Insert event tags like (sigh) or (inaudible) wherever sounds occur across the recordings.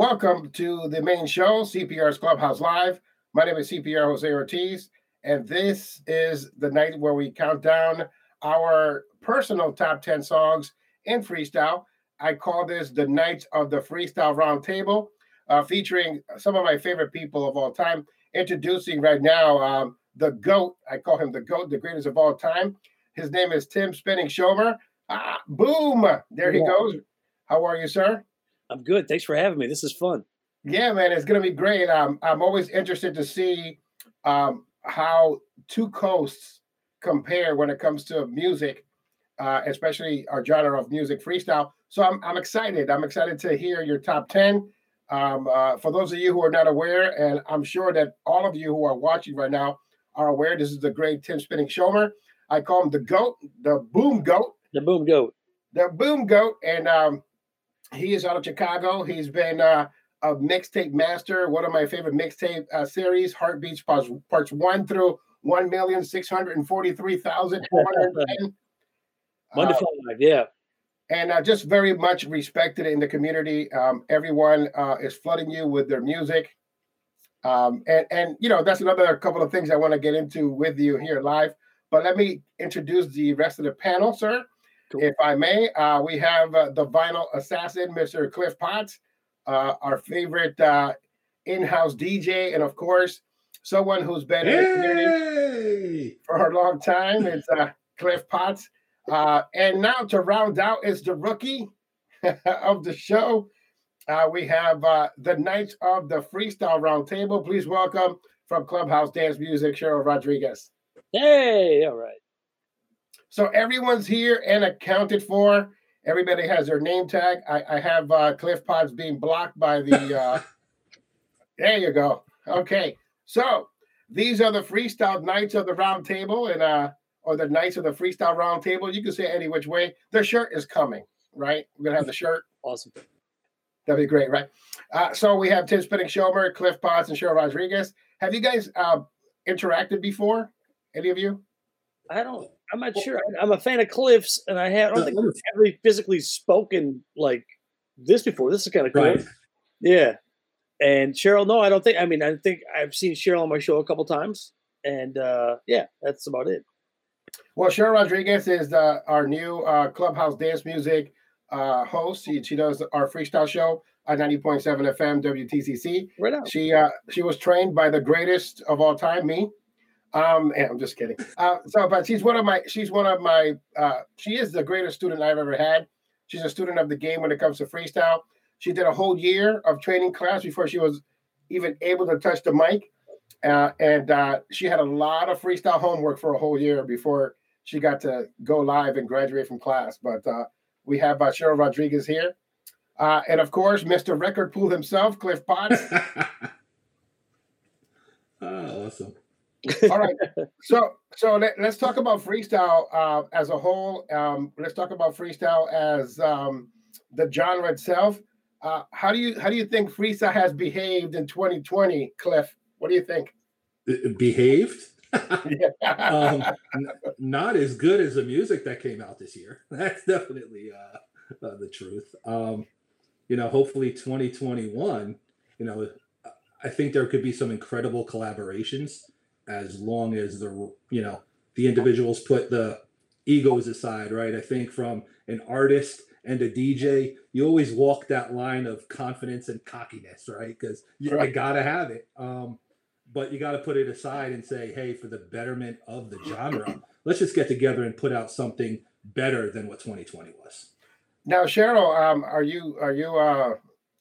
Welcome to the main show, CPR's Clubhouse Live. My name is CPR Jose Ortiz, and this is the night where we count down our personal top 10 songs in freestyle. I call this the Night of the Freestyle Roundtable, uh, featuring some of my favorite people of all time. Introducing right now um, the GOAT. I call him the GOAT, the greatest of all time. His name is Tim Spinning Schomer. Ah, boom! There he goes. How are you, sir? I'm good. Thanks for having me. This is fun. Yeah, man, it's gonna be great. Um, I'm always interested to see um, how two coasts compare when it comes to music, uh, especially our genre of music, freestyle. So I'm, I'm excited. I'm excited to hear your top 10. Um, uh, for those of you who are not aware, and I'm sure that all of you who are watching right now are aware, this is the great Tim Spinning Schomer. I call him the GOAT, the boom GOAT. The boom GOAT. The boom GOAT. And um, he is out of Chicago. He's been uh, a mixtape master, one of my favorite mixtape uh, series, Heartbeats parts, parts 1 through 1,643,410. Monday (laughs) uh, yeah. And uh, just very much respected in the community. Um, everyone uh, is flooding you with their music. Um, and, and, you know, that's another couple of things I want to get into with you here live. But let me introduce the rest of the panel, sir. Cool. If I may, uh, we have uh, the vinyl assassin, Mr. Cliff Potts, uh, our favorite uh, in-house DJ, and of course, someone who's been hey! in the community for a long time. It's uh, Cliff Potts. Uh, and now to round out is the rookie (laughs) of the show. Uh, we have uh, the Knights of the Freestyle Roundtable. Please welcome from Clubhouse Dance Music, Cheryl Rodriguez. Hey, all right. So everyone's here and accounted for. Everybody has their name tag. I, I have uh, Cliff Potts being blocked by the. (laughs) Uh, there you go. Okay. So these are the freestyle Knights of the Round Table, and uh, or the Knights of the Freestyle Round Table. You can say any which way. The shirt is coming, right? We're gonna have the shirt. Awesome. That'd be great, right? Uh, so we have Tim Spinning Schomer, Cliff Potts, and Cheryl Rodriguez. Have you guys uh, interacted before? Any of you? I don't. I'm not sure. I'm a fan of Cliff's, and I, have, I don't think we've ever physically spoken like this before. This is kind of cool. Right. Yeah. And Cheryl, no, I don't think. I mean, I think I've seen Cheryl on my show a couple times, and uh, yeah, that's about it. Well, Cheryl Rodriguez is uh, our new uh, Clubhouse Dance Music uh, host. She, she does our freestyle show at 90.7 FM WTCC. Right on. She uh, she was trained by the greatest of all time, me. Um, I'm just kidding. Uh, so, but she's one of my she's one of my uh, she is the greatest student I've ever had. She's a student of the game when it comes to freestyle. She did a whole year of training class before she was even able to touch the mic. Uh, and uh, she had a lot of freestyle homework for a whole year before she got to go live and graduate from class. But uh, we have uh, Cheryl Rodriguez here. Uh, and of course, Mr. Record Pool himself, Cliff Potts. oh, (laughs) awesome. All right. So so let, us talk about freestyle uh, as a whole. Um, let's talk about freestyle as um, the genre itself. Uh, how do you how do you think freestyle has behaved in 2020, Cliff? What do you think? Behaved? (laughs) (laughs) um, n- not as good as the music that came out this year. (laughs) That's definitely uh, uh, the truth. Um, you know, hopefully 2021. You know, I think there could be some incredible collaborations as long as the you know the individuals put the egos aside, right? I think from an artist and a DJ, you always walk that line of confidence and cockiness, right? Because right. I gotta have it. Um, but you got to put it aside and say, hey, for the betterment of the genre, let's just get together and put out something better than what 2020 was. Now, Cheryl, um, are you are you uh,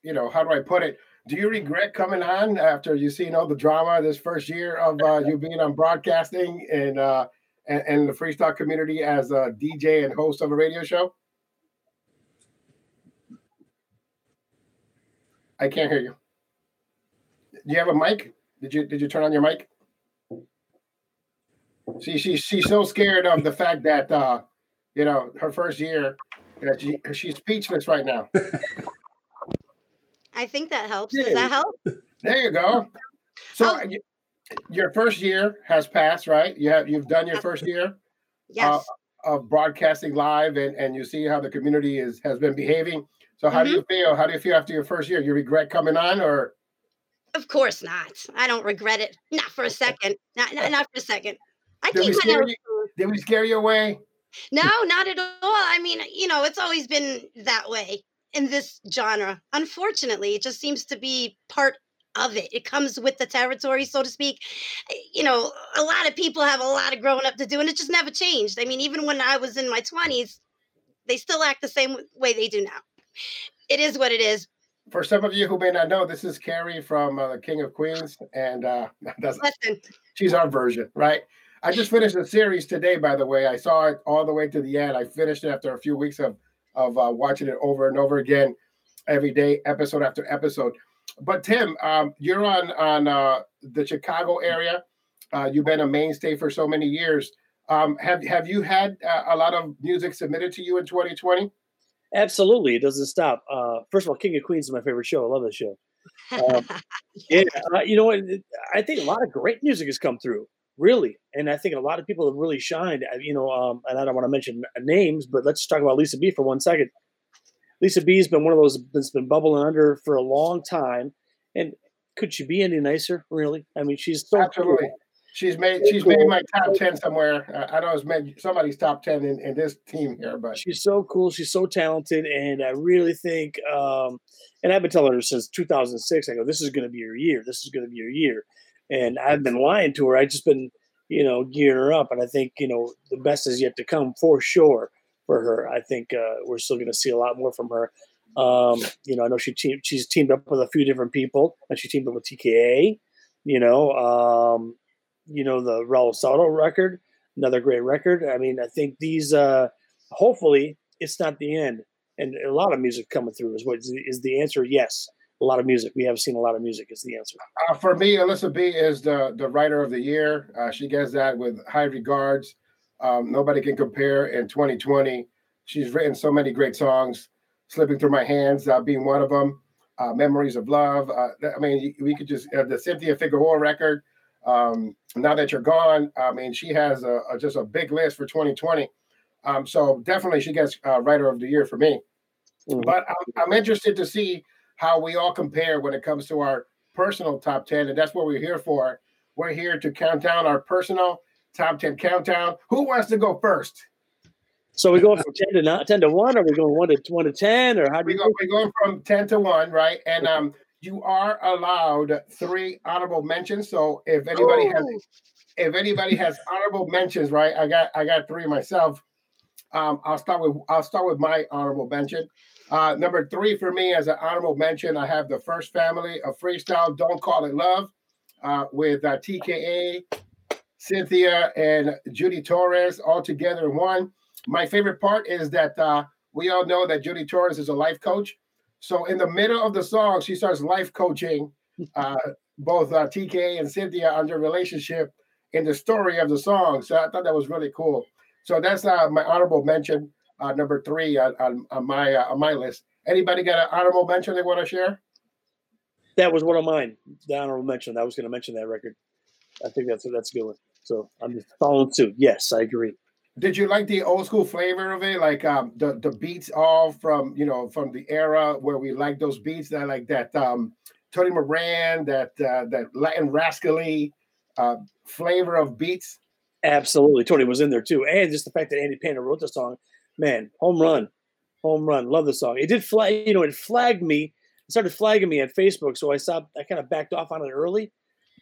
you know how do I put it? Do you regret coming on after you seen all the drama this first year of uh, you (laughs) being on broadcasting and, uh, and and the freestyle community as a DJ and host of a radio show? I can't hear you. Do you have a mic? Did you did you turn on your mic? See, she's she's so scared of the fact that uh, you know her first year that she she's speechless right now. (laughs) I think that helps. Does that help? There you go. So oh. your first year has passed, right? You have you've done your first year. Yes. Uh, of broadcasting live and, and you see how the community is has been behaving. So how mm-hmm. do you feel? How do you feel after your first year? You regret coming on or? Of course not. I don't regret it. Not for a second. Not, not, not for a second. I did keep my you, Did we scare you away? No, not at all. I mean, you know, it's always been that way in this genre. Unfortunately, it just seems to be part of it. It comes with the territory, so to speak. Eh, you know, a lot of people have a lot of growing up to do, and it just never changed. I mean, even when I was in my 20s, they still act the same way they do now. It is what it is. For some of you who may not know, this is Carrie from uh, the King of Queens, and uh, (laughs) that's Listen. she's our version, right? I just finished the series today, by the way. I saw it all the way to the end. I finished it after a few weeks of of uh, watching it over and over again, every day, episode after episode. But Tim, um, you're on on uh, the Chicago area. Uh, you've been a mainstay for so many years. Um, have have you had uh, a lot of music submitted to you in 2020? Absolutely, it doesn't stop. Uh, first of all, King of Queens is my favorite show. I love the show. (laughs) Um, yeah, uh, you know what? I think a lot of great music has come through, really, and I think a lot of people have really shined. You know, um, and I don't want to mention names, but let's talk about Lisa B for one second. Lisa B's been one of those that's been bubbling under for a long time, and could she be any nicer? Really? I mean, she's so absolutely. Cool. She's made she's made my top ten somewhere. Uh, I know it's made somebody's top ten in, in this team here, but she's so cool. She's so talented, and I really think. Um, and I've been telling her since 2006. I go, this is going to be your year. This is going to be your year, and I've been lying to her. I've just been, you know, gearing her up, and I think you know the best is yet to come for sure for her. I think uh, we're still going to see a lot more from her. Um, you know, I know she te- she's teamed up with a few different people, and she teamed up with TKA. You know, um, you know the Raul Soto record, another great record. I mean, I think these. Uh, hopefully, it's not the end, and a lot of music coming through is what is the answer. Yes, a lot of music. We have seen a lot of music is the answer. Uh, for me, Alyssa B is the the writer of the year. Uh, she gets that with high regards. Um, nobody can compare in 2020. She's written so many great songs, slipping through my hands, uh, being one of them. Uh, Memories of Love. Uh, I mean, we could just uh, the Cynthia Figueroa record. Um, now that you're gone, I mean, she has a, a just a big list for 2020. Um, so definitely, she gets uh, writer of the year for me. Mm-hmm. But I'm, I'm interested to see how we all compare when it comes to our personal top 10, and that's what we're here for. We're here to count down our personal top 10 countdown. Who wants to go first? So we going from 10 to not 10 to 1, or we going 1 to 1 to 10, or how do we go? We're going from 10 to 1, right? And um you are allowed three honorable mentions. So if anybody has oh. if anybody has (laughs) honorable mentions, right? I got I got three myself. Um, I'll start with I'll start with my honorable mention. Uh, number three for me as an honorable mention, I have the first family of freestyle. Don't call it love uh, with uh, TKA, Cynthia and Judy Torres all together in one. My favorite part is that uh, we all know that Judy Torres is a life coach. So in the middle of the song, she starts life coaching uh, both uh, TK and Cynthia on their relationship in the story of the song. So I thought that was really cool. So that's my honorable mention, uh, number three on, on, on my uh, on my list. Anybody got an honorable mention they want to share? That was one of mine. The honorable mention. I was going to mention that record. I think that's that's a good one. So I'm just following suit. Yes, I agree. Did you like the old school flavor of it? Like um, the the beats all from you know from the era where we like those beats that like that um, Tony Moran, that uh, that Latin rascally uh, flavor of beats. Absolutely, Tony was in there too, and just the fact that Andy Panda wrote the song, man, home run, home run. Love the song. It did flag, you know, it flagged me. It started flagging me at Facebook, so I stopped. I kind of backed off on it early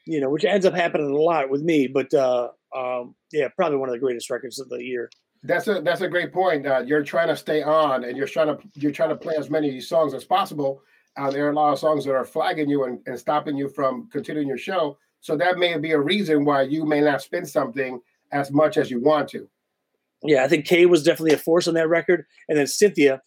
you know, which ends up happening a lot with me. But uh, um, yeah, probably one of the greatest records of the year. That's a that's a great point. Uh, you're trying to stay on, and you're trying to you're trying to play as many of these songs as possible. Uh, there are a lot of songs that are flagging you and, and stopping you from continuing your show. So that may be a reason why you may not spin something as much as you want to. Yeah, I think Kay was definitely a force on that record, and then Cynthia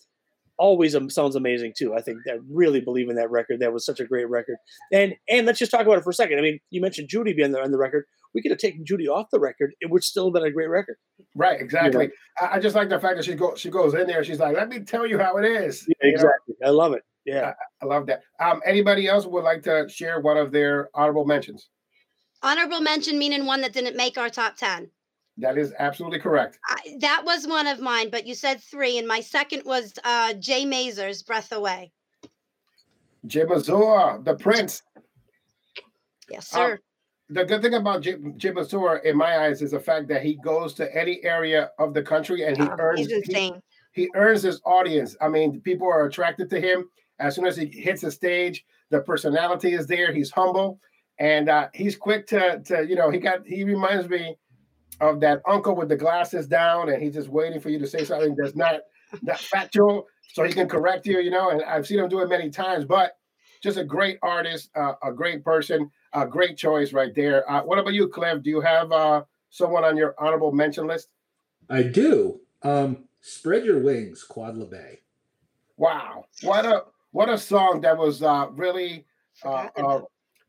always sounds amazing too. I think I really believe in that record. That was such a great record. And and let's just talk about it for a second. I mean, you mentioned Judy being there on the record. We could have taken Judy off the record. It would still have been a great record. Right, exactly. You know? I, I, just like the fact that she goes she goes in there. She's like, "Let me tell you how it is." Yeah, exactly. Know? I love it. Yeah, I, I, love that. Um, anybody else would like to share one of their honorable mentions? Honorable mention meaning one that didn't make our top ten. That is absolutely correct. I, that was one of mine, but you said three, and my second was uh, Jay Mazur's "Breath Away." Jay Azur, the Prince. Yes, um, sir. Um, the good thing about Jim, Jim Azur, in my eyes, is the fact that he goes to any area of the country and he oh, earns. He, he earns his audience. I mean, people are attracted to him as soon as he hits the stage. The personality is there. He's humble, and uh, he's quick to to you know. He got he reminds me of that uncle with the glasses down, and he's just waiting for you to say something that's not that factual, so he can correct you. You know, and I've seen him do it many times. But just a great artist, uh, a great person, a great choice right there. Uh, what about you, Cliff? Do you have uh, someone on your honorable mention list? I do. Um, Spread Your Wings, Quad LeBay. Wow, what a what a song that was uh, really uh, uh,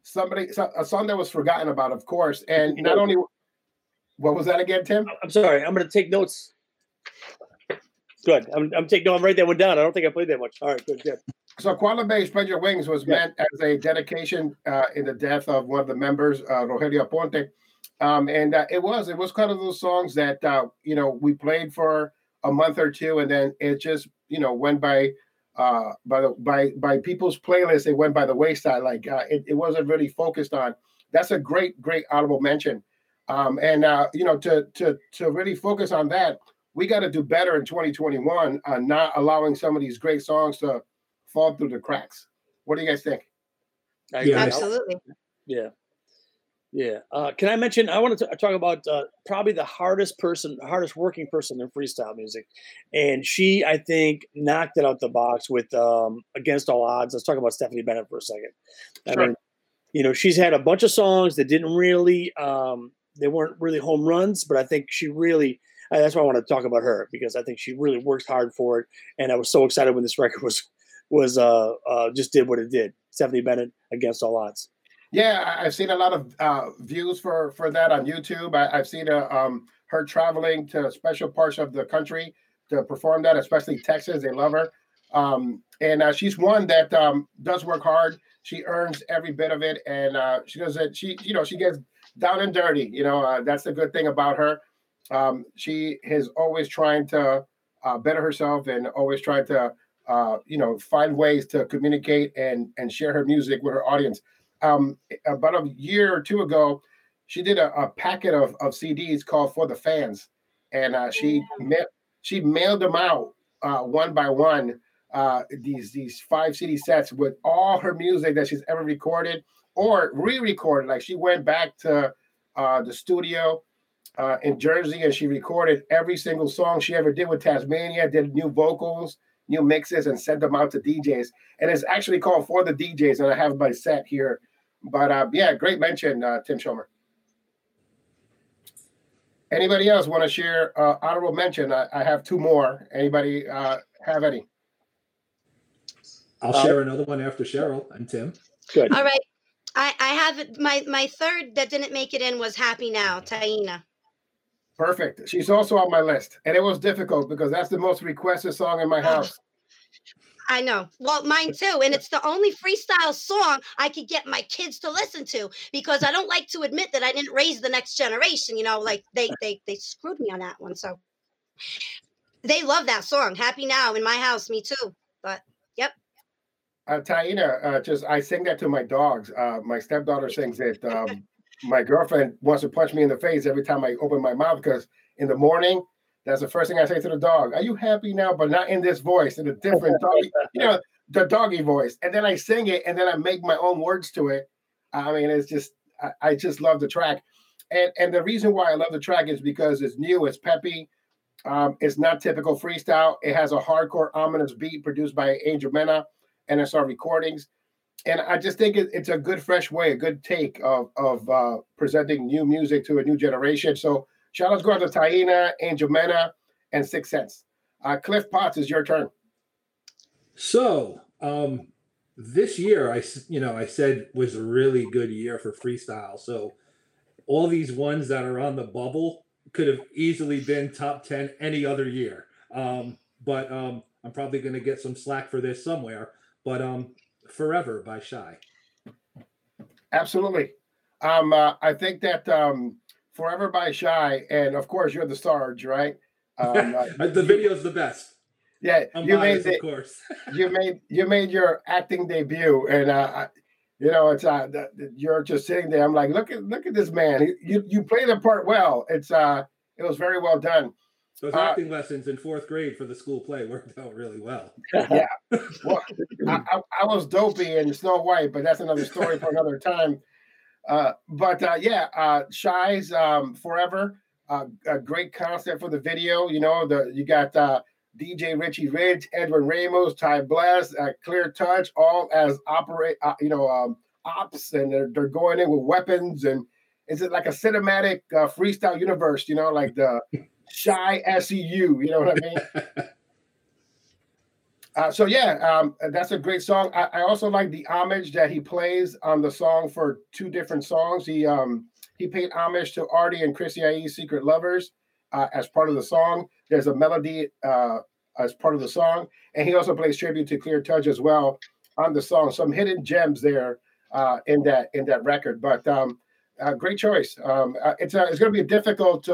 somebody a song that was forgotten about, of course, and not only what was that again, Tim? I'm sorry, I'm going to take notes. Good. I'm, I'm taking. No, I'm write that one down. I don't think I played that much. All right, good, good. So Quad LeBay Spread Your Wings was yeah. meant as a dedication uh, in the death of one of the members, uh, Rogelio Aponte. Um, and uh, it was, it was kind of those songs that, uh, you know, we played for a month or two and then it just, you know, went by, uh, by the, by, by people's playlists. It went by the wayside. Like uh, it, it wasn't really focused on. That's a great, great audible mention. Um, and, uh, you know, to, to, to really focus on that, we got to do better in 2021 on not allowing some of these great songs to fall through the cracks. What do you guys think? Yeah, absolutely. Yeah. Yeah. Uh, can I mention? I want to talk about uh, probably the hardest person, hardest working person in freestyle music, and she, I think, knocked it out the box with um, "Against All Odds." Let's talk about Stephanie Bennett for a second. Sure. I mean, you know, she's had a bunch of songs that didn't really, um, they weren't really home runs, but I think she really. That's why I want to talk about her because I think she really worked hard for it, and I was so excited when this (laughs) record was was uh, uh, just did what it did. Stephanie Bennett against all odds. Yeah, I've seen a lot of uh, views for for that on YouTube. I, have seen uh, um, her traveling to special parts of the country to perform that, especially Texas. They love her, um, and uh, she's one that um, does work hard. She earns every bit of it, and uh, she does it. She, you know, she gets down and dirty. You know, uh, that's the good thing about her. Um, she is always trying to uh, better herself and always trying to uh, you know, find ways to communicate and and share her music with her audience. Um, about a year or two ago, she did a, a packet of, of CDs called "For the Fans," and uh, she ma- she mailed them out uh, one by one. Uh, these these five CD sets with all her music that she's ever recorded or re-recorded. Like she went back to uh, the studio uh, in Jersey and she recorded every single song she ever did with Tasmania. Did new vocals new mixes and sent them out to DJs. And it's actually called for the DJs, and I have my set here. But uh, yeah, great mention, uh, Tim Schomer. Anybody else want to share uh, honorable mention? I, I, have two more. Anybody uh, have any? I'll share another one after Cheryl and Tim. Good. All right. I, I have my my third that didn't make it in was Happy Now, Taina. Perfect. She's also on my list. And it was difficult because that's the most requested song in my oh. house. I know. Well, mine too. And it's the only freestyle song I could get my kids to listen to because I don't like to admit that I didn't raise the next generation. You know, like they they they screwed me on that one. So they love that song. Happy now in my house, me too. But. Uh, Taina, uh, just I sing that to my dogs. Uh, my stepdaughter sings it. Um, (laughs) my girlfriend wants to punch me in the face every time I open my mouth because in the morning, that's the first thing I say to the dog. Are you happy now? But not in this voice, in a different doggy, you know, (laughs) the doggy voice. And then I sing it and then I make my own words to it. I mean, it's just I, I just love the track. And and the reason why I love the track is because it's new, it's peppy, um, it's not typical freestyle. It has a hardcore ominous beat produced by Angel Mena NSR Recordings and I just think it, it's a good, fresh way, a good take of of uh, presenting new music to a new generation. So shout out to Taina, Angel Mena, and Six Sense. Uh, Cliff Potts is your turn. So um, this year, I you know I said was a really good year for freestyle. So all these ones that are on the bubble could have easily been top ten any other year. Um, but um, I'm probably going to get some slack for this somewhere. But um, Forever by Shy. Absolutely. Um, uh, I think that um, Forever by Shy, and of course you're the Sarge, right? Um, (laughs) uh, the video is the best. Yeah, I'm you biased, made the, of course. (laughs) you made you made your acting debut, and uh, you know it's uh, you're just sitting there. I'm like, look at look at this man. You you play the part well. It's uh, it was very well done. Those uh, acting lessons in fourth grade for the school play worked out really well. Yeah, (laughs) well, I, I, I, was dopey in Snow White, but that's another story for another time. Uh, but uh, yeah, uh, Shy's um, Forever, uh, a great concept for the video. You know, the you got uh, DJ Richie Rich, Edwin Ramos, Ty Bless, uh, Clear Touch, all as operate, uh, you know, um, ops, and they're, they're going in with weapons. And is it like a cinematic uh, freestyle universe, you know, like the Shy SEU, you know what I mean? (laughs) Uh, so yeah, um, that's a great song. I, I, also like the homage that he plays on the song for two different songs. He um, he paid homage to Artie and Chrissy Aye's Secret Lovers uh, as part of the song. There's a melody uh, as part of the song, and he also plays tribute to Clear Touch as well on the song. Some hidden gems there uh, in that in that record, but um, uh, great choice. Um, uh, it's it's going to be a difficult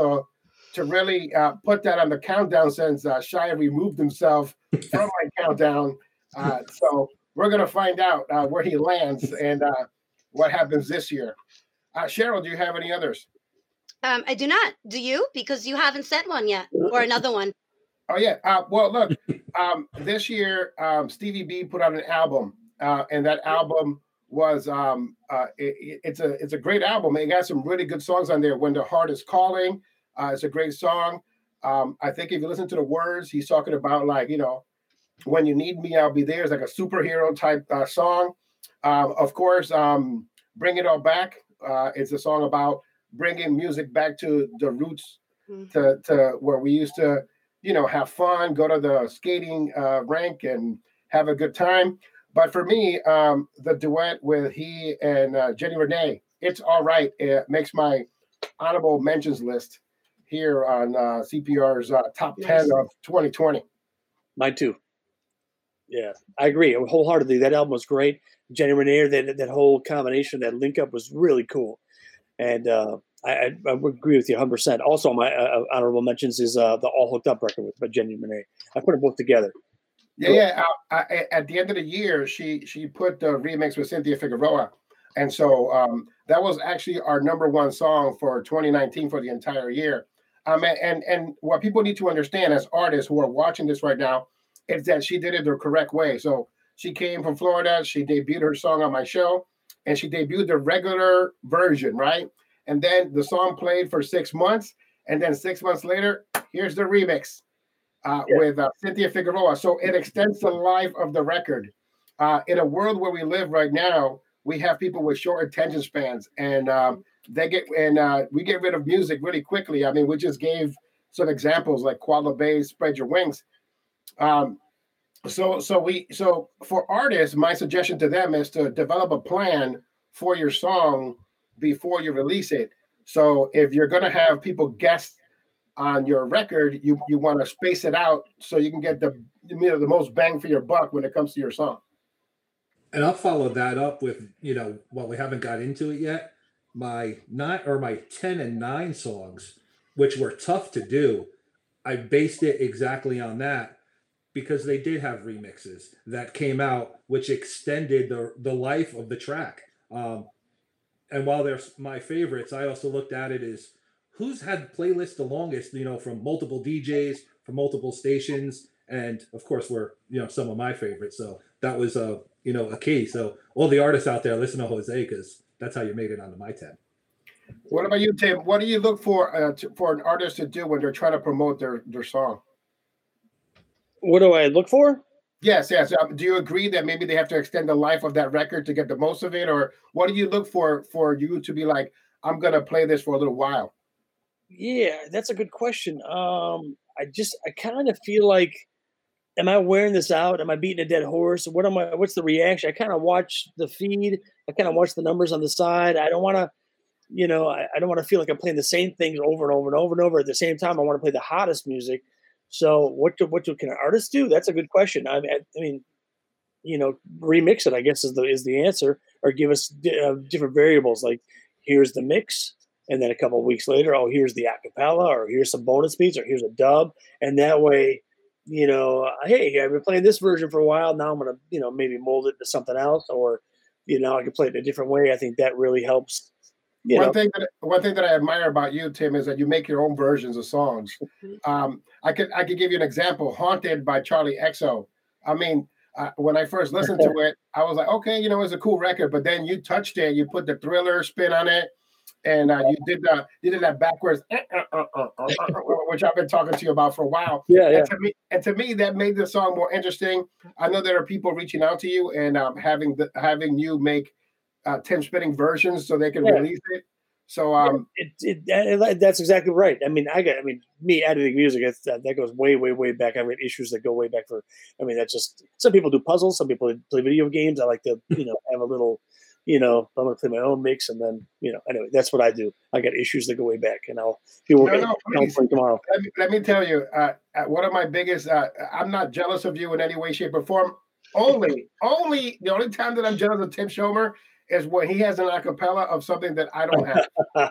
to to really uh, put that on the countdown since uh, Shia removed himself (laughs) from my countdown. so we're going to find out where he lands (laughs) and what happens this year. Cheryl, do you have any others? Um, I do not. Do you? Because you haven't sent one yet, or another one. (laughs) Oh yeah. Uh, well, look, um, this year um, Stevie B put out an album, uh, and that album was um, uh, it, it's a it's a great album. It got some really good songs on there. When the heart is calling, uh, it's a great song. Um, I think if you listen to the words, he's talking about like you know, when you need me, I'll be there. It's like a superhero type uh, song. Uh, of course, um, bring it all back. Uh, it's a song about bringing music back to the roots mm-hmm. to, to where we used to, you know, have fun, go to the skating uh, rink and have a good time. But for me, um, the duet with he and uh, Jenny Renee, it's all right. It makes my honorable mentions list here on uh, CPR's uh, top nice. 10 of 2020. Mine too. Yeah, I agree wholeheartedly. That album was great. Jenny Renee, that that whole combination, that link up was really cool. And uh, I, I, would agree with you 100. percent Also, my uh, uh, honorable mentions is uh, the All Hooked Up record with by Jenny Renee. I put them both together. Yeah, yeah. I, at the end of the year, she she put the remix with Cynthia Figueroa, and so um, that was actually our number one song for 2019 for the entire year. Um, and and what people need to understand as artists who are watching this right now is that she did it the correct way. So she came from Florida. She debuted her song on my show and she debuted the regular version, right? And then the song played for six months, and then six months later, here's the remix uh, yeah. with uh, Cynthia Figueroa. So it extends the life of the record. Uh, in a world where we live right now, we have people with short attention spans, and um, they get and uh, we get rid of music really quickly. I mean, we just gave some examples like Koala Bay, Spread Your Wings. Um, so so we so for artists my suggestion to them is to develop a plan for your song before you release it so if you're to have people guest on your record you you want to space it out so you can get the you know the most bang for your buck when it comes to your song and i'll follow that up with you know while we haven't got into it yet my nine or my 10 and 9 songs which were tough to do i based it exactly on that because they did have remixes that came out which extended the the life of the track. Um, and while they're my favorites, I also looked at it as who's had playlists the longest, you know, from multiple DJs, from multiple stations, and of course, were you know some of my favorites. So that was a you know a key. So all the artists out there, listen to Jose because that's how you made it onto my ten. What about you, Tim? What do you look for uh, to, for an artist to do when they're trying to promote their their song? What do I look for? Yes, yes. Um, do you agree that maybe they have to extend the life of that record to get the most of it, or what do you look for for you to be like, I'm gonna play this for a little while? Yeah, that's a good question. Um, I just I kind of feel like, am I wearing this out? Am I beating a dead horse? What am I? What's the reaction? I kind of watch the feed. I kind of watch the numbers on the side. I don't want to, you know, I, I don't want to feel like I'm playing the same things over and over and over and over. At the same time, I want to play the hottest music. So what do, what do, can artists do? That's a good question. I mean, I mean, you know, remix it. I guess is the is the answer, or give us uh, different variables. Like here's the mix, and then a couple weeks later, oh, here's the acapella, or here's some bonus beats, or here's a dub, and that way, you know, hey, I've been playing this version for a while. Now I'm gonna, you know, maybe mold it to something else, or you know, I can play it a different way. I think that really helps. one know. thing that one thing that I admire about you, Tim, is that you make your own versions of songs. Mm-hmm. Um, I could I could give you an example. "Haunted" by Charli XCX. I mean, uh, when I first listened to (laughs) it, I was like, okay, you know, it's a cool record. But then you touched it, you put the thriller spin on it, and uh, you did the you did that backwards, uh, uh, uh, which I've been talking to you about for a while. Yeah, yeah. And to me, and to me, that made the song more interesting. I know there are people reaching out to you and um, having the, having you make Tim spinning versions so they can yeah. release it. So um, it, it, it, that's exactly right. I mean, I got, I mean, me editing music that, that goes way, way, way back. I've got issues that go way back for. I mean, that's just some people do puzzles, some people play video games. I like to, you know, have a little you know, I'm going to play my own mix, and then you know, anyway, that's what I do. I got issues that go way back, and I'll working no, no, tomorrow. Let me, let me, tell you, uh, uh, one of my biggest. Uh, I'm not jealous of you in any way, shape, or form. Only, (laughs) only the only time that I'm jealous of Tim Schomer is when he has an acapella of something that I don't have. (laughs)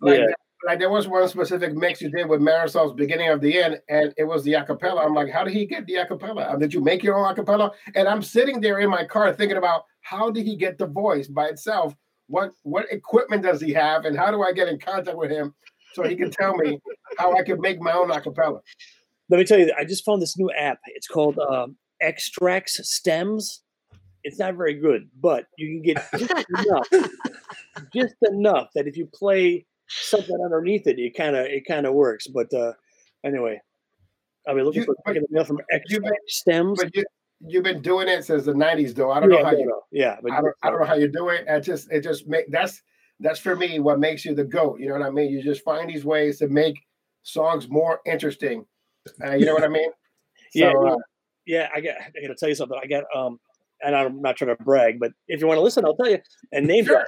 like, yeah like there was one specific mix you did with Marisol's beginning of the end, and it was the acapella. I'm like, how did he get the acapella? Um, did you make your own acapella? And I'm sitting there in my car thinking about how did he get the voice by itself? What what equipment does he have, and how do I get in contact with him so he can tell me how I can make my own acapella? Let me tell you, I just found this new app. It's called um, Extracts Stems. It's not very good, but you can get just enough, (laughs) just enough that if you play something underneath it, it kind of it kind of works. But uh, anyway, I'll be looking you, for the mail from extra stems. But you, you've been doing it since the '90s, though. I don't yeah, know how you. Know. Yeah, but I don't, I don't know how you do it. It just it just make that's that's for me what makes you the goat. You know what I mean? You just find these ways to make songs more interesting. Uh, you know what I mean? (laughs) So, yeah, uh, yeah. I got I got to tell you something. I got um, and I'm not trying to brag, but if you want to listen, I'll tell you. And name sure.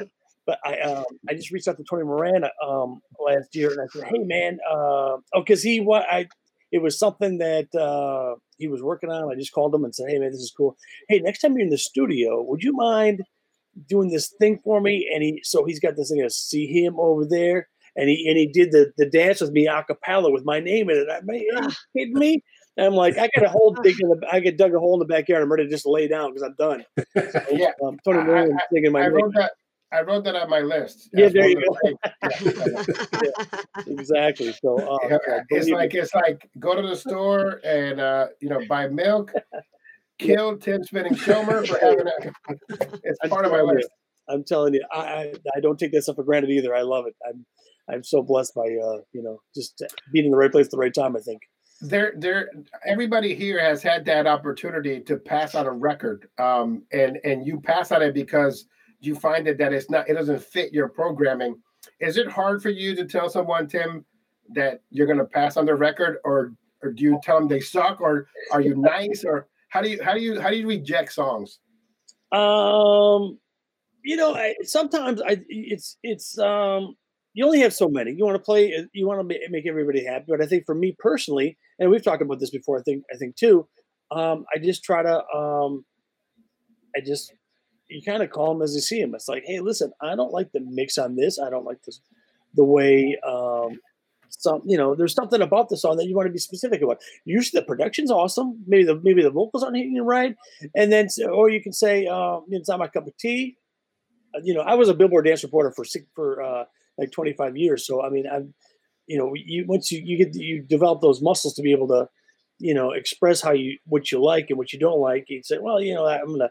But I um, I just reached out to Tony Moran um, last year and I said, hey man, uh, oh, because he what I it was something that uh, he was working on. I just called him and said, hey man, this is cool. Hey, next time you're in the studio, would you mind doing this thing for me? And he so he's got this thing to see him over there. And he and he did the, the dance with me a cappella with my name in it. I mean, are you (laughs) kidding me? And I'm like, I got a hole dig in the, I get dug a hole in the backyard. I'm ready to just lay down because I'm done. (laughs) So, yeah, um, Tony Moran singing my I wrote that. I wrote that on my list. Yeah, there you go. (laughs) yeah, exactly. So uh, (laughs) yeah, it's like it's like go to the store and uh, you know buy milk. (laughs) Kill Tim Spinning Schomer for having it. It's part of my list. You, I'm telling you, I, I, I don't take that stuff for granted either. I love it. I'm I'm so blessed by uh you know just being in the right place at the right time. I think there there everybody here has had that opportunity to pass on a record um and and you pass on it because you find it that it's not it doesn't fit your programming is it hard for you to tell someone tim that you're going to pass on the record or or do you tell them they suck or are you nice or how do you how do you how do you reject songs? Um you know I, sometimes i it's it's um you only have so many. You want to play you want to make everybody happy but i think for me personally and we've talked about this before i think i think too um i just try to um i just you kind of call them as you see them. It's like, hey, listen, I don't like the mix on this. I don't like this, the way um, some, you know, there's something about the song that you want to be specific about. Usually the production's awesome. Maybe the maybe the vocals aren't hitting right, and then or you can say um, it's not my cup of tea. Uh, you know, I was a Billboard dance reporter for six for uh, like 25 years, so I mean, I'm, you know, you once you you get you develop those muscles to be able to, you know, express how you what you like and what you don't like. You say, well, you know, I'm gonna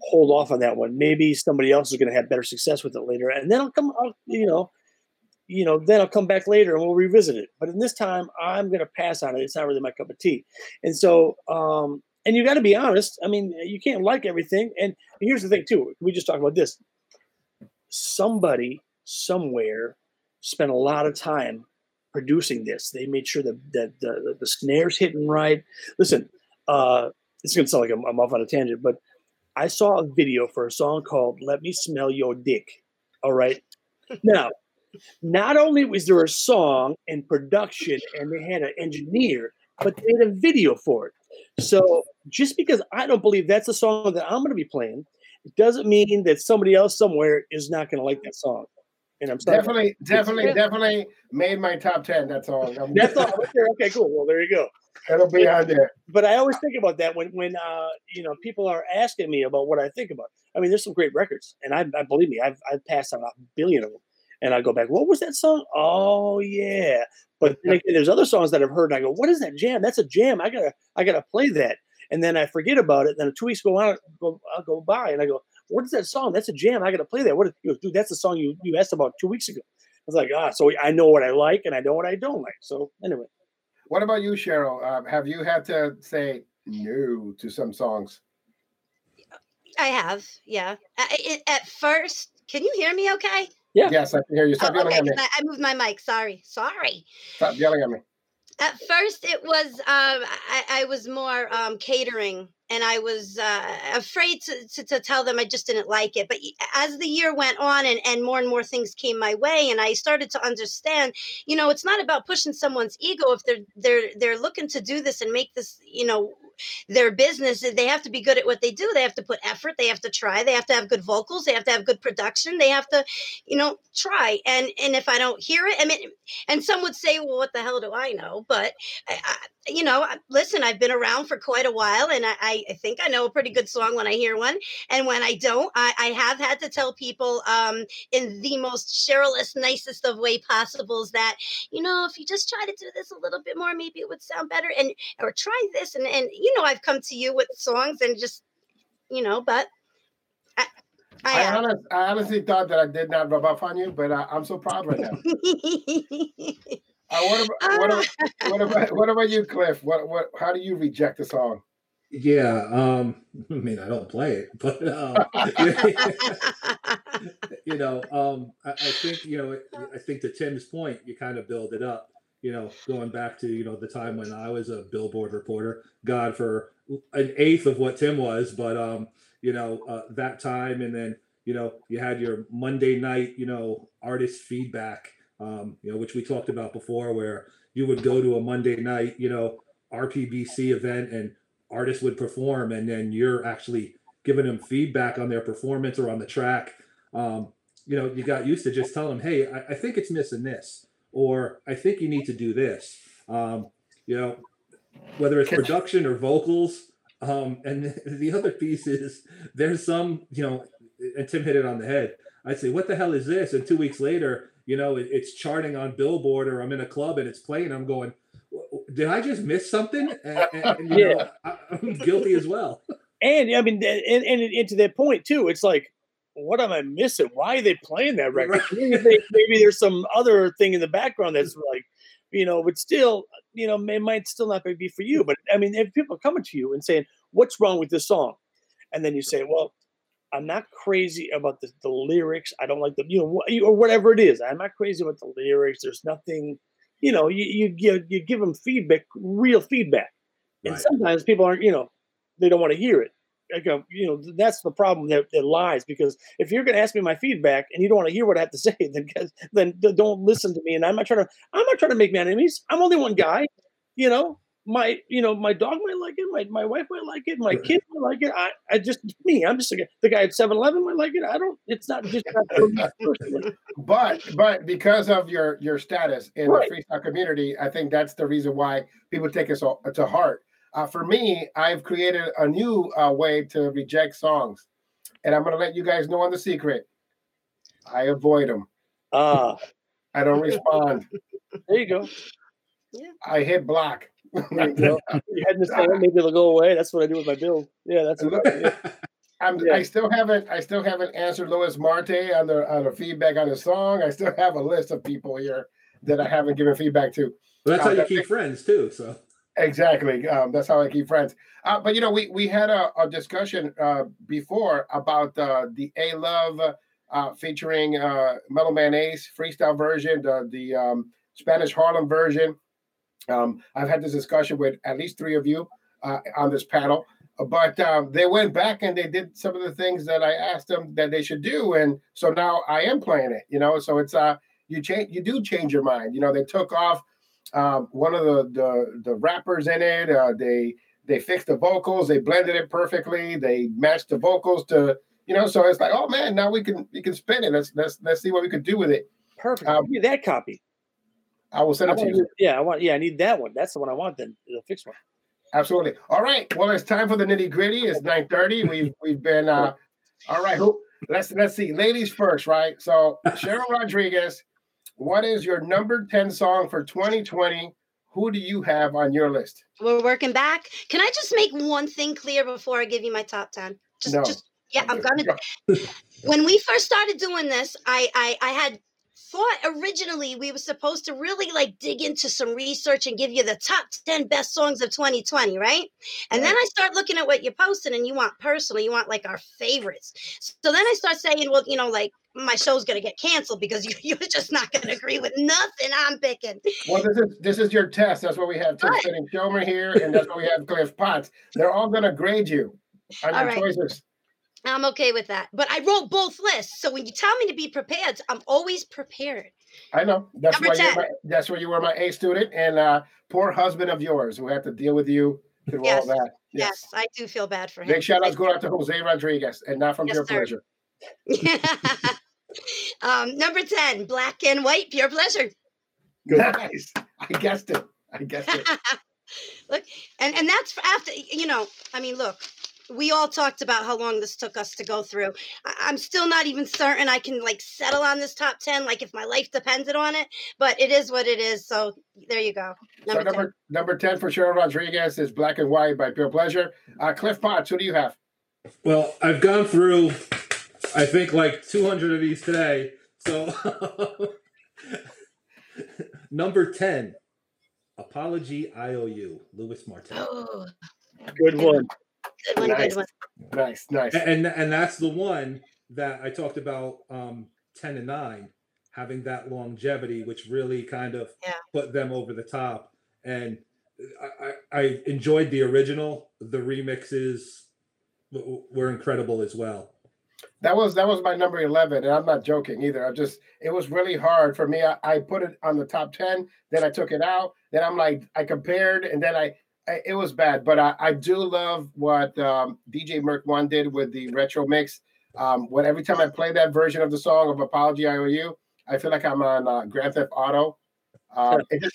hold off on that one. Maybe somebody else is going to have better success with it later, and then I'll come. I'll, you know, you know, then I'll come back later and we'll revisit it. But in this time, I'm going to pass on it. It's not really my cup of tea. And so, um, and you got to be honest. I mean, you can't like everything. And here's the thing, too. We just talked about this. Somebody somewhere spent a lot of time producing this. They made sure that, that the, the, the snares hitting right. Listen, uh, it's going to sound like I'm, I'm off on a tangent, but I saw a video for a song called Let Me Smell Your Dick. All right. Now, not only was there a song and production and they had an engineer, but they had a video for it. So just because I don't believe that's a song that I'm going to be playing, it doesn't mean that somebody else somewhere is not going to like that song. And I'm definitely, definitely, definitely made my top ten. That's all. That's all. Okay, cool. Well, there you go. It'll be on there. But I always think about that when when uh, you know people are asking me about what I think about. I mean, there's some great records, and I, I believe me, I've I've passed on a billion of them. And I go back, what was that song? Oh yeah. But again, there's other songs that I've heard, and I go, what is that jam? That's a jam. I gotta I gotta play that. And then I forget about it. Then two weeks go on, go, I'll go by, and I go, what is that song? That's a jam. I got to play that. What? Goes, dude, that's the song you, you asked about two weeks ago. I was like, ah, so I know what I like and I know what I don't like. So anyway. What about you, Cheryl? Um, have you had to say no to some songs? I have, yeah. I, at first, can you hear me okay? Yeah. Yes, I can hear you. Stop oh, yelling okay, at me. I, I moved my mic. Sorry. Sorry. Stop yelling at me. At first, it was um, I, I was more um, catering and I was uh, afraid to, to, to, tell them I just didn't like it. But as the year went on and, and more and more things came my way, and I started to understand, you know, it's not about pushing someone's ego if they're they're they're looking to do this and make this, you know, their business they have to be good at what they do. They have to put effort they have to try they have to have good vocals they have to have good production they have to you know try. And and if i don't hear it i mean and some would say well what the hell do i know? But I, I, you know listen i've been around for quite a while and I, I think i know a pretty good song when i hear one. And when i don't i, I have had to tell people um, in the most Cherylist, nicest of way possible is that you know if you just try to do this a little bit more maybe it would sound better and or try this and and know, I've come to you with songs and just, you know, but I, I, I, honest, I honestly thought that I did not rub off on you, but I, am so proud right now. (laughs) uh, what, about, what, about, what, about, what about you, Cliff? What what? How do you reject a song? Yeah, um, (laughs) I mean, I don't play it, (laughs) but um, you know, um, I, I, think you know, I think to Tim's point, you kind of build it up you know, going back to, you know, the time when I was a billboard reporter, God for an eighth of what Tim was, but, um, you know, uh, that time. And then, you know, you had your Monday night, you know, artist feedback, um, you know, which we talked about before, where you would go to a Monday night, you know, RPBC event and artists would perform and then you're actually giving them feedback on their performance or on the track. Um, you know, you got used to just telling them, hey, I, I think it's missing this or I think you need to do this. Um, you know, whether it's production or vocals. Um, and (laughs) the other piece is there's some, you know, and Tim hit it on the head. I'd say, what the hell is this? And two weeks later, you know, it, it's charting on Billboard or I'm in a club and it's playing. I'm going, did I just miss something? And, and, (laughs) yeah. Know, I, am guilty as well. And I mean, and, and, and to that point too, it's like, what am I missing? Why are they playing that record? Right. Maybe, maybe, there's some other thing in the background that's like, you know, but still, you know, it might still not be for you. But I mean, if people are coming to you and saying, "What's wrong with this song?" and then you say, "Well, I'm not crazy about the, the lyrics. I don't like the, you know, or whatever it is. I'm not crazy about the lyrics. There's nothing, you know, you you give you give them feedback, real feedback, and right. sometimes people aren't, you know, they don't want to hear it a, you know that's the problem that, that lies because if you're going to ask me my feedback and you don't want to hear what I have to (laughs) say, then then don't listen to me. And I'm not trying to I'm not trying to make me enemies. I'm only one guy. You know, my you know my dog might like it, my, my wife might like it, my kid might like it. I, I just me, I'm just a, the guy at 7-Eleven might like it. I don't. It's not just that (laughs) but but because of your your status in right. the freestyle community, I think that's the reason why people take it so, to heart uh, for me, I've created a new uh, way to reject songs, and I'm going to let you guys know on the secret. I avoid them. Ah, I don't respond. There you go. Yeah. I hit block. There you go. You had to say maybe it'll go away. That's what I do with my bill. Yeah, that's. (laughs) Yeah. I'm, yeah. I still haven't. I still haven't answered Louis Marte on the on the feedback on the song. I still have a list of people here that I haven't given feedback to. Well, that's uh, how you keep friends too. So Exactly. Um, that's how I keep friends. Uh, but you know, we we had a, a discussion uh, before about uh, the A Love uh, featuring uh, Mellow Man Ace freestyle version, the the um, Spanish Harlem version. Um, I've had this discussion with at least three of you uh, on this panel, but um, they went back and they did some of the things that I asked them that they should do, and so now I am playing it. You know, so it's uh you change you do change your mind. You know, they took off um, one of the, the, the rappers in it. Uh, they they fixed the vocals. They blended it perfectly. They matched the vocals to You know, so it's like, oh man, now we can we can spin it. Let's let's let's see what we could do with it. Perfect. Um, Give me that copy. I will send it to you. Yeah, I want. Yeah, I need that one. That's the one I want. Then the fixed one. Absolutely. All right. Well, it's time for the nitty gritty. It's nine thirty. We've we've been. uh All right. Who? Let's let's see. Ladies first, right? So Cheryl Rodriguez, what is your number ten song for 2020? Who do you have on your list? We're working back. Can I just make one thing clear before I give you my top ten? Just, no. just yeah, I'm gonna. (laughs) when we first started doing this, I, I I had thought originally we were supposed to really like dig into some research and give you the top 10 best songs of 2020, right? And then I start looking at what you're posting and you want personally, you want like our favorites. So then I start saying, well, you know, like my show's going to get canceled because (laughs) you, you're just not going to agree with nothing I'm picking. Well, this is this is your test. That's what we have Tim and Shomer here, and that's what we have Cliff Potts. They're all going to grade you on your right. choices. I'm okay with that. But I wrote both lists. So when you tell me to be prepared, I'm always prepared. I know. That's Number why 10. My, that's why you were my A student and uh poor husband of yours who had to deal with you through yes. all that. Yes. yes. I do feel bad for him. Big shout outs go out to Jose Rodriguez and not from yes, Pure sir. Pleasure. (laughs) um, number 10, black and white, pure pleasure. Good. Nice. I guessed it. I guessed it. (laughs) look, and and that's after you know, I mean, look, we all talked about how long this took us to go through. I- am still not even certain I can like settle on this top 10, like if my life depended on it, but it is what it is. So there you go. Number, so number 10. number 10 for Cheryl Rodriguez is Black and White by Pure Pleasure. Uh, Cliff Potts, who do you have? Well, I've gone through, I think, like 200 of these today. So (laughs) number 10, Apology IOU, Louis Marte. Oh, good one. Good one, nice. good one. Nice, nice. And and that's the one that I talked about um 10 and 9 having that longevity which really kind of yeah. put them over the top and I, I, I enjoyed the original the remixes were incredible as well that was that was my number 11 and i'm not joking either i just it was really hard for me I, I put it on the top 10 then i took it out then i'm like i compared and then i it was bad, but I, I do love what um, DJ Merc One did with the retro mix. Um, when every time I play that version of the song of Apology IOU, I feel like I'm on uh, Grand Theft Auto. Um, it, just,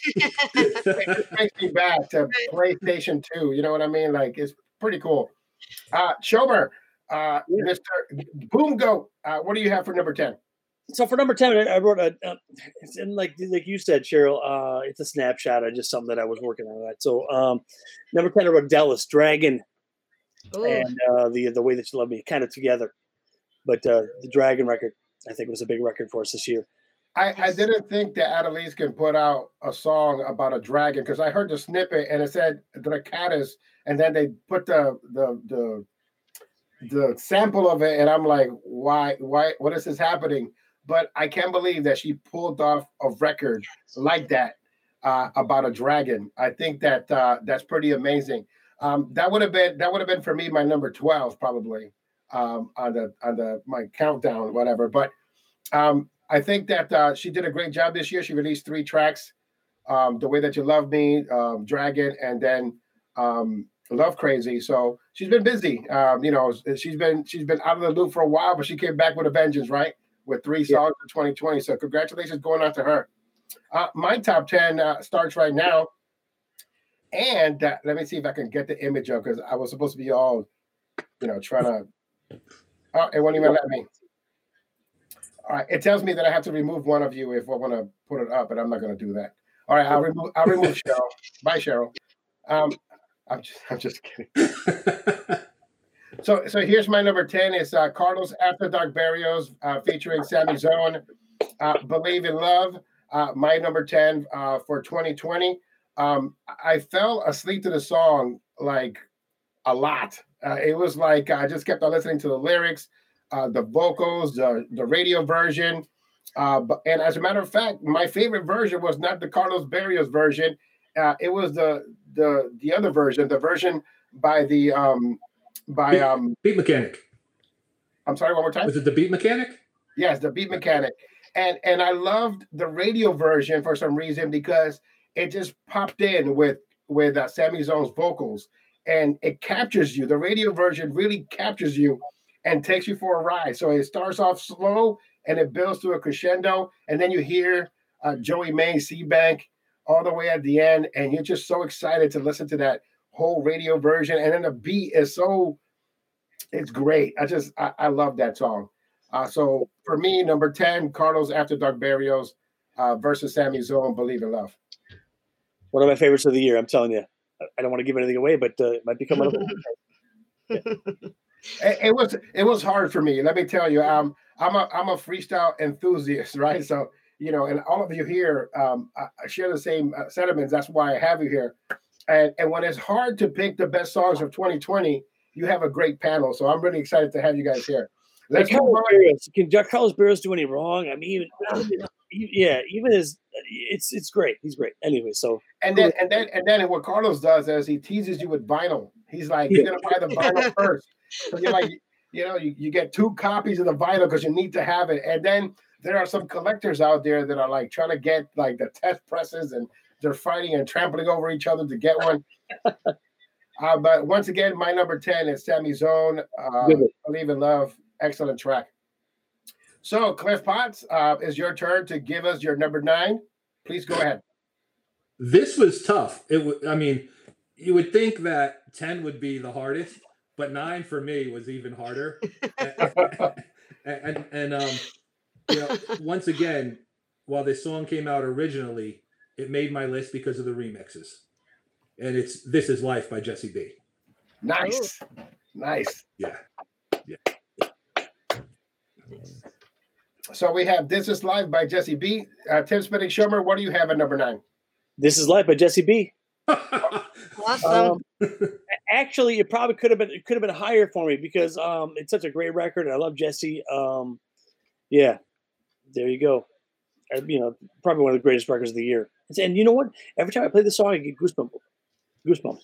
it just makes (laughs) me back to PlayStation 2. You know what I mean? Like it's pretty cool. Uh, Shomer, uh, Mr. Boom Goat, uh, what do you have for number 10? so for number 10 i wrote a, a and like like you said cheryl uh it's a snapshot of just something that i was working on that so um number 10 i wrote dallas dragon Ooh. and uh the the way that you love me kind of together but uh the dragon record i think was a big record for us this year I, I didn't think that Adelise can put out a song about a dragon because I heard the snippet and it said Dracatus, and then they put the the the the sample of it, and I'm like, why why what is this happening? but I can't believe that she pulled off a record like that uh, about a dragon. I think that uh, that's pretty amazing. Um, that would have been that would have been for me my number twelve probably um, on the on the my countdown whatever. But um, I think that uh, she did a great job this year. She released three tracks: um, "The Way That You Love Me," um, "Dragon," and then um, "Love Crazy." So she's been busy. you know, she's been she's been out of the loop for a while, but she came back with a vengeance, right? with three songs yeah. in 2020. So congratulations going out to her. Uh, my top 10 uh, starts right now. And uh, let me see if I can get the image up because I was supposed to be all, you know, trying (laughs) to. Oh, it won't even let me. All right, it tells me that I have to remove one of you if I want to put it up, but I'm not going to do that. All right, I'll remove. I'll remove (laughs) Cheryl. Bye, Cheryl. Um, I'm just. I'm just kidding. So, so here's my number 10 is uh, Carlos After Dark Barrios uh, featuring Sammy Zone. Uh, Believe in Love, uh, my number 10 uh, for 2020. Um, I fell asleep to the song like a lot. Uh, it was like I just kept on listening to the lyrics, uh, the vocals, the, the radio version. Uh, but, and as a matter of fact, my favorite version was not the Carlos Barrios version. Uh, it was the the the other version, the version by the um, by Beat, um Beat Mechanic. I'm sorry, one more time. Was it the Beat Mechanic? Yes, the Beat Mechanic. And and I loved the radio version for some reason because it just popped in with with uh, Sammy Zone's vocals and it captures you. The radio version really captures you and takes you for a ride. So it starts off slow and it builds to a crescendo, and then you hear uh, Joey May, C Bank, all the way at the end, and you're just so excited to listen to that whole radio version. And then the beat is so, it's great. I just I, I love that song. Uh, so for me, number ten, Carlos After Dark Barrios uh, versus Sammy Zone, Believe in Love. One of my favorites of the year. I'm telling you. I don't want to give anything away, but uh, it might be coming up. yeah. it, it, was it was hard for me. Let me tell you. Um, I'm a I'm a freestyle enthusiast, (laughs) right? So you know, and all of you here um, I share the same uh, sentiments. That's why I have you here. And and when it's hard to pick the best songs of 2020, you have a great panel. So I'm really excited to have you guys here. Let's Carlos Can Carlos Barrios do any wrong? I mean, even, yeah, even his it's it's great. He's great. Anyway, so and then and then and then what Carlos does is he teases you with vinyl. He's like, you're gonna buy the vinyl first. So you're like, you know, you, you get two copies of the vinyl because you need to have it. And then there are some collectors out there that are like trying to get like the test presses and they're fighting and trampling over each other to get one. (laughs) uh, but once again, my number 10 is Sammy Zone. Uh, Believe in Love. Excellent track. So, Cliff Potts, uh, is your turn to give us your number nine. Please go ahead. This was tough. It w- I mean, you would think that 10 would be the hardest, but nine for me was even harder. (laughs) and, and, and, um, you know, once again, while this song came out originally, it made my list because of the remixes. And it's This Is Life by Jesse B. Nice. Nice. Yeah. Yeah. So we have This Is Life by Jesse B. Uh, Tim Spinning Shummer, what do you have at number nine? This Is Life by Jesse B. (laughs) awesome. Um, actually, it probably could have been it could have been higher for me because um, it's such a great record I love Jesse. Um, yeah, there you go. You know, probably one of the greatest records of the year. And you know what? Every time I play the song, I get goosebumps. Goosebumps.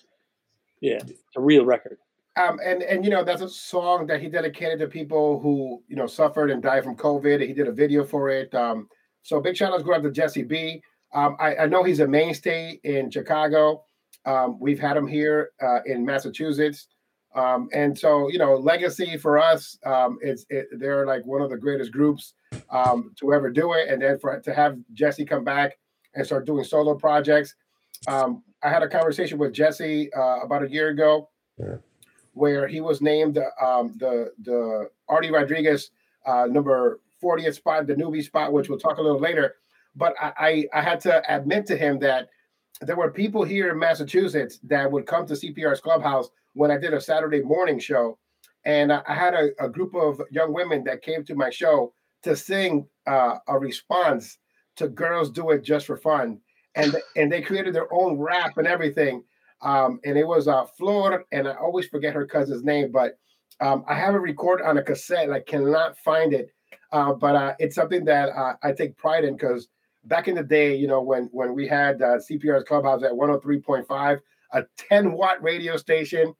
Yeah, it's a real record. Um, and and you know that's a song that he dedicated to people who you know suffered and died from COVID. He did a video for it. Um, so big shout outs go out to Jesse B. Um, I, I know he's a mainstay in Chicago. Um, we've had him here uh, in Massachusetts, um, and so you know legacy for us. Um, it's it, they're like one of the greatest groups to ever do it, and then for to have Jesse come back and start doing solo projects. I had a conversation with Jesse uh, about a year ago. Yeah where he was named um, the the Artie Rodriguez uh, number 40th spot, the newbie spot, which we'll talk a little later. But I, I, I had to admit to him that there were people here in Massachusetts that would come to CPR's clubhouse when I did a Saturday morning show. And I, I had a, a, group of young women that came to my show to sing uh, a response to Girls Do It Just for Fun. And, and they created their own rap and everything. Um, and it was uh, Flor, and I always forget her cousin's name, but um, I have a record on a cassette. and I cannot find it, uh, but uh, it's something that uh, I take pride in because back in the day, you know, when when we had uh, CPR's Clubhouse at 103.5, a 10 watt radio station,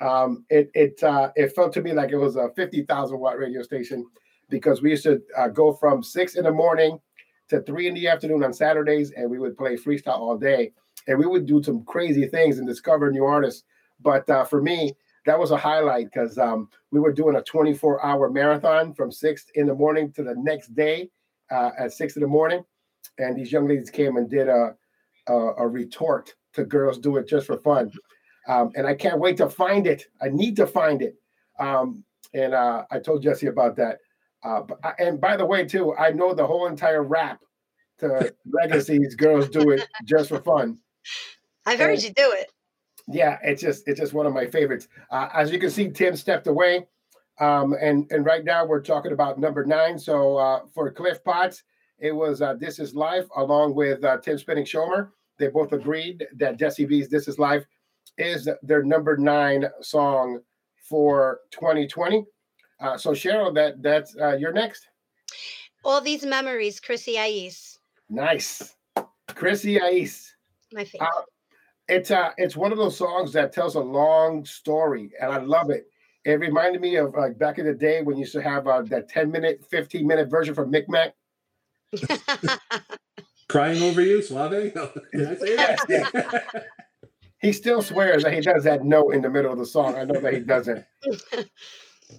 um, it it uh, it felt to me like it was a 50,000 watt radio station because we used to uh, go from six in the morning to three in the afternoon on Saturdays, and we would play freestyle all day and we would do some crazy things and discover new artists. But uh, for me, that was a highlight because um, we were doing a 24 hour marathon from six in the morning to the next day uh, at six in the morning. And these young ladies came and did a, a, a retort to Girls Do It Just for Fun. Um, and I can't wait to find it. I need to find it. Um, and uh, I told Jesse about that. Uh, and by the way, too, I know the whole entire rap to (laughs) Legacies Girls Do It Just for Fun. I've heard and, you do it. Yeah, it's just it's just one of my favorites. Uh, as you can see, Tim stepped away, um, and and right now we're talking about number nine. So uh, for Cliff Potts, it was uh, "This Is Life" along with uh, Tim Spinning Shomer. They both agreed that Jesse B's "This Is Life" is their number nine song for 2020. Uh, so Cheryl, that that's uh, you're next. All these memories, Chrissy Ais. Nice, Chrissy Ais my favorite. Uh, it's uh it's one of those songs that tells a long story, and I love it. It reminded me of like back in the day when you used to have uh, that 10 minute, 15 minute version from Micmac. (laughs) Crying over you, Suave? (laughs) Did I say that? (laughs) he still swears that he does that note in the middle of the song. I know that he doesn't.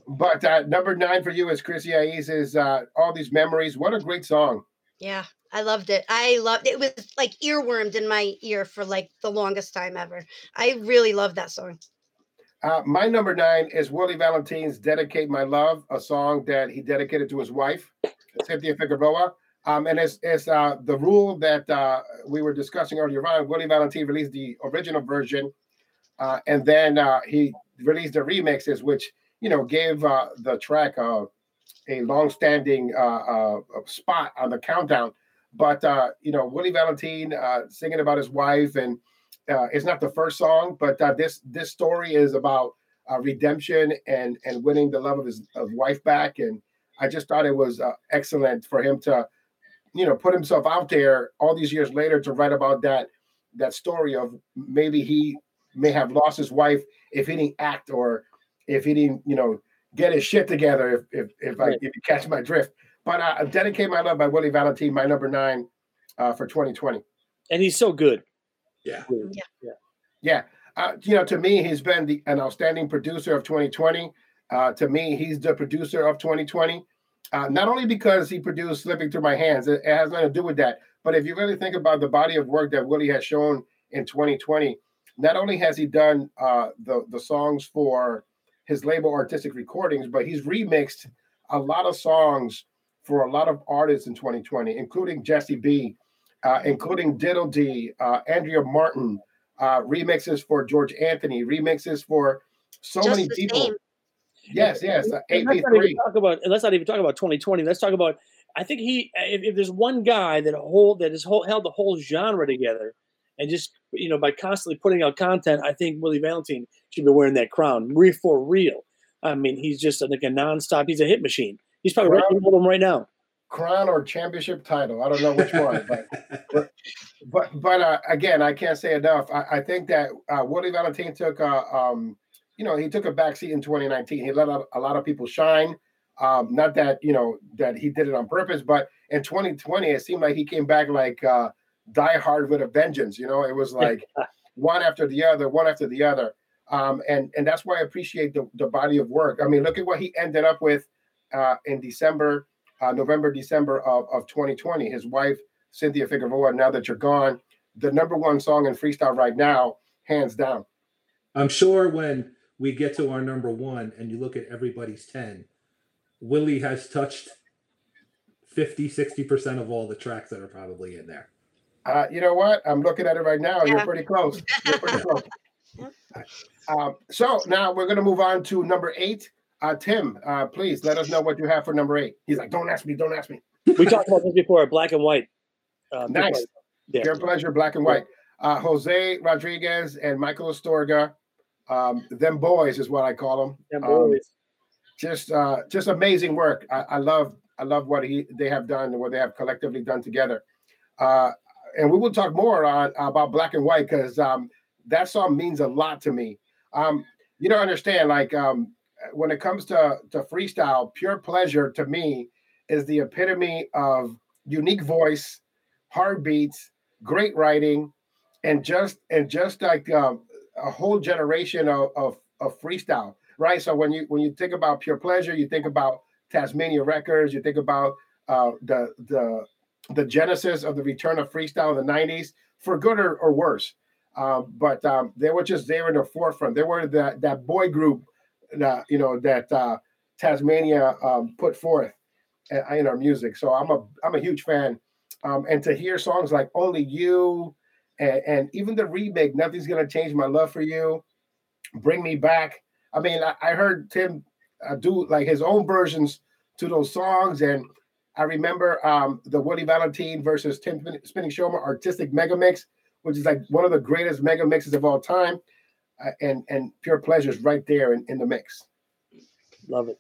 But uh, number nine for you is Chrissy Aiz is uh, All These Memories. What a great song. Yeah, I loved it. I loved it. It was like earwormed in my ear for like the longest time ever. I really love that song. Uh, my number nine is Willie Valentine's Dedicate My Love, a song that he dedicated to his wife, Cynthia Figueroa. Um, and it's, it's uh, the rule that uh, we were discussing earlier on. Willie Valentine released the original version, uh, and then uh, he released the remixes, which you know gave uh, the track a long-standing spot on the countdown. But you know, Willie Valentine singing about his wife and uh, it's not the first song, but uh, this this story is about uh, redemption and and winning the love of his of wife back. And I just thought it was uh, excellent for him to, you know, put himself out there all these years later to write about that that story of maybe he may have lost his wife if he didn't act or if he didn't, you know, get his shit together. If if if, I, if you catch my drift. But uh, dedicate my love by Willie Valentine, my number nine uh, for 2020. And he's so good. Yeah. Yeah. Yeah. Yeah. Uh, you know, to me, he's been the, an outstanding producer of 2020. Uh, to me, he's the producer of 2020. Uh, not only because he produced "Slipping Through My Hands," it, it, has nothing to do with that. But if you really think about the body of work that Willie has shown in 2020, not only has he done uh, the the songs for his label Artistic Recordings, but he's remixed a lot of songs for a lot of artists in 2020, including Jesse B, uh, including Diddle D, uh, Andrea Martin, uh, remixes for George Anthony, remixes for so Just many people. Same. Yes, yes. Uh, let's, not even talk about, let's not even talk about 2020. Let's talk about. I think he, if, if there's one guy that hold that has hold, held the whole genre together, and just you know by constantly putting out content, I think Willie Valentine should be wearing that crown. For real. I mean, he's just like a nonstop. He's a hit machine. He's probably right them right now crown or championship title. I don't know which one, but (laughs) but but, but uh, again, I can't say enough. I, I think that uh, Willie Valentine took a um, you know he took a backseat in 2019. He let a, a lot of people shine. Um, not that you know that he did it on purpose, but in 2020 it seemed like he came back like uh, Die Hard with a vengeance. You know, it was like one after the other, one after the other. Um, and and that's why I appreciate the, the body of work. I mean, look at what he ended up with uh, in December uh, November, December of, of 2020. His wife, Cynthia Figueroa, Now That You're Gone, the number one song in freestyle right now, hands down. I'm sure when we get to our number one and you look at everybody's 10, Willie has touched 50, 60% of all the tracks that are probably in there. Uh, you know what? I'm looking at it right now. Yeah. You're pretty close. You're pretty (laughs) close. Um, so now we're going to move on to number eight. Uh, Tim, uh, please let us know what you have for number eight. He's like, don't ask me, don't ask me. We talked about this before, black and white. Uh, nice. Yeah. Your pleasure, black and white. Uh, Jose Rodriguez and Michael Astorga, um, them boys is what I call them. Them um, boys. Um, just, uh, just amazing work. I, I, love, I love what he they have done and what they have collectively done together. Uh, and we will talk more on about black and white because um, that song means a lot to me. Um, you don't understand, like um, when it comes to to freestyle, pure pleasure to me is the epitome of unique voice, hard beats, great writing, and just and just like um, a whole generation of, of of freestyle, right? So when you when you think about pure pleasure, you think about Tasmania Records, you think about uh, the the the genesis of the return of freestyle in the '90s, for good or, or worse. Um, but um, they were just there in the forefront. They were that that boy group that you know that uh, Tasmania um, put forth uh, in our music. So I'm a I'm a huge fan, um, and to hear songs like "Only You" and, and even the remake, "Nothing's Gonna Change My Love for You," "Bring Me Back." I mean, I, I heard Tim uh, do like his own versions to those songs, and I remember um, the Willie Valentine versus Tim Spinning Shomer artistic mega mix, which is like one of the greatest mega mixes of all time and and pure pleasure is right there in, in the mix. Love it,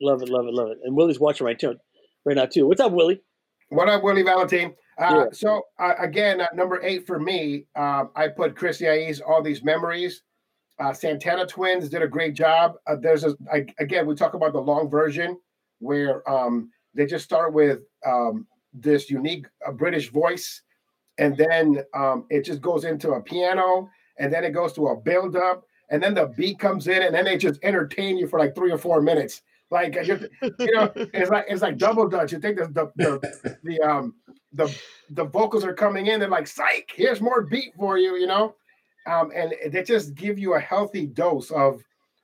love it, love it, love it. And Willie's watching right too, right now too. What's up, Willie? What up, Willie Valentine? Uh, yeah. So uh, again, uh, number eight for me, um, I put Chrissy Aiz, all these memories. Uh, Santana Twins did a great job. Uh, there's a I, again, we talk about the long version where um, they just start with um, this unique uh, British voice, and then um, it just goes into a piano and then it goes to a build up, and then the beat comes in, and then they just entertain you for like three or four minutes. Like you know, it's like it's like double dutch. You think the the the, the um the the vocals are coming in, they're like, psych, here's more beat for you, you know. Um, and they just give you a healthy dose of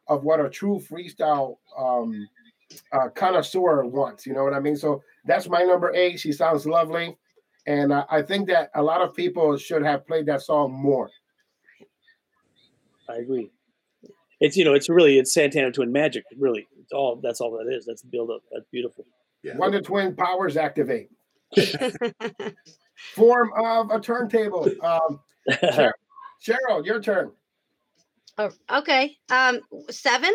of what a true freestyle um uh, connoisseur wants. You know what I mean? So that's my number eight. She sounds lovely, and uh, I think that a lot of people should have played that song more. I agree. It's you know it's really it's Santana Twin magic. Really, it's all that's all that is. That's the build up. That's beautiful. Yeah. Wonder Twin powers activate. (laughs) Form of a turntable. Um, (laughs) Cheryl, your turn. Oh, okay. Um, seven.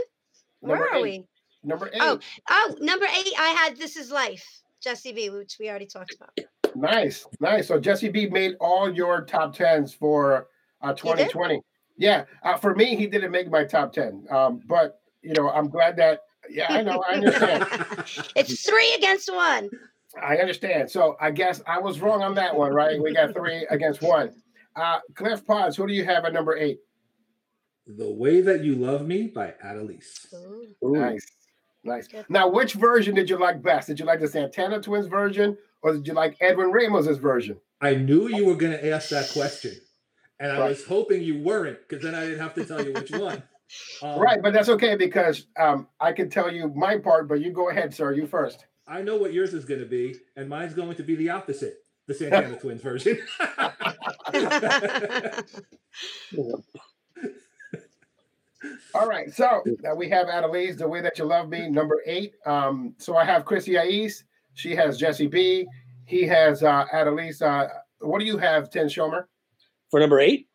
Number Where are eight. we? Number eight. Oh, oh, number eight. I had "This Is Life," Jesse B, which we already talked about. (clears throat) Nice, nice. So Jesse B made all your top tens for uh, 2020. Yeah, uh, for me, he didn't make my top ten. Um, but you know, I'm glad that. Yeah, I know. I understand. (laughs) it's three against one. I understand. So I guess I was wrong on that one, right? We got three against one. Uh, Cliff Potts, who do you have at number eight? The Way That You Love Me by Adelise. Ooh. Nice. Nice. Now, which version did you like best? Did you like the Santana Twins version or did you like Edwin Ramos's version? I knew you were going to ask that question. And I right. was hoping you weren't because then I didn't have to tell you which one. (laughs) Um, right, but that's okay because um, I can tell you my part, but you go ahead, sir. You first. I know what yours is going to be, and mine's going to be the opposite the Santana (laughs) Twins version. (laughs) All right, so uh, we have Adelise, The Way That You Love Me, number eight. Um, so I have Chrissy Ais. She has Jesse B. He has uh, Adelise. Uh, what do you have, Tim Schomer? For number eight?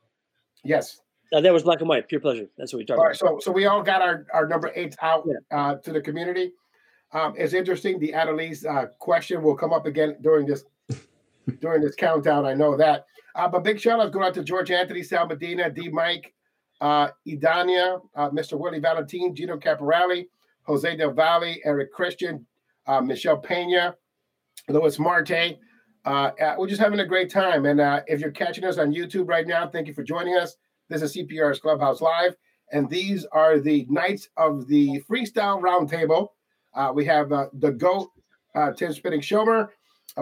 Yes. Uh, that was black and white, pure pleasure. That's what we talked all right, about. So, so we all got our, our number eight out yeah. uh, to the community. Um, it's interesting. The Adelise uh, question will come up again during this during this countdown. I know that. Uh, but big shout out going out to George Anthony, Sal Medina, D. Mike, uh, Idania, uh, Mr. Willie Valentin, Gino Caporelli, Jose Del Valle, Eric Christian, uh, Michelle Pena, Louis Marte. Uh, uh, we're just having a great time. And uh, if you're catching us on YouTube right now, thank you for joining us. This is CPR's Clubhouse Live. And these are the nights of the freestyle roundtable. Uh, we have the GOAT, uh Tim Spinning Schomer.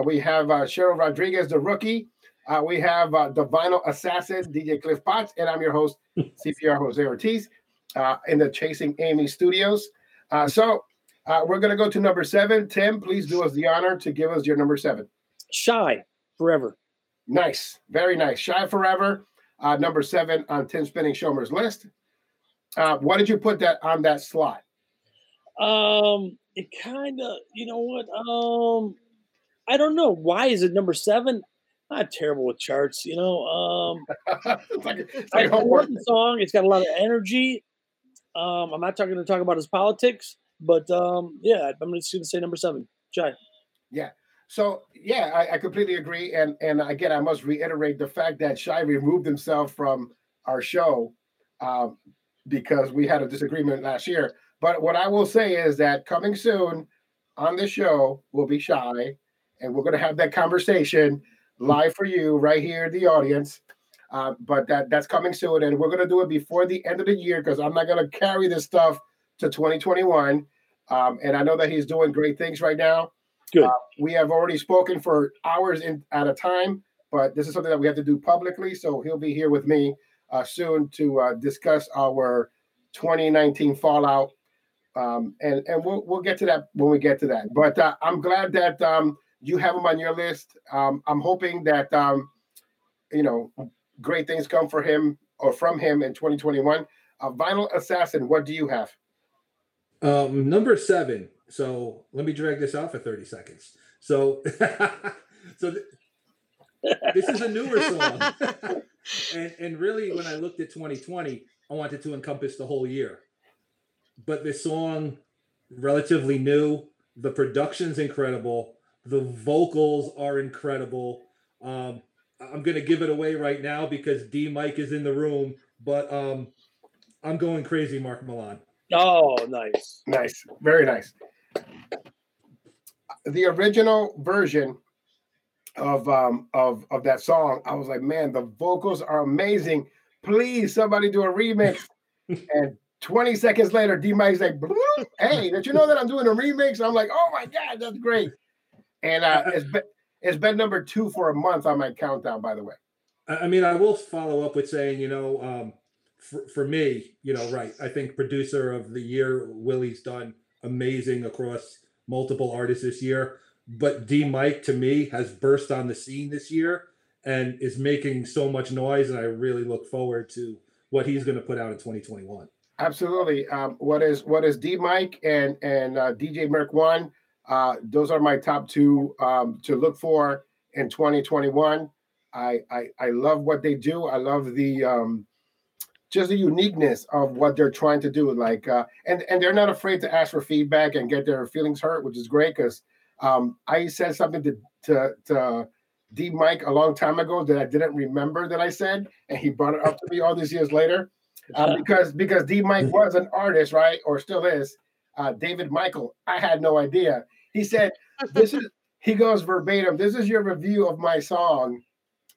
we have uh Cheryl Rodriguez, the rookie. Uh, we have uh, the vinyl assassin, DJ Cliff Potts, and I'm your host, (laughs) CPR Jose Ortiz, uh, in the Chasing Amy studios. Uh, so uh, we're going to go to number seven. Tim, please do us the honor to give us your number seven. Shy Forever. Nice. Very nice. Shy Forever, uh, number seven on Tim Spinning Schomer's list. why did you put that on that slot? Um, it kind of, you know what? Um, I don't know. Why is it number seven? Not terrible with charts, you know. Um, (laughs) it's like, it's like I love the song. It's got a lot of energy. Um, I'm not talking to talk about his politics, but um, yeah, I'm just going to say number seven, Jai. Yeah. So yeah, I, I, completely agree, and and again, I must reiterate the fact that Shy removed himself from our show um, because we had a disagreement last year. But what I will say is that coming soon on the show will be Shy, and we're going to have that conversation live for you right here the audience. Uh, but that that's coming soon, and we're gonna do it before the end of the year because I'm not gonna carry this stuff to 2021. Um, and I know that he's doing great things right now. Good. Uh, we have already spoken for hours in, at a time, but this is something that we have to do publicly. So he'll be here with me uh, soon to uh, discuss our 2019 fallout. Um, and and we'll we'll get to that when we get to that. But uh, I'm glad that um, you have him on your list. Um, I'm hoping that um, you know great things come for him or from him in 2021. A Vinyl Assassin, what do you have? Um, number seven. So let me drag this out for 30 seconds. So, (laughs) so th- this is a newer song, (laughs) and and really, when I looked at 2020, I wanted to encompass the whole year. But this song, relatively new. The production's incredible the vocals are incredible. Um, I'm gonna give it away right now because D Mike is in the room, but um, I'm going crazy, Mark Milan. Oh, nice, nice, very nice. The original version of um of of that song, I was like, man, the vocals are amazing. Please, somebody do a remix. (laughs) and 20 seconds later, D Mike's like, "Hey, did you know that I'm doing a remix?" I'm like, "Oh my god, that's great!" And uh, (laughs) it's been it's been number two for a month on my countdown. By the way, I mean, I will follow up with saying, you know, um, for, for me, you know, right. I think producer of the year, Willie's done amazing across multiple artists this year. But D Mike to me has burst on the scene this year and is making so much noise. And I really look forward to what he's going to put out in 2021. Absolutely. Um, what is what is D Mike and and uh, DJ Merc One? Uh, those are my top two um, to look for in 2021. I, I I love what they do. I love the um, just the uniqueness of what they're trying to do. Like, uh, and and they're not afraid to ask for feedback and get their feelings hurt, which is great. Because um, I said something to to to D Mike a long time ago that I didn't remember that I said, and he brought it up to me all these years later. Uh, (laughs) because because D Mike was an artist, right, or still is. Uh, David Michael, I had no idea. He said, "This is." (laughs) He goes verbatim. This is your review of my song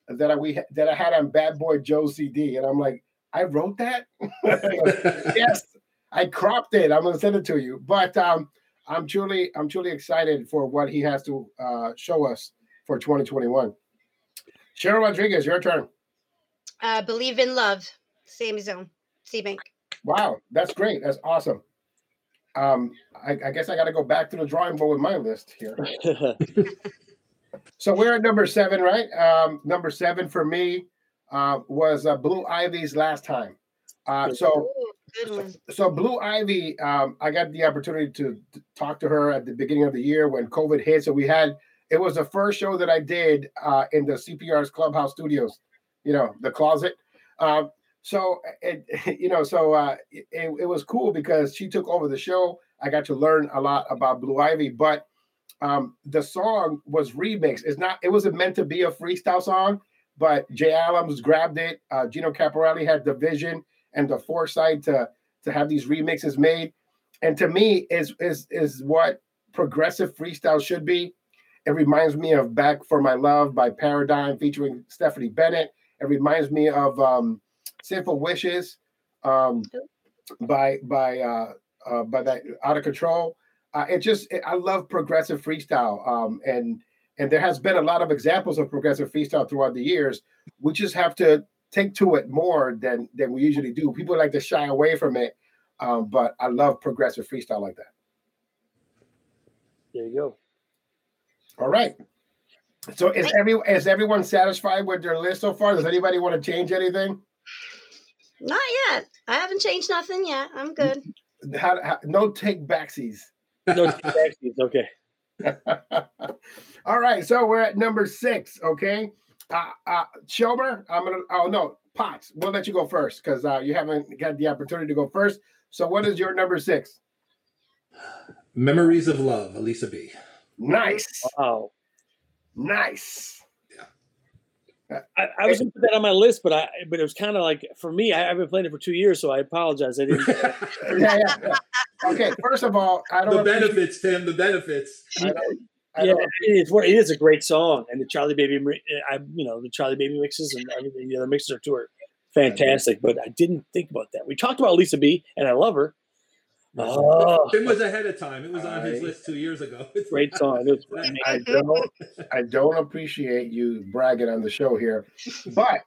that I we that I had on Bad Boy Joe CD, and I'm like, I wrote that. (laughs) yes, I cropped it. I'm gonna send it to you. But um, I'm truly, I'm truly excited for what he has to uh, show us for 2021. Cheryl Rodriguez, your turn. Uh, believe in love, Sammy Zone, C Bank. Wow, that's great. That's awesome. Um, I, I guess I got to go back to the drawing board with my list here. (laughs) (laughs) so we're at number seven, right? Um, number seven for me uh, was uh, Blue Ivy's last time. Uh, so, so, so Blue Ivy, um, I got the opportunity to, to, talk to her at the beginning of the year when COVID hit. So we had it was the first show that I did uh, in the CPR's Clubhouse Studios, you know, the closet. Um, so it, (laughs) you know, so uh, it, it was cool because she took over the show. I got to learn a lot about Blue Ivy, but um, the song was remixed. It's not. It wasn't meant to be a freestyle song but Jay Adams grabbed it. Uh, Gino Caporelli had the vision and the foresight to to have these remixes made. And to me, is is is what progressive freestyle should be. It reminds me of "Back for My Love" by Paradigm featuring Stephanie Bennett. It reminds me of um, "Sinful Wishes" um, by by uh, uh, by that Out of Control. Uh, it just it, I love progressive freestyle, um, and and there has been a lot of examples of progressive freestyle throughout the years. We just have to take to it more than than we usually do. People like to shy away from it, um, but I love progressive freestyle like that. There you go. All right. So is every is everyone satisfied with their list so far? Does anybody want to change anything? Not yet. I haven't changed nothing yet. I'm good. How, how, no take backsies. No take backsies. Okay. (laughs) All right, so we're at number six. Okay, uh, uh, Shelmer, I'm gonna. Oh no, Potts. We'll let you go first because uh, you haven't got the opportunity to go first. So, what is your number six? Memories of Love, Elisa B. Nice. Wow. Nice. I, I, was gonna put that on my list, but I but it was kind of like for me, I, have been playing it for two years, so I apologize. I didn't. (laughs) yeah, yeah, yeah. Okay, first of all, I don't. The benefits, Tim. The benefits. I don't, I yeah, it's it is a great song, and the Charlie Baby, I you know the Charlie Baby mixes and I mean, the other mixes are too are fantastic. But I didn't think about that. We talked about Lisa B, and I love her. Oh. It was ahead of time. It was on I, his list two years ago. (laughs) Great song. (laughs) I don't, I don't appreciate you bragging on the show here, but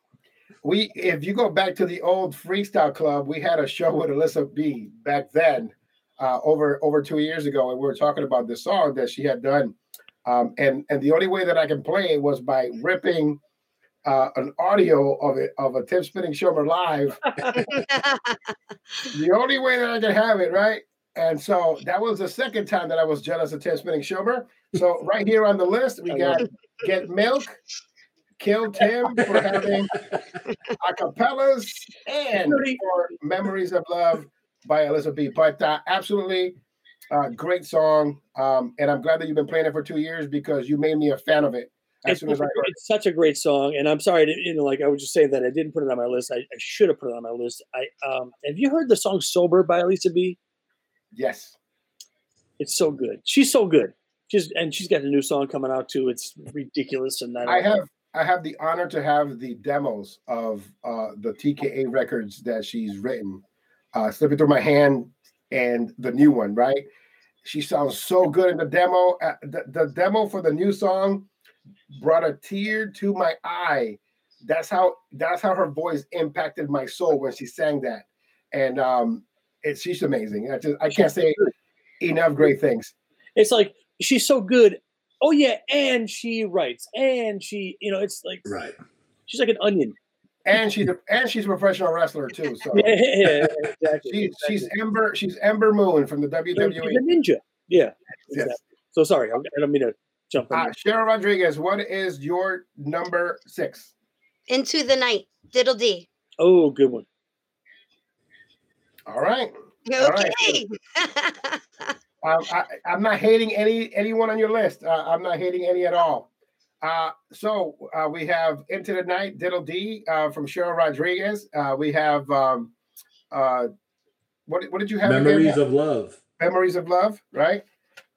we, if you go back to the old Freestyle Club, we had a show with Alyssa B back then, uh, over over two years ago, and we were talking about this song that she had done, um, and and the only way that I can play it was by ripping uh, an audio of it of a Tim Spinning Shomer live. (laughs) the only way that I can have it, right? And so that was the second time that I was jealous of Tim Spinning Shomer. So right here on the list, we got Get Milk, Kill Tim for having acapellas, and for Memories of Love by Alisa B. But uh, absolutely uh, great song. Um, and I'm glad that you've been playing it for two years because you made me a fan of it it's, it's, such a great song, and I'm sorry, to, you know, like I was just saying that I didn't put it on my list. I, I should have put it on my list. I um, have you heard the song "Sober" by Alisa B? Yes, it's so good. She's so good. She's and she's got a new song coming out too. It's ridiculous, and I, I have I have the honor to have the demos of uh, the TKA records that she's written. uh, "Slipping Through My Hand" and the new one, right? She sounds so good in the demo. Uh, the, the demo for the new song brought a tear to my eye. That's how that's how her voice impacted my soul when she sang that, and um, it, she's amazing. I just I can't say enough great things. It's like she's so good. Oh yeah, and she writes, and she, you know, it's like right. She's like an onion. And she's a, and she's a professional wrestler too. So (laughs) yeah, yeah, exactly. She's exactly. she's Ember she's Ember Moon from the WWE. She's a ninja. Yeah. Exactly. Yes. So sorry, I don't mean to jump in. Uh, Cheryl Rodriguez, what is your number six? Into the night, Diddle D. Oh, good one. All right. Okay. (laughs) um, I, am not hating any anyone on your list. Uh, I'm not hating any at all. Uh, so uh, we have Into the Night, Diddle D uh, from Cheryl Rodriguez. Uh, we have um, uh, what, what did you have? Memories again? of Love. Memories of Love, right?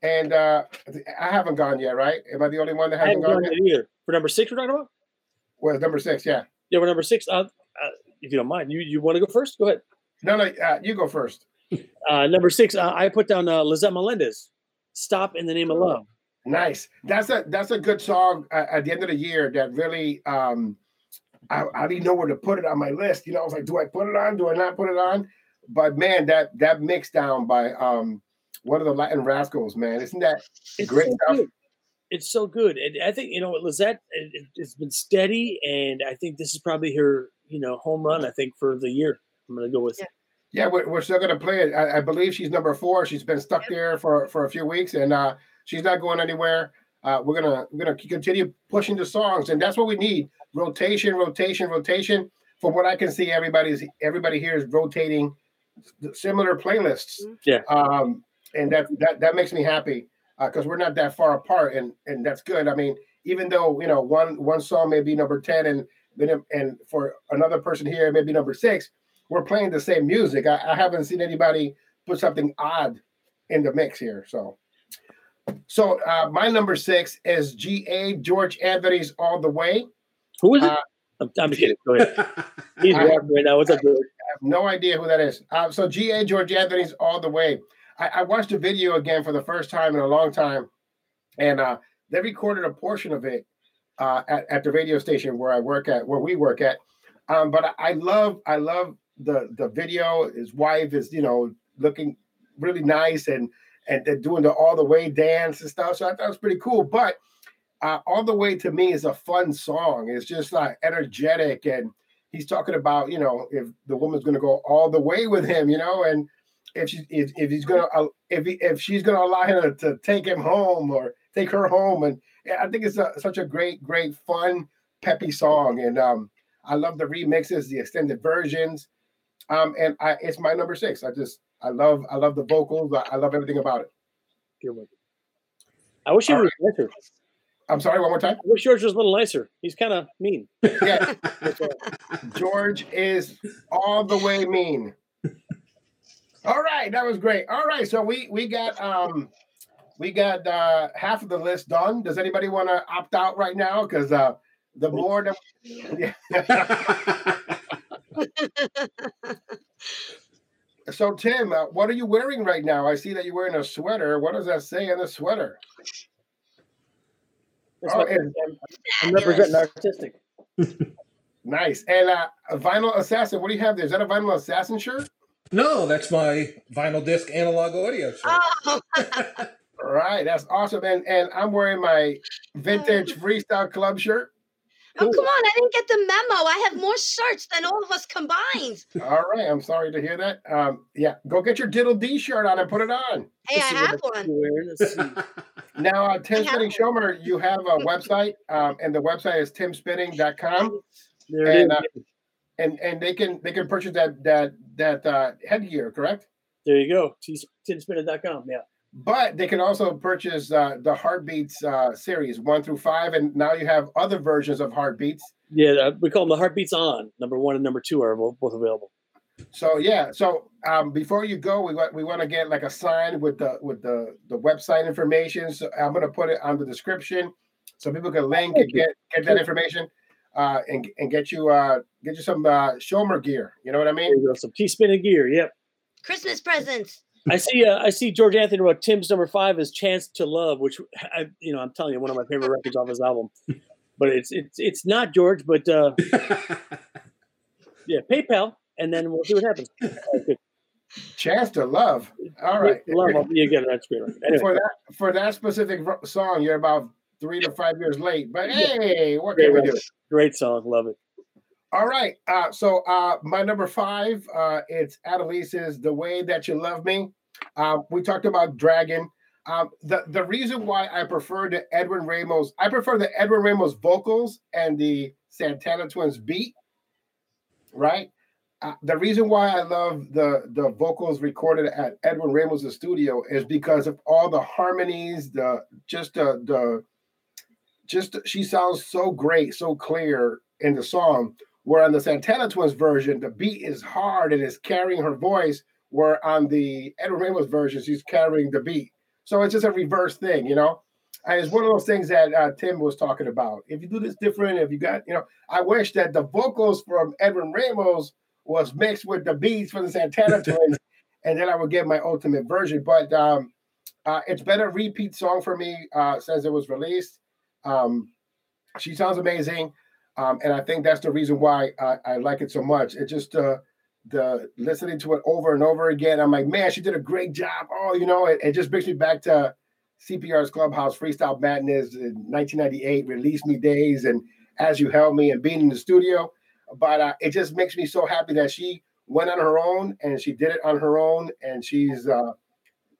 And uh, I haven't gone yet, right? Am I the only one that hasn't gone, yet? Either. For number six, we're talking about. Well, number six, yeah. Yeah, we're number six. Uh, if you don't mind, you you want to go first? Go ahead. No, no, you go first. number six, I put down Lisette Melendez. Stop in the name of love. Nice. That's a that's a good song uh, at the end of the year that really um I, I didn't know where to put it on my list. You know, I was like, do I put it on? Do I not put it on? But man, that that mix down by um one of the Latin Rascals, man, isn't that it's great so stuff? Good. It's so good, and I think you know what Lisette it, has been steady, and I think this is probably her you know home run. I think for the year, I'm going to go with. Yeah. Yeah, we're, we're still going to play it. I, I, believe she's number four. She's been stuck there for for a few weeks, and uh, She's not going anywhere. Uh, we're gonna we're gonna continue pushing the songs, and that's what we need: rotation, rotation, rotation. From what I can see, everybody's everybody here is rotating similar playlists. Yeah. Um, and that that that makes me happy because uh, we're not that far apart, and and that's good. I mean, even though you know one one song may be number ten, and then and for another person here it may be number six, we're playing the same music. I, I haven't seen anybody put something odd in the mix here, so. So uh, my number six is G.A. George Anthony's All the Way. Who is it? Uh, I'm, I'm kidding. Go ahead. (laughs) He's walking right now. What's up, George? I have no idea who that is. Uh, so G.A. George Anthony's All the Way. I, I, watched the video again for the first time in a long time, and uh, they recorded a portion of it uh, at, at the radio station where I work at, where we work at. Um, but I, I love, I love the the video. His wife is, you know, looking really nice and and they're doing the all the way dance and stuff. So I thought it was pretty cool. But uh, all the way to me is a fun song. It's just like energetic, and he's talking about you know if the woman's going to go all the way with him, you know, and if she if, if he's gonna uh, if he, if she's gonna allow him to, take him home or take her home, and I think it's a, such a great great fun peppy song, and um, I love the remixes, the extended versions, um, and I, it's my number six. I just I love I love the vocals. I, I love everything about it. I wish he was right. nicer. I'm sorry, one more time. I wish George was a little nicer. He's kind of mean. (laughs) Yeah, George is all the way mean. All right, that was great. All right, so we we got um we got uh half of the list done. Does anybody want to opt out right now? Because uh the more that (laughs) yeah. So, Tim, uh, what are you wearing right now? I see that you're wearing a sweater. What does that say in the sweater? Oh, I'm representing artistic. nice. And uh, a vinyl assassin. What do you have there? Is that a vinyl assassin shirt? No, that's my vinyl disc analog audio shirt. Oh. All right, that's awesome. And and I'm wearing my vintage freestyle club shirt. Oh, come on. I didn't get the memo. I have more shirts than all of us combined. All right. I'm sorry to hear that. Um, yeah, go get your Diddle D shirt on and put it on. Hey, I have one. (laughs) now, uh, Tim Spinning Shomer, you have a website, um, and the website is timspinning.com. There and, uh, and and they can they can purchase that that that uh, headgear, correct? There you go. Timspinning.com. Yeah but they can also purchase uh, the Heartbeats uh, series one through five, and now you have other versions of Heartbeats. Yeah, uh, we call them the Heartbeats on. Number one and number two are both available. So yeah, so um, before you go, we want we want to get like a sign with the with the the website information. So I'm gonna put it on the description so people can link and get get that information. Uh, and and get you uh get you some uh Shomer gear. You know what I mean? Some T spinning gear. Yep. Christmas presents. I see. Uh, I see. George Anthony wrote Tim's number five is "Chance to Love," which I, you know, I'm telling you, one of my favorite records off his album. But it's it's it's not George, but uh, yeah, PayPal, and then we'll see what happens. Chance to Love. All right, love. You get That's great. Anyway. For that for that specific song, you're about three to five years late. But hey, what can we do? Great song, love it. All right. Uh, so uh, my number five, uh, it's Adelise's "The Way That You Love Me." Uh, we talked about Dragon. Um, the the reason why I prefer the Edwin Ramos, I prefer the Edwin Ramos vocals and the Santana Twins beat. Right. Uh, the reason why I love the the vocals recorded at Edwin Ramos' studio is because of all the harmonies, the just the the just she sounds so great, so clear in the song where on the Santana Twins version, the beat is hard and is carrying her voice, where on the Edward Ramos version, she's carrying the beat. So it's just a reverse thing, you know? And it's one of those things that uh, Tim was talking about. If you do this different, if you got, you know, I wish that the vocals from Edwin Ramos was mixed with the beats from the Santana (laughs) Twins, and then I would get my ultimate version. But um, uh, it's been a repeat song for me uh, since it was released. Um, she sounds amazing. Um, and I think that's the reason why I, I like it so much. It just uh, the listening to it over and over again. I'm like, man, she did a great job. Oh, you know, it, it just brings me back to CPR's Clubhouse Freestyle Madness in 1998, Release Me Days, and As You Held Me, and being in the studio. But uh, it just makes me so happy that she went on her own and she did it on her own, and she's, uh,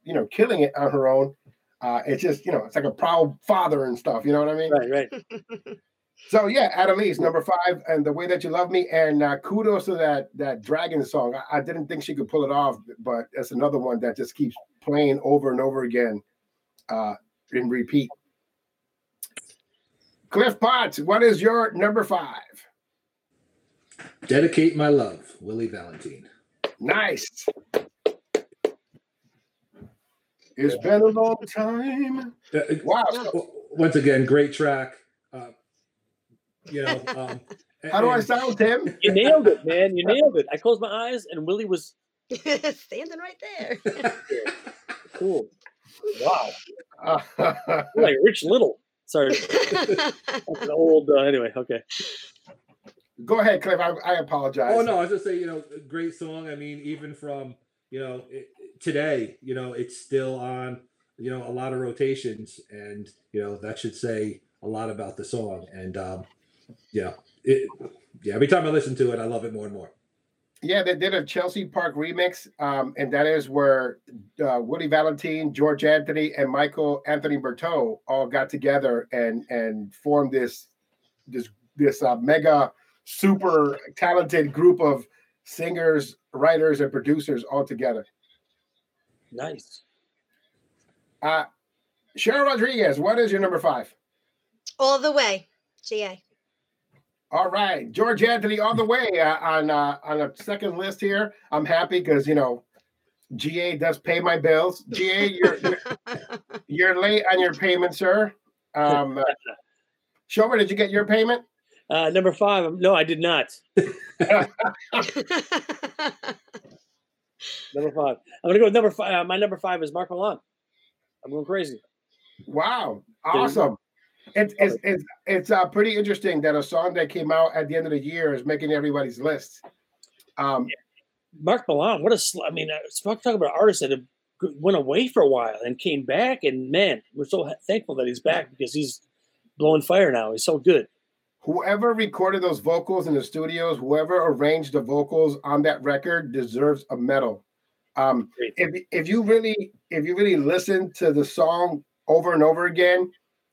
you know, killing it on her own. Uh, it's just, you know, it's like a proud father and stuff. You know what I mean? Right, right. (laughs) So yeah, Adalise, number five, and the way that you love me, and uh, kudos to that that dragon song. I, I, didn't think she could pull it off, but that's another one that just keeps playing over and over again, uh, in repeat. Cliff Potts, what is your number five? Dedicate my love, Willie Valentine. Nice. It's been a long time. Wow. Once again, great track. Uh, you know, um, (laughs) how do I sound, Tim? You nailed it, man. You nailed it. I closed my eyes and Willie was (laughs) standing right there. (laughs) cool. Wow. like Rich Little. Sorry. old. Uh, anyway, okay. Go ahead, Cliff. I, I, apologize. Oh no, I was just say you know, great song. I mean, even from you know it, today, you know, it's still on you know a lot of rotations, and you know that should say a lot about the song. And um, yeah, it, yeah. Every time I listen to it, I love it more and more. Yeah, they did a Chelsea Park remix, um, and that is where uh, Woody Valentine, George Anthony, and Michael Anthony Berto all got together and and formed this this this uh, mega super talented group of singers, writers, and producers all together. Nice. Uh, Cheryl Rodriguez, what is your number five? All the way, GA. All right, George Anthony, all the way uh, on uh, on a second list here. I'm happy because you know GA does pay my bills. GA, you're you're, (laughs) you're late on your payment, sir. Um, (laughs) uh, Shover, did you get your payment? Uh, number five. No, I did not. (laughs) number five. I'm gonna go with number five. Uh, my number five is Mark Milan. I'm going crazy. Wow, awesome. It's it's it's, it's uh, pretty interesting that a song that came out at the end of the year is making everybody's list. Um, Marc Milan, what a sl- I mean, uh, talk about artists that have went away for a while and came back, and man, we're so thankful that he's back because he's blowing fire now. He's so good. Whoever recorded those vocals in the studios, whoever arranged the vocals on that record, deserves a medal. Um, if if you really if you really listen to the song over and over again,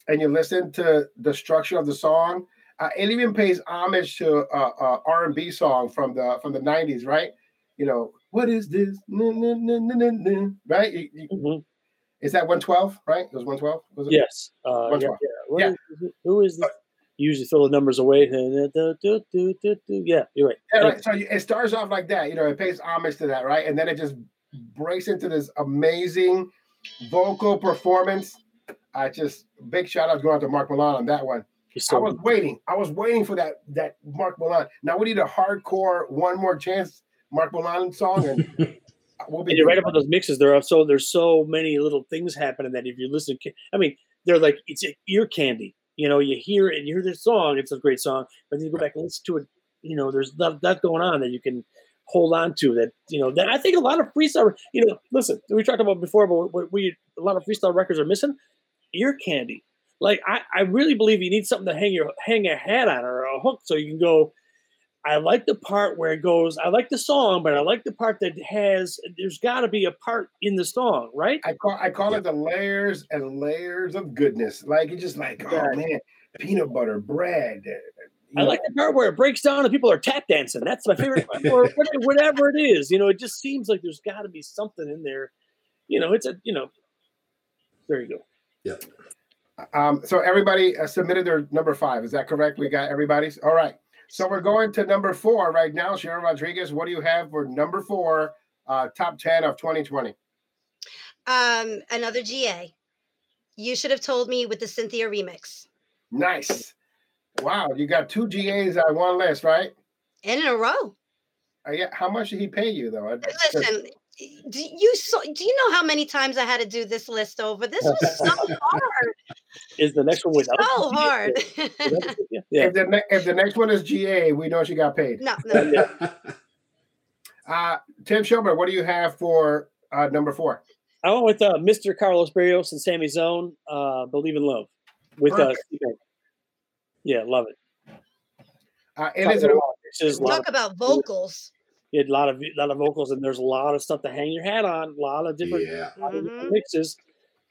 and you listen to the structure of the song, uh, it even pays homage to uh, uh, R&B song from the from the 90s, right? You know, what is this? right? You, you, mm-hmm. Is that 112, right? It was 112? Was it? Yes. Uh, 112. Yeah. yeah. yeah. Is Who is this? Uh, usually fill the numbers away. Yeah, you're right. Yeah, right. So it starts off like that. You know, it pays homage to that, right? And then it just breaks into this amazing vocal performance I just big shout out going out to Mark Milan on that one. So I was waiting. I was waiting for that that Marc Milan. Now we need a hardcore one more chance Mark Milan song, and (laughs) we'll be. you're right about those mixes. There are so there's so many little things happening that if you listen, I mean, they're like it's ear candy. You know, you hear and you hear this song, it's a great song, but then you go back and listen to it. You know, there's that, that going on that you can hold on to. That you know, that I think a lot of freestyle. You know, listen, we talked about before, but what we a lot of freestyle records are missing ear candy. Like I, I really believe you need something to hang your hang a hat on or a hook so you can go I like the part where it goes, I like the song, but I like the part that has there's gotta be a part in the song, right? I call I call yeah. it the layers and layers of goodness. Like it's just like, oh yeah. man, peanut butter, bread. I know. like the part where it breaks down and people are tap dancing. That's my favorite part. or (laughs) whatever it is. You know, it just seems like there's gotta be something in there. You know, it's a you know, there you go. Yeah. Um, so everybody uh, submitted their number five. Is that correct? We got everybody's. All right. So we're going to number four right now. Sharon Rodriguez, what do you have for number four, uh, top 10 of 2020? Um, another GA. You should have told me with the Cynthia remix. Nice. Wow, you got two GAs on one list, right? In a row. Uh, yeah. How much did he pay you though? Listen, do you so do you know how many times I had to do this list over? This was so (laughs) hard. Is the next one without? So hard. (laughs) yeah. If the ne- if the next one is GA, we know she got paid. No, no. (laughs) uh, Tim Schobert, what do you have for uh, number four? I went with uh, Mr. Carlos Barrios and Sammy Zone. Uh, Believe in Love with uh, yeah, love it. Uh, it is a, talk about vocals you had a lot of a lot of vocals, and there's a lot of stuff to hang your hat on. A lot of different, yeah. mm-hmm.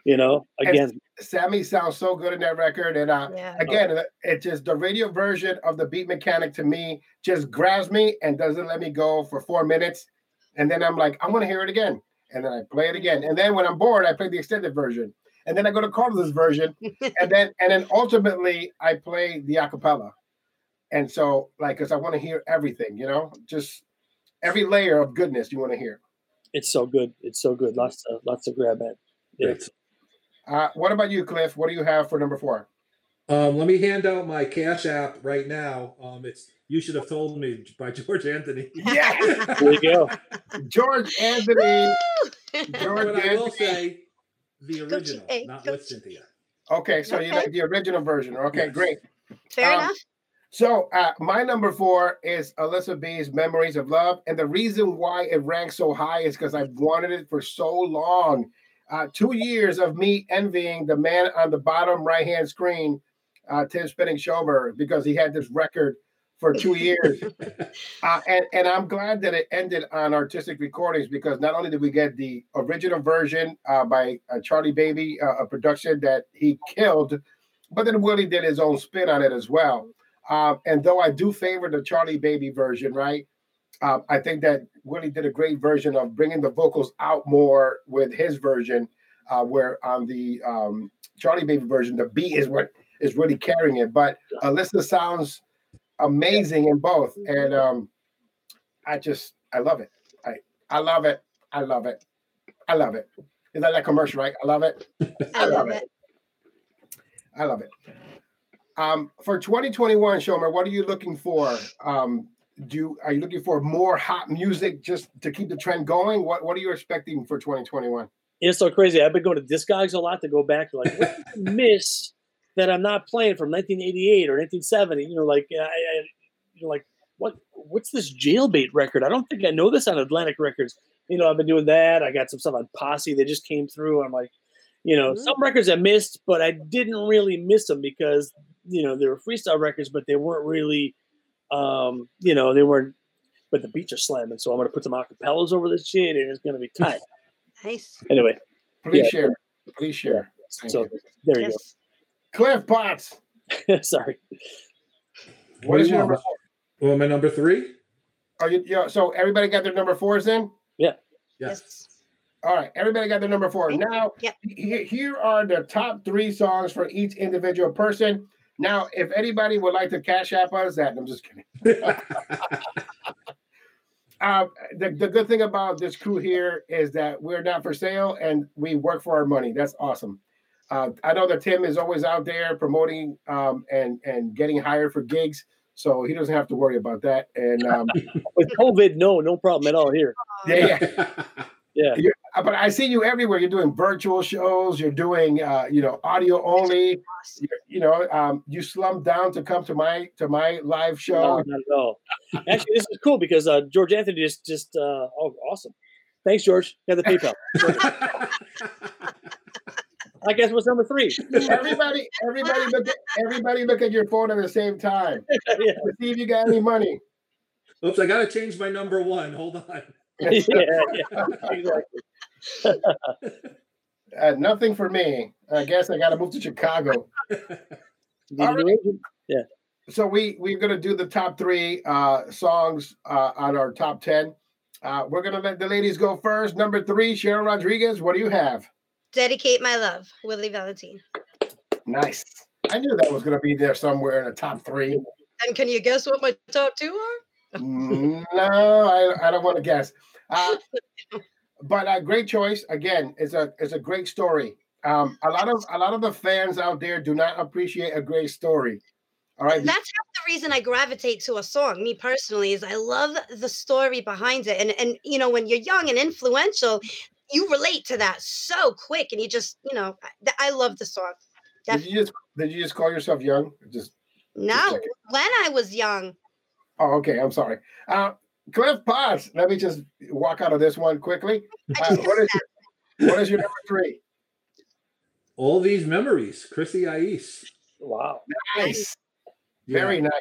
Mixes. You know, again, and Sammy sounds so good in that record, and uh, yeah. again, it just the radio version of the beat mechanic to me just grabs me and doesn't let me go for four minutes, and then I'm like, I want to hear it again, and then I play it again, and then when I'm bored, I play the extended version, and then I go to Carlos' version, (laughs) and then and then ultimately I play the acapella, and so like because I want to hear everything, you know, just every layer of goodness you want to hear. It's so good. It's so good. Lots of lots of grab at. Yeah. Uh, what about you, Cliff? What do you have for number four? Um, let me hand out my Cash App right now. Um, it's "You Should Have Told Me" by (laughs) George Anthony. Yeah, there you go. George Anthony. George but Anthony. I will say the original, not with Cynthia. Okay, so okay. you like the original version. Okay, yes. great. Fair um, enough. So uh, my number four is Alyssa B's "Memories of Love," and the reason why it ranks so high is because I've wanted it for so long. Uh, two years of me envying the man on the bottom right hand screen, uh, Tim Spinning Schober, because he had this record for two years. (laughs) uh, and, and I'm glad that it ended on artistic recordings because not only did we get the original version uh, by uh, Charlie Baby, uh, a production that he killed, but then Willie did his own spin on it as well. Um, and though I do favor the Charlie Baby version, right? Um, I think that Willie did a great version of bringing the vocals out more with his version, uh, where on the um, Charlie Baby version, the beat is what is really carrying it. But Alyssa sounds amazing in both, and um, I just I love it. I I love it. I love it. I love it. Is that that commercial, right? I love it. (laughs) I, love, it. it. I love it. Um, for 2021, Shomer, what are you looking for? Um, do you, are you looking for more hot music just to keep the trend going? What What are you expecting for 2021? It's so crazy. I've been going to Discogs a lot to go back. Like, what did I miss that I'm not playing from 1988 or 1970? You know, like, I, I, you know, like what what's this jailbait record? I don't think I know this on Atlantic Records. You know, I've been doing that. I got some stuff on Posse that just came through. I'm like, you know, mm-hmm. some records I missed, but I didn't really miss them because you know, they were freestyle records, but they weren't really, um, you know, they weren't. But the beats are slamming, so I'm gonna put some acapellas over this shit, and it's gonna be tight. (laughs) nice. Anyway, please yeah. share. Please share. Thank so you. there you go. Cliff Potts. (laughs) Sorry. what, what is your number? Well, my number three. Are you? Yeah. So everybody got their number fours in. Yeah. Yes. All right, everybody got their number four. Now, yep. here are the top three songs for each individual person. Now, if anybody would like to cash app us that, I'm just kidding. (laughs) uh, the, the good thing about this crew here is that we're not for sale and we work for our money. That's awesome. Uh, I know that Tim is always out there promoting um, and and getting hired for gigs, so he doesn't have to worry about that. And um, (laughs) with COVID, no, no problem at all here. Yeah, yeah. (laughs) Yeah. You're, but I see you everywhere. You're doing virtual shows. You're doing, uh, you know, audio only. you you know, um, you slumped down to come to my to my live show. No, not at all. Actually, this is cool because uh, George Anthony just just uh, oh awesome. Thanks, George. Got the PayPal. (laughs) I guess what's number three? everybody, everybody look at everybody look at your phone at the same time. (laughs) yeah. To see if you got any money. Oops, I gotta change my number one. Hold on. (laughs) yeah, yeah, exactly. (laughs) uh, nothing for me. I guess I got to move to Chicago. (laughs) Right. Yeah. So we we're gonna do the top three uh, songs uh, on our top ten. Uh, we're gonna let the ladies go first. Number three, Cheryl Rodriguez. What do you have? Dedicate my love, Willie Valentine. Nice. I knew that was gonna be there somewhere in the top three. And can you guess what my top two are? (laughs) No, I, I don't want to guess. Uh, but a great choice. Again, it's a it's a great story. Um, a lot of a lot of the fans out there do not appreciate a great story. All right. That's half the reason I gravitate to a song. Me personally, is I love the story behind it, and and you know when you're young and influential, you relate to that so quick, and you just you know I, I love the song. Definitely. Did you just did you just call yourself young? Just no, just when I was young. Oh, okay. I'm sorry. Uh, Cliff Potts. Let me just walk out of this one quickly. Uh, what, is your, what is your number three? All these memories, Chrissy I-eece. Wow. Nice. Yeah. Very nice.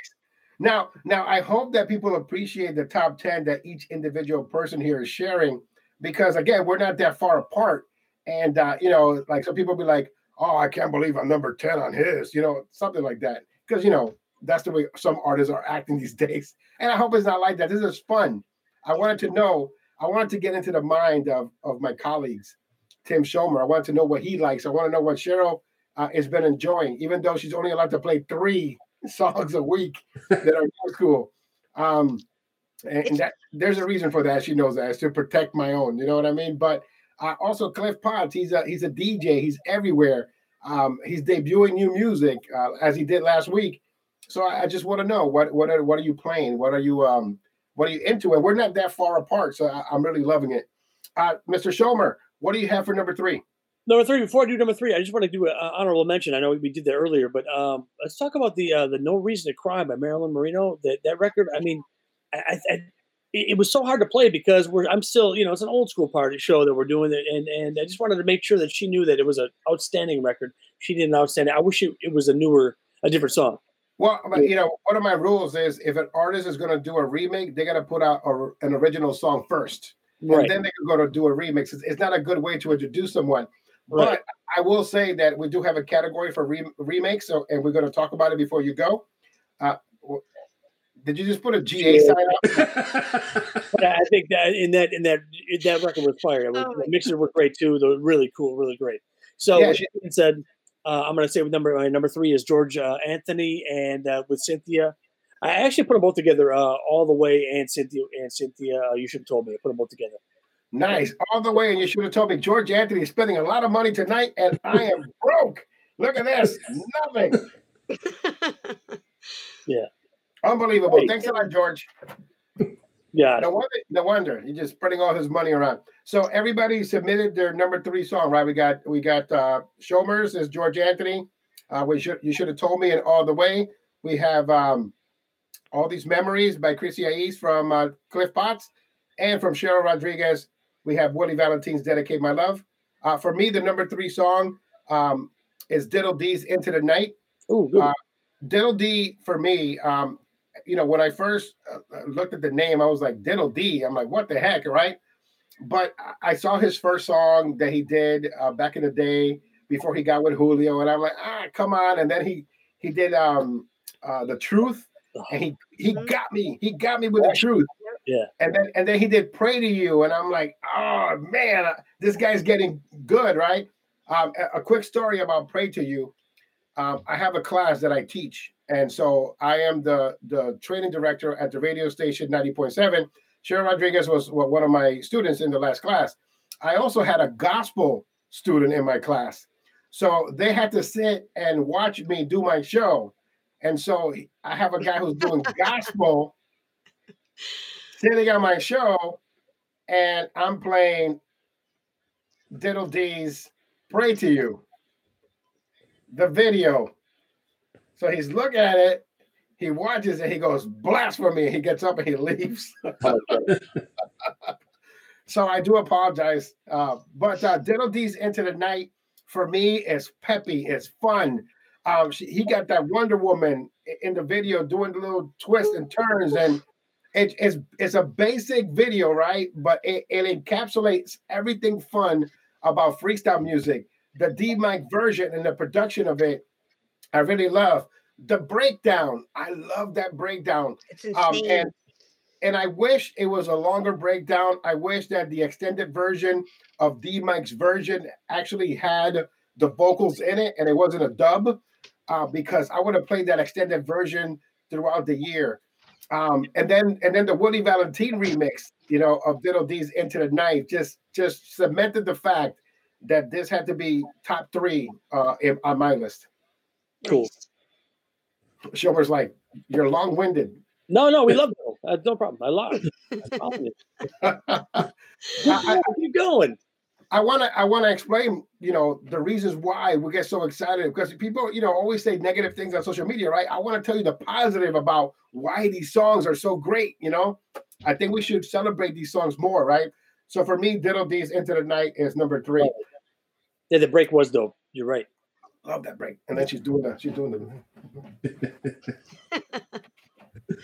Now, now I hope that people appreciate the top 10 that each individual person here is sharing because again, we're not that far apart. And uh, you know, like some people be like, Oh, I can't believe I'm number 10 on his, you know, something like that. Because you know, that's the way some artists are acting these (laughs) days. And I hope it's not like that. This is fun. I wanted to know, I wanted to get into the mind of, of my colleagues, Tim Schomer. I wanted to know what he likes. I want to know what Cheryl uh, has been enjoying, even though she's only allowed to play three (laughs) songs a week that are new school. Um, and, and that there's a reason for that. She knows that. It's to protect my own. You know what I mean? But uh, also Cliff Potts, he's a he's a DJ. He's everywhere. Um, he's debuting new music uh, as he did last week. So I, I just want to know what what are what are you playing? What are you um what are you into? And we're not that far apart, so I, am really loving it. Uh, Mr. Schomer, what do you have for number three? Number three. Before I do number three, I just want to do an honorable mention. I know we did that earlier, but um, let's talk about the uh, the No Reason to Cry by Marilyn Marino. That that record. I mean, I, I, it was so hard to play because we're I'm still you know it's an old school party show that we're doing it, and and I just wanted to make sure that she knew that it was an outstanding record. She did an outstanding. I wish it, it was a newer, a different song. Well, you know, one of my rules is if an artist is going to do a remake, they got to put out a, an original song first, right. and then they can go to do a remix. It's, it's, not a good way to introduce someone. Right. But I will say that we do have a category for re- remakes, so and we're going to talk about it before you go. Uh, did you just put a GA yeah. sign up? (laughs) I think that in that in that in that record was fire. Was, oh. The mixer was great too. They were really cool, really great. So yeah, she, said uh, I'm going to say with number my number three is George uh, Anthony, and uh, with Cynthia, I actually put them both together uh, all the way. And Cynthia and Cynthia, uh, you should have told me. I put them both together. Nice, all the way, and you should have told me. George Anthony is spending a lot of money tonight, and I am (laughs) broke. Look at this, nothing. (laughs) yeah, unbelievable. Thanks a lot, George. Yeah. No wonder, no wonder. He's just spreading all his money around. So everybody submitted their number three song, right? We got we got uh Shomers is George Anthony. Uh we should you should have told me and all the way. We have um all these memories by Chrissy I-eece from uh, Cliff Potts and from Cheryl Rodriguez. We have Willie Valentine's Dedicate My Love. Uh, for me, the number three song um, is Diddle D's Into the Night. Ooh, uh, Diddle D for me, um, you know, when I first uh, uh, looked at the name, I was like, Diddle D. I'm like, what the heck, right? But I saw his first song that he did uh, back in the day before he got with Julio, and I'm like, ah, come on. And then he he did um uh, the truth, and he he mm-hmm. got me. He got me with the truth. Yeah. And then and then he did pray to you, and I'm like, oh man, uh, this guy's getting good, right? Um, a, a quick story about pray to you. Um, I have a class that I teach, and so I am the the training director at the radio station 90.7. Cheryl Rodriguez was one of my students in the last class. I also had a gospel student in my class. So they had to sit and watch me do my show. And so I have a guy who's doing (laughs) gospel sitting on my show, and I'm playing Diddle D's Pray to You. The video. So he's looking at it, he watches it, he goes, blasphemy. He gets up and he (laughs) leaves. (laughs) so I do apologize. Uh, but uh, Diddle D's Into the Night for me is peppy, it's fun. Um, she, he got that Wonder Woman in the video doing the little twists and turns, and it, it's it's a basic video, right? But it, it encapsulates everything fun about freestyle music. The D Mike version and the production of it, I really love. The breakdown, I love that breakdown. It's insane. Um, and and I wish it was a longer breakdown. I wish that the extended version of D Mike's version actually had the vocals in it and it wasn't a dub uh, because I would have played that extended version throughout the year. Um, and then and then the Willie Valentine remix, you know, of Diddle D's Into the Night just just cemented the fact that this had to be top three uh, in, on my list. Cool. Shomer's like, you're long winded. No, no, we love it. Uh, no problem. I love it. (laughs) I, I, keep going. I want to I want to explain, you know, the reasons why we get so excited because people, you know, always say negative things on social media, right? I want to tell you the positive about why these songs are so great, you know? I think we should celebrate these songs more, right? So for me, Diddle D's Into the Night is number 3. Yeah, the break was dope. You're right. Love that break. And then she's doing that. she's doing the (laughs)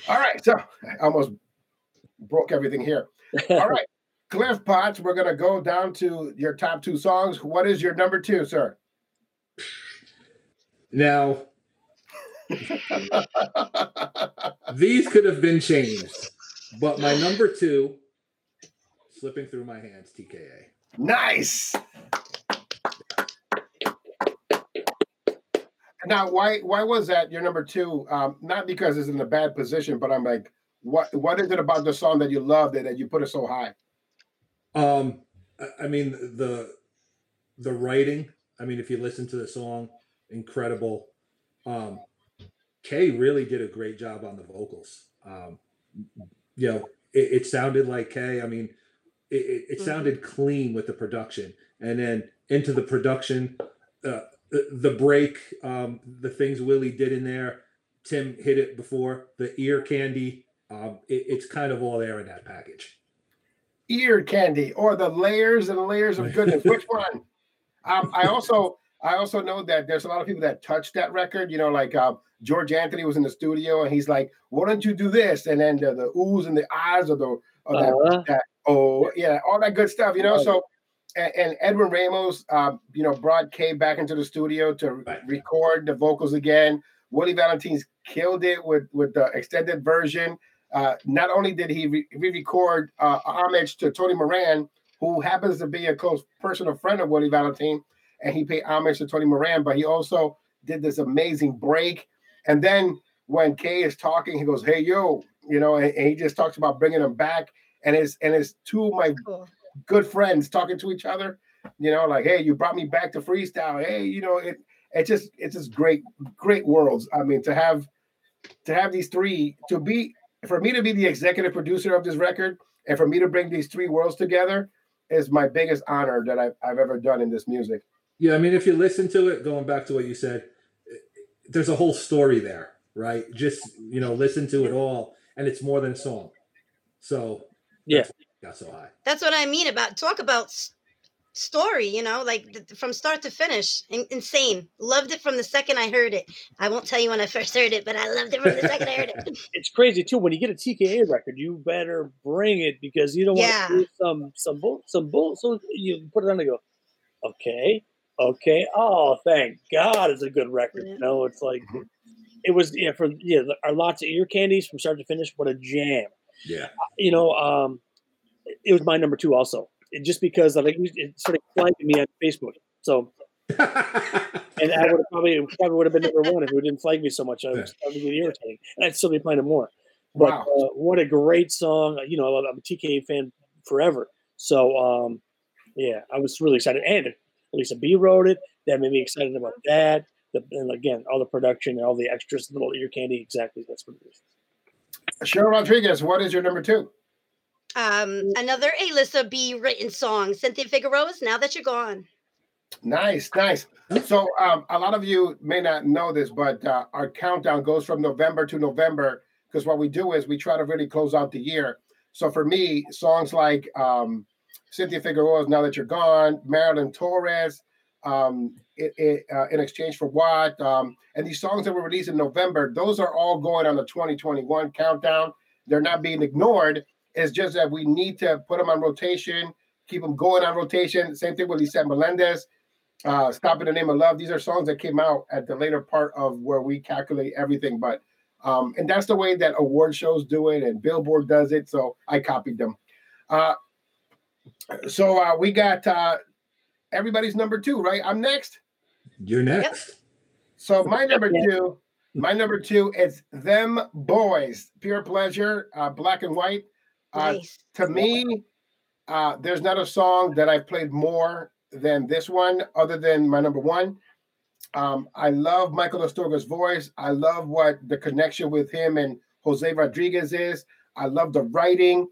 All right, so I almost broke everything here. All right. (laughs) Cliff Potts, we're going to go down to your top two songs. What is your number two, sir? Now, (laughs) these could have been changed, but my number two, slipping through my hands, TKA. Nice. Now, why why was that your number two? Um, not because it's in a bad position, but I'm like, what what is it about the song that you love that, that you put it so high? Um, I mean the the writing. I mean, if you listen to the song, incredible. Um, Kay really did a great job on the vocals. Um, you know, it, it sounded like Kay. I mean, it, it, mm-hmm. sounded clean with the production, and then into the production, uh, the, the break, um, the things Willie did in there. Tim hit it before the ear candy. Um, it, it's kind of all there in that package ear candy or the layers and layers of goodness. (laughs) Which one? Um, I also I also know that there's a lot of people that touch that record. You know, like uh, George Anthony was in the studio and he's like, "Why don't you do this?" And then the, the oohs and the eyes of the of that, uh-huh. that, oh yeah, all that good stuff. You know, so. And, and Edwin Ramos, uh, you know, brought Kay back into the studio to right. record the vocals again. Willie Valentine's killed it with with the extended version. Uh, not only did he re- record uh, homage to Tony Moran, who happens to be a close personal friend of Willie Valentine, and he paid homage to Tony Moran, but he also did this amazing break. And then when Kay is talking, he goes, "Hey yo," you know, and, and he just talks about bringing them back. And his and his two of my cool. good friends talking to each other, you know, like, "Hey, you brought me back to freestyle." Hey, you know, it it just it's just great great worlds. I mean, to have to have these three to be for me to be the executive producer of this record and for me to bring these three worlds together is my biggest honor that I've, I've ever done in this music. Yeah, I mean, if you listen to it, going back to what you said, there's a whole story there, right? Just you know, listen to it all, and it's more than a song. So yeah, got so high. That's what I mean about talk about story, you know, like from start to finish. In- insane. Loved it from the second I heard it. I won't tell you when I first heard it, but I loved it from the second I heard it. (laughs) It's crazy too. When you get a TKA record, you better bring it because you don't yeah. want to do some some bull some bull. So you put it on and go, okay, okay. Oh, thank God, it's a good record. Yeah. No, it's like mm-hmm. It was. Yeah, for yeah, our lots of ear candies from start to finish. What a jam. Yeah. You know, um, it was my number two also just because like it started flagging me on Facebook. So, (laughs) and I would have probably probably would have been number one if it didn't flag me so much. I was starting to get irritating, and I'd still be playing it more. But wow. uh, what a great song! You know, I'm a TK fan forever. So, um, yeah, I was really excited. And Lisa B wrote it. That made me excited about that. The, and again, all the production and all the extras, little ear candy. Exactly, that's what it is. Cheryl Rodriguez, what is your number two? Um, another A-lister B written song, Cynthia Figueroa's Now That You're Gone. Nice, nice. So um, a lot of you may not know this, but uh, our countdown goes from November to November because what we do is we try to really close out the year. So for me, songs like um, Cynthia Figueroa's "Now That You're Gone," Marilyn Torres, um, it, it, uh, "In Exchange for What," um, and these songs that were released in November, those are all going on the 2021 countdown. They're not being ignored. It's just that we need to put them on rotation, keep them going on rotation. Same thing with Lisette Melendez uh, Stop in the Name of Love. These are songs that came out at the later part of where we calculate everything. But um, and that's the way that award shows do it and Billboard does it. So I copied them. Uh, so uh, we got uh, everybody's number two, right? I'm next. You're next. Yep. So my number two, my number two is Them Boys, Pure Pleasure, uh, Black and White. Uh, nice. To me, uh, there's not a song that I've played more than this one, other than my number one. Um, I love Michael Astorga's voice. I love what the connection with him and Jose Rodriguez is. I love the writing.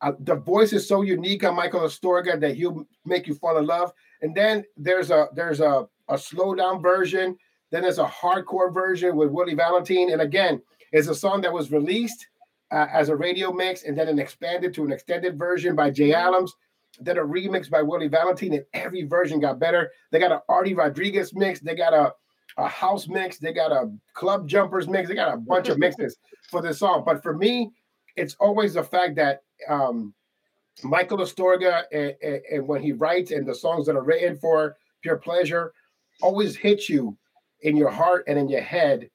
Uh, the voice is so unique on Michael Astorga that he'll make you fall in love. And then there's a there's a a slow down version. Then there's a hardcore version with Willie Valentine. And again, it's a song that was released uh, as a radio mix and then an expanded to an extended version by Jay Adams then a remix by Willie Valentine, and every version got better. They got an Artie Rodriguez mix, they got a, a house mix, they got a club jumpers mix, they got a bunch of mixes for this song. But for me, it's always the fact that um, Michael Astorga, and, and, and when he writes and the songs that are written for Pure Pleasure, always hit you in your heart and in your head,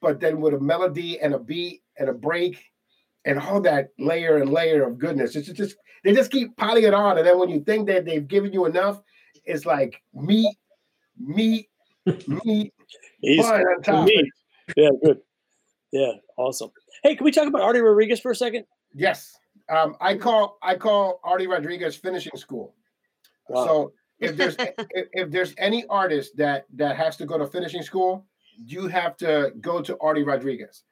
but then with a melody and a beat and a break and all that layer and layer of goodness. It's just they just keep piling it on, and then when you think that they've given you enough, it's like meat, meat, (laughs) meat. On top. Meat. Yeah, good. Yeah, awesome. Hey, can we talk about Artie Rodriguez for a second? Yes. Um, I call I call Artie Rodriguez finishing school. Wow. So if there's (laughs) if, if there's any artist that that has to go to finishing school, you have to go to Artie Rodriguez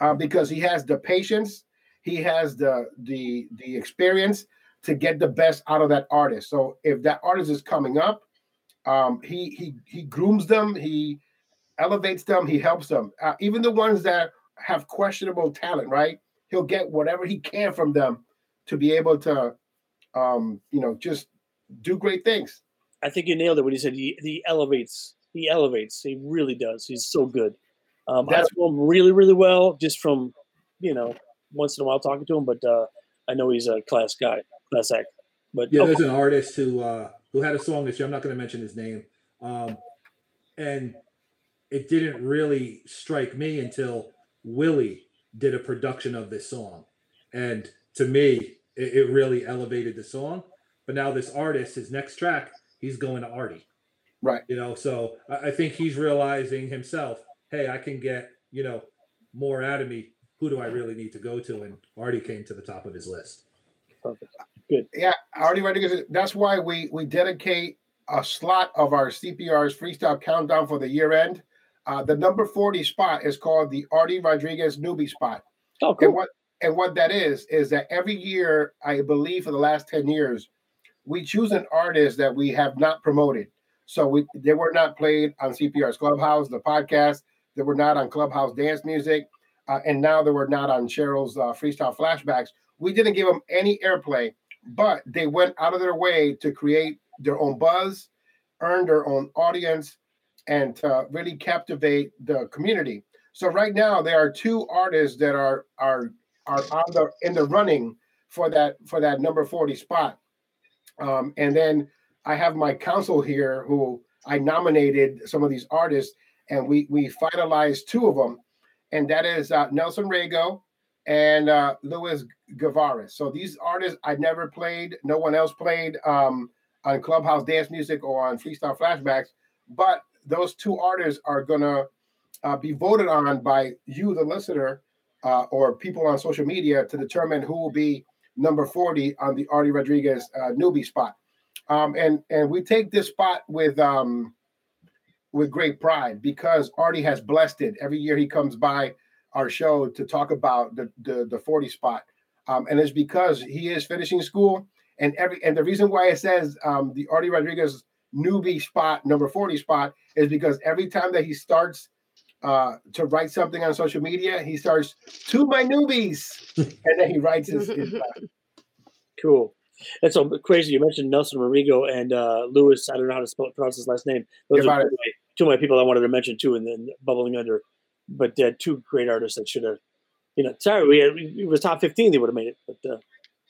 uh, because he has the patience he has the the the experience to get the best out of that artist. So if that artist is coming up, um, he he he grooms them, he elevates them, he helps them. Uh, even the ones that have questionable talent, right? He'll get whatever he can from them to be able to, um, you know, just do great things. I think you nailed it when you said he, he elevates. He elevates. He really does. He's so good. Um, That's, I know him really, really well just from, you know, once in a while talking to him, but uh, I know he's a class guy, class act. But yeah, oh, there's an artist who uh, who had a song this year. I'm not going to mention his name, um, and it didn't really strike me until Willie did a production of this song, and to me, it, it really elevated the song. But now this artist, his next track, he's going to Artie. Right. You know, so I think he's realizing himself, hey, I can get, you know, more out of me who do I really need to go to? And Artie came to the top of his list. Perfect. Good. Yeah, Artie Rodriguez. That's why we we dedicate a slot of our CPR's freestyle countdown for the year end. Uh, the number 40 spot is called the Artie Rodriguez newbie spot. Oh, cool. And what and what that is is that every year, I believe for the last 10 years, we choose an artist that we have not promoted. So we they were not played on CPR's Clubhouse, the podcast. They were not on Clubhouse Dance Music uh, and now they we're not on Cheryl's uh, freestyle flashbacks, we didn't give them any airplay, but they went out of their way to create their own buzz, earn their own audience, and to really captivate the community. So right now there are two artists that are are are on the in the running for that for that number 40 spot. Um, and then I have my council here who I nominated some of these artists, and we we finalized two of them and that is uh, Nelson Rago and uh, Luis Guevara. So these artists I never played, no one else played um, on Clubhouse Dance Music or on Freestyle Flashbacks, but those two artists are gonna uh, be voted on by you, the listener, uh, or people on social media to determine who will be number 40 on the Artie Rodriguez uh, newbie spot. Um, and and we take this spot with um, with great pride because Artie has blessed it. Every year he comes by our show to talk about the the, the 40 spot. um, and it's because he is finishing school. And every and the reason why it says um, the Artie Rodriguez newbie spot number 40 spot is because every time that he starts uh, to write something on social media, he starts to my newbies, (laughs) and then he writes his. his (laughs) cool. That's so crazy. You mentioned Nelson Rodrigo and uh, Lewis. I don't know how to spell, pronounce his last name. Those are two of, my, two of, my, people I wanted to mention too, and then bubbling under. But uh, two great artists that should have, you know, sorry, we had, it was top fifteen. They would have made it, but uh,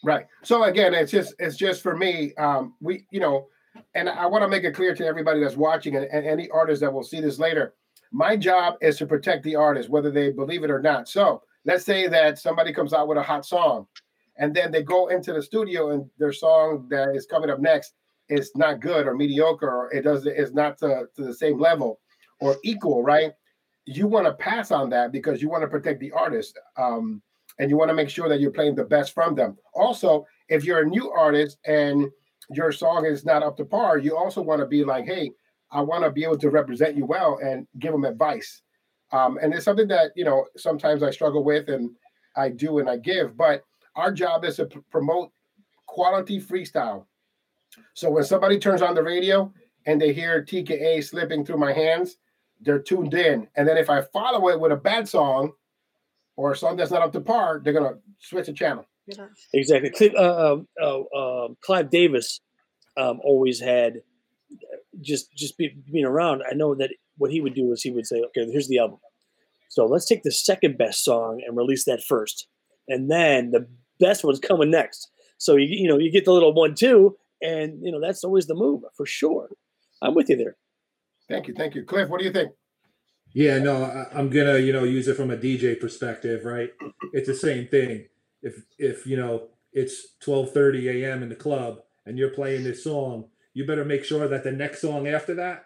right. So again, it's just it's just for me. Um, we you know, and I want to make it clear to everybody that's watching and, and any artist that will see this later. My job is to protect the artist, whether they believe it or not. So let's say that somebody comes out with a hot song and then they go into the studio and their song that is coming up next is not good or mediocre or it does is not to, to the same level or equal right you want to pass on that because you want to protect the artist um, and you want to make sure that you're playing the best from them also if you're a new artist and your song is not up to par you also want to be like hey i want to be able to represent you well and give them advice um, and it's something that you know sometimes i struggle with and i do and i give but our job is to p- promote quality freestyle. So when somebody turns on the radio and they hear TKA slipping through my hands, they're tuned in. And then if I follow it with a bad song or a song that's not up to par, they're gonna switch the channel. Exactly. Uh, um, uh, uh, Clive Davis um, always had just just be, being around. I know that what he would do is he would say, "Okay, here's the album. So let's take the second best song and release that first, and then the best one's coming next. So you you know you get the little one too, and you know that's always the move for sure. I'm with you there. Thank you, thank you, Cliff. What do you think? Yeah, no, I, am gonna you know use it from a DJ perspective, right? It's the same thing. If if you know it's 12:30 a.m. in the club and you're playing this song, you better make sure that the next song after that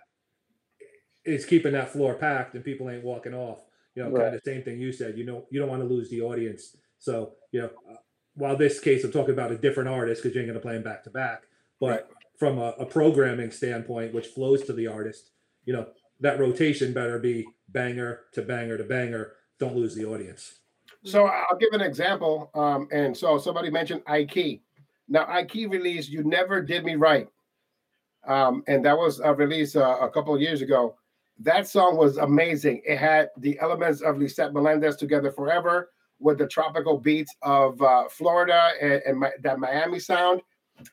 is keeping that floor packed and people ain't walking off. You know, right. kind of the same thing you said. You know, you don't want to lose the audience. So you know, while this case I'm talking about a different artist because you ain't going to play them back to back, but right. from a, a, programming standpoint, which flows to the artist, you know, that rotation better be banger to banger to banger. Don't lose the audience. So I'll give an example. Um, and so somebody mentioned Ike. Now Ike released "You Never Did Me Right," um, and that was a release uh, a couple of years ago. That song was amazing. It had the elements of Lisette Melendez together forever with the tropical beats of uh, Florida and, and my, that Miami sound.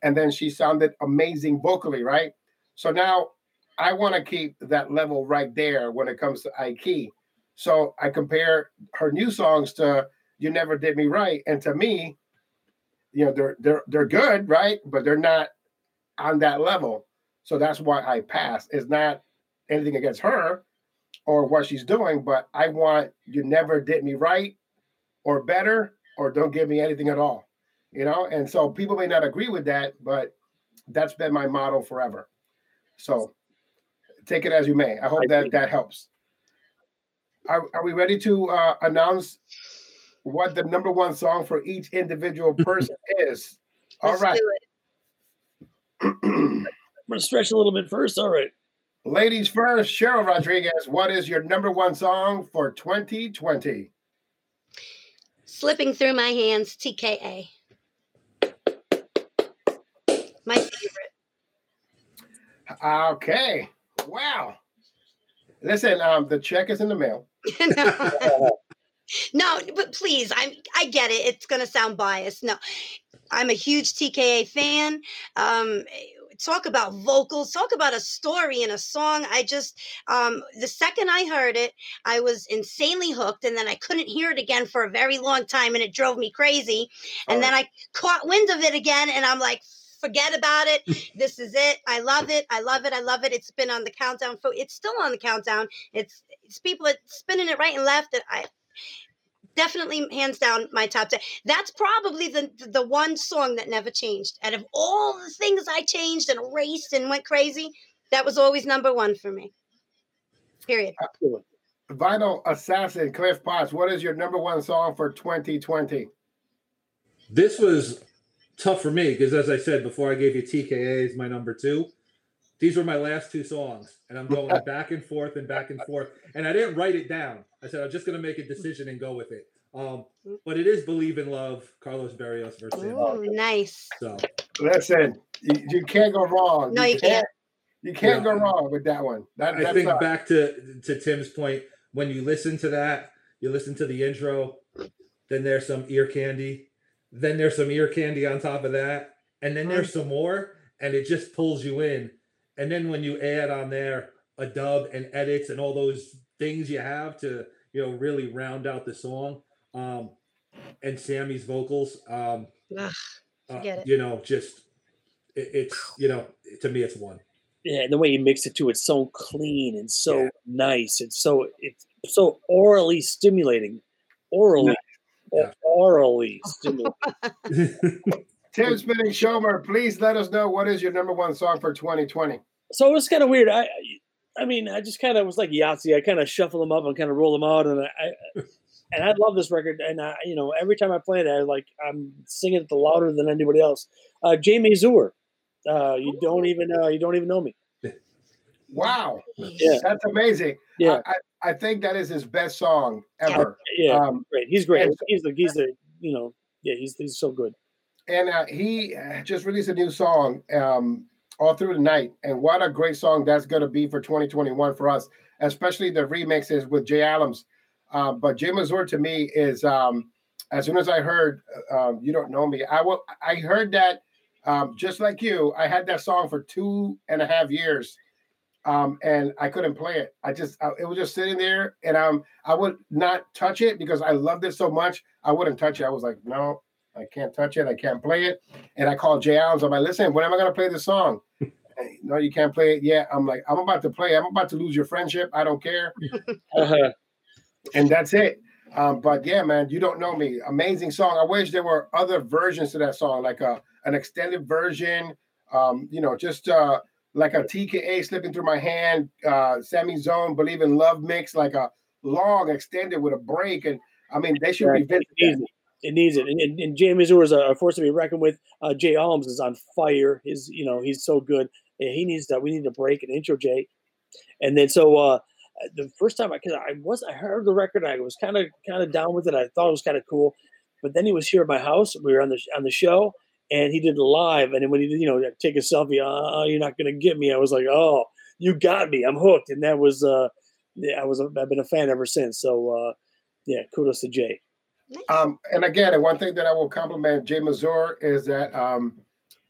And then she sounded amazing vocally, right? So now I want to keep that level right there when it comes to Ike. So I compare her new songs to "You Never Did Me Right," and to me, you know, they're they're they're good, right? But they're not on that level. So that's why I pass. It's not anything against her or what she's doing, but I want "You Never Did Me Right" or better or don't give me anything at all you know? And so people may not agree with that but that's been my motto forever. So take it as you may. I hope that that helps. Are, are we ready to uh, announce what the number one song for each individual (laughs) person is? All Let's right (clears throat) i'm gonna stretch a little bit first all right ladies first cheryl rodriguez what is your number one song for 2020 Slipping through my hands, TKA. My favorite. Okay. Wow. Listen, um, the check is in the mail. (laughs) no. no, but please, I'm I get it. It's gonna sound biased. No. I'm a huge TKA fan. Um, talk about vocals, talk about a story in a song. I just, um, the second I heard it, I was insanely hooked, and then I couldn't hear it again for a very long time, and it drove me crazy. And then I caught wind of it again, and I'm like, forget about it. (laughs) this is it. I love it. I love it. I love it. It's been on the countdown for. It's still on the countdown. It's it's people spinning it right and left. That I definitely hands down my top 10 that's probably the the one song that never changed. Out of all the things i changed and erased and went crazy that was always number one for me. Period. Absolutely. vinyl assassin cliff potts what is your number one song for 2020 this was tough for me because as i said before i gave you tka as my number two these were my last two songs, and I'm going (laughs) back and forth and back and forth. And I didn't write it down. I said I'm just going to make a decision and go with it. Um, but it is "Believe in Love," Carlos barrios versus. Ooh, nice. So listen, you, you, can't go wrong. No, you, you can't. can't. You can't yeah. go wrong with that one. That, I think back to to Tim's point when you listen to that, you listen to the intro, then there's some ear candy, then there's some ear candy on top of that, and then there's some more, and it just pulls you in. And then when you add on there a dub and edits and all those things you have to, you know, really round out the song, um, and Sammy's vocals, um, Ugh, uh, you know, just it, it's you know, to me, it's one. Yeah, and the way he mix it too, it's so clean and so yeah. nice. It's so it's so orally stimulating. Orally. Yeah. Orally (laughs) stimulating. (laughs) Tim Spinning Shomer, please let us know what is your number one song for 2020. So it was kind of weird. I I mean, I just kind of was like Yahtzee. I kind of shuffle them up and kind of roll them out, and I, and I love this record. And I, you know, every time I play it, I like I'm singing it louder than anybody else. Uh, Jay Mazur, uh, you don't even uh, you don't even know me. Wow, yeah, that's amazing. Yeah, I, I, I think that is his best song ever. Yeah, um, great. He's great. He's the he's the you know yeah he's he's so good. And uh, he just released a new song um, all through the night, and what a great song that's going to be for 2021 for us, especially the remixes with Jay Adams. Uh, but Jay Mazur to me is um, as soon as I heard uh, um, "You Don't Know Me," I will I heard that um, just like you, I had that song for two and a half years, um, and I couldn't play it. I just I, it was just sitting there, and um, I would not touch it because I loved it so much. I wouldn't touch it. I was like, no, I can't touch it. I can't play it. And I called Jay Allen. I'm like, listen, when am I going to play this song? (laughs) no, you can't play it yet. I'm like, I'm about to play. I'm about to lose your friendship. I don't care. (laughs) uh-huh. And that's it. Um, but yeah, man, you don't know me. Amazing song. I wish there were other versions to that song, like a an extended version. Um, you know, just uh, like a TKA slipping through my hand, uh, Sammy Zone, Believe in Love mix, like a long extended with a break. And I mean, they should right. be it needs it. And, and, and Jay Mazur is a force to be reckoned with. Uh, Jay Alms is on fire. His, you know, he's so good. And he needs that. We need to break an intro, Jay. And then so uh, the first time I, cause I was, I heard the record. I was kind of, kind of down with it. I thought it was kind of cool. But then he was here at my house. We were on the on the show, and he did it live. And then when he did, you know, take a selfie, oh, you're not to get me. I was like, oh, you got me. I'm hooked. And that was, uh, yeah, I was, I've been a fan ever since. So, uh, yeah, kudos to Jay. Um, and again, one thing that I will compliment Jay Mazur is that um,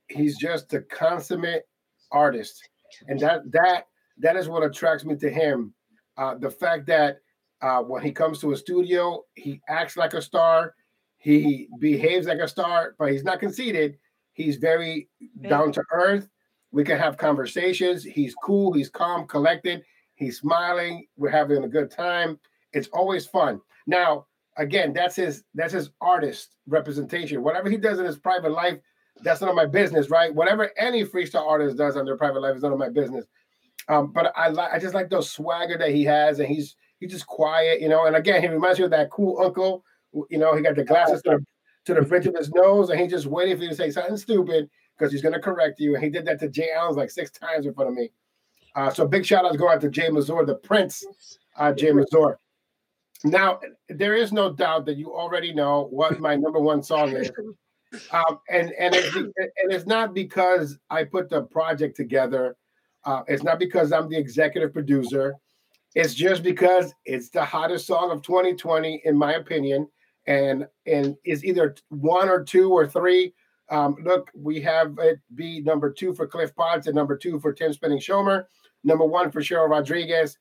he's just a consummate artist, and that that that is what attracts me to him. Uh, the fact that uh, when he comes to a studio, he acts like a star. He behaves like a star, but he's not conceited. He's very down to earth. We can have conversations. He's cool. He's calm, collected. He's smiling. We're having a good time. It's always fun. Now, again, that's his that's his artist representation. Whatever he does in his private life, that's none of my business, right? Whatever any freestyle artist does on their private life is none of my business. Um, but I like I just like the swagger that he has, and he's he's just quiet, you know. And again, he reminds me of that cool uncle you know, he got the glasses to the, to the bridge of his nose, and he just waiting for you to say something stupid because he's going to correct you. And he did that to Jay Allen like six times in front of me. Uh, so big shout out to go out to Jay Mazur, the Prince, uh, Jay Mazur. Now, there is no doubt that you already know what (laughs) my number one song is. Um, and and it's, (laughs) and it's not because I put the project together. Uh, it's not because I'm the executive producer. It's just because it's the hottest song of 2020, in my opinion and and is either one or two or three. Um, look, we have it be number two for Cliff Potts and number two for Tim Spinning Shomer, number one for Cheryl Rodriguez,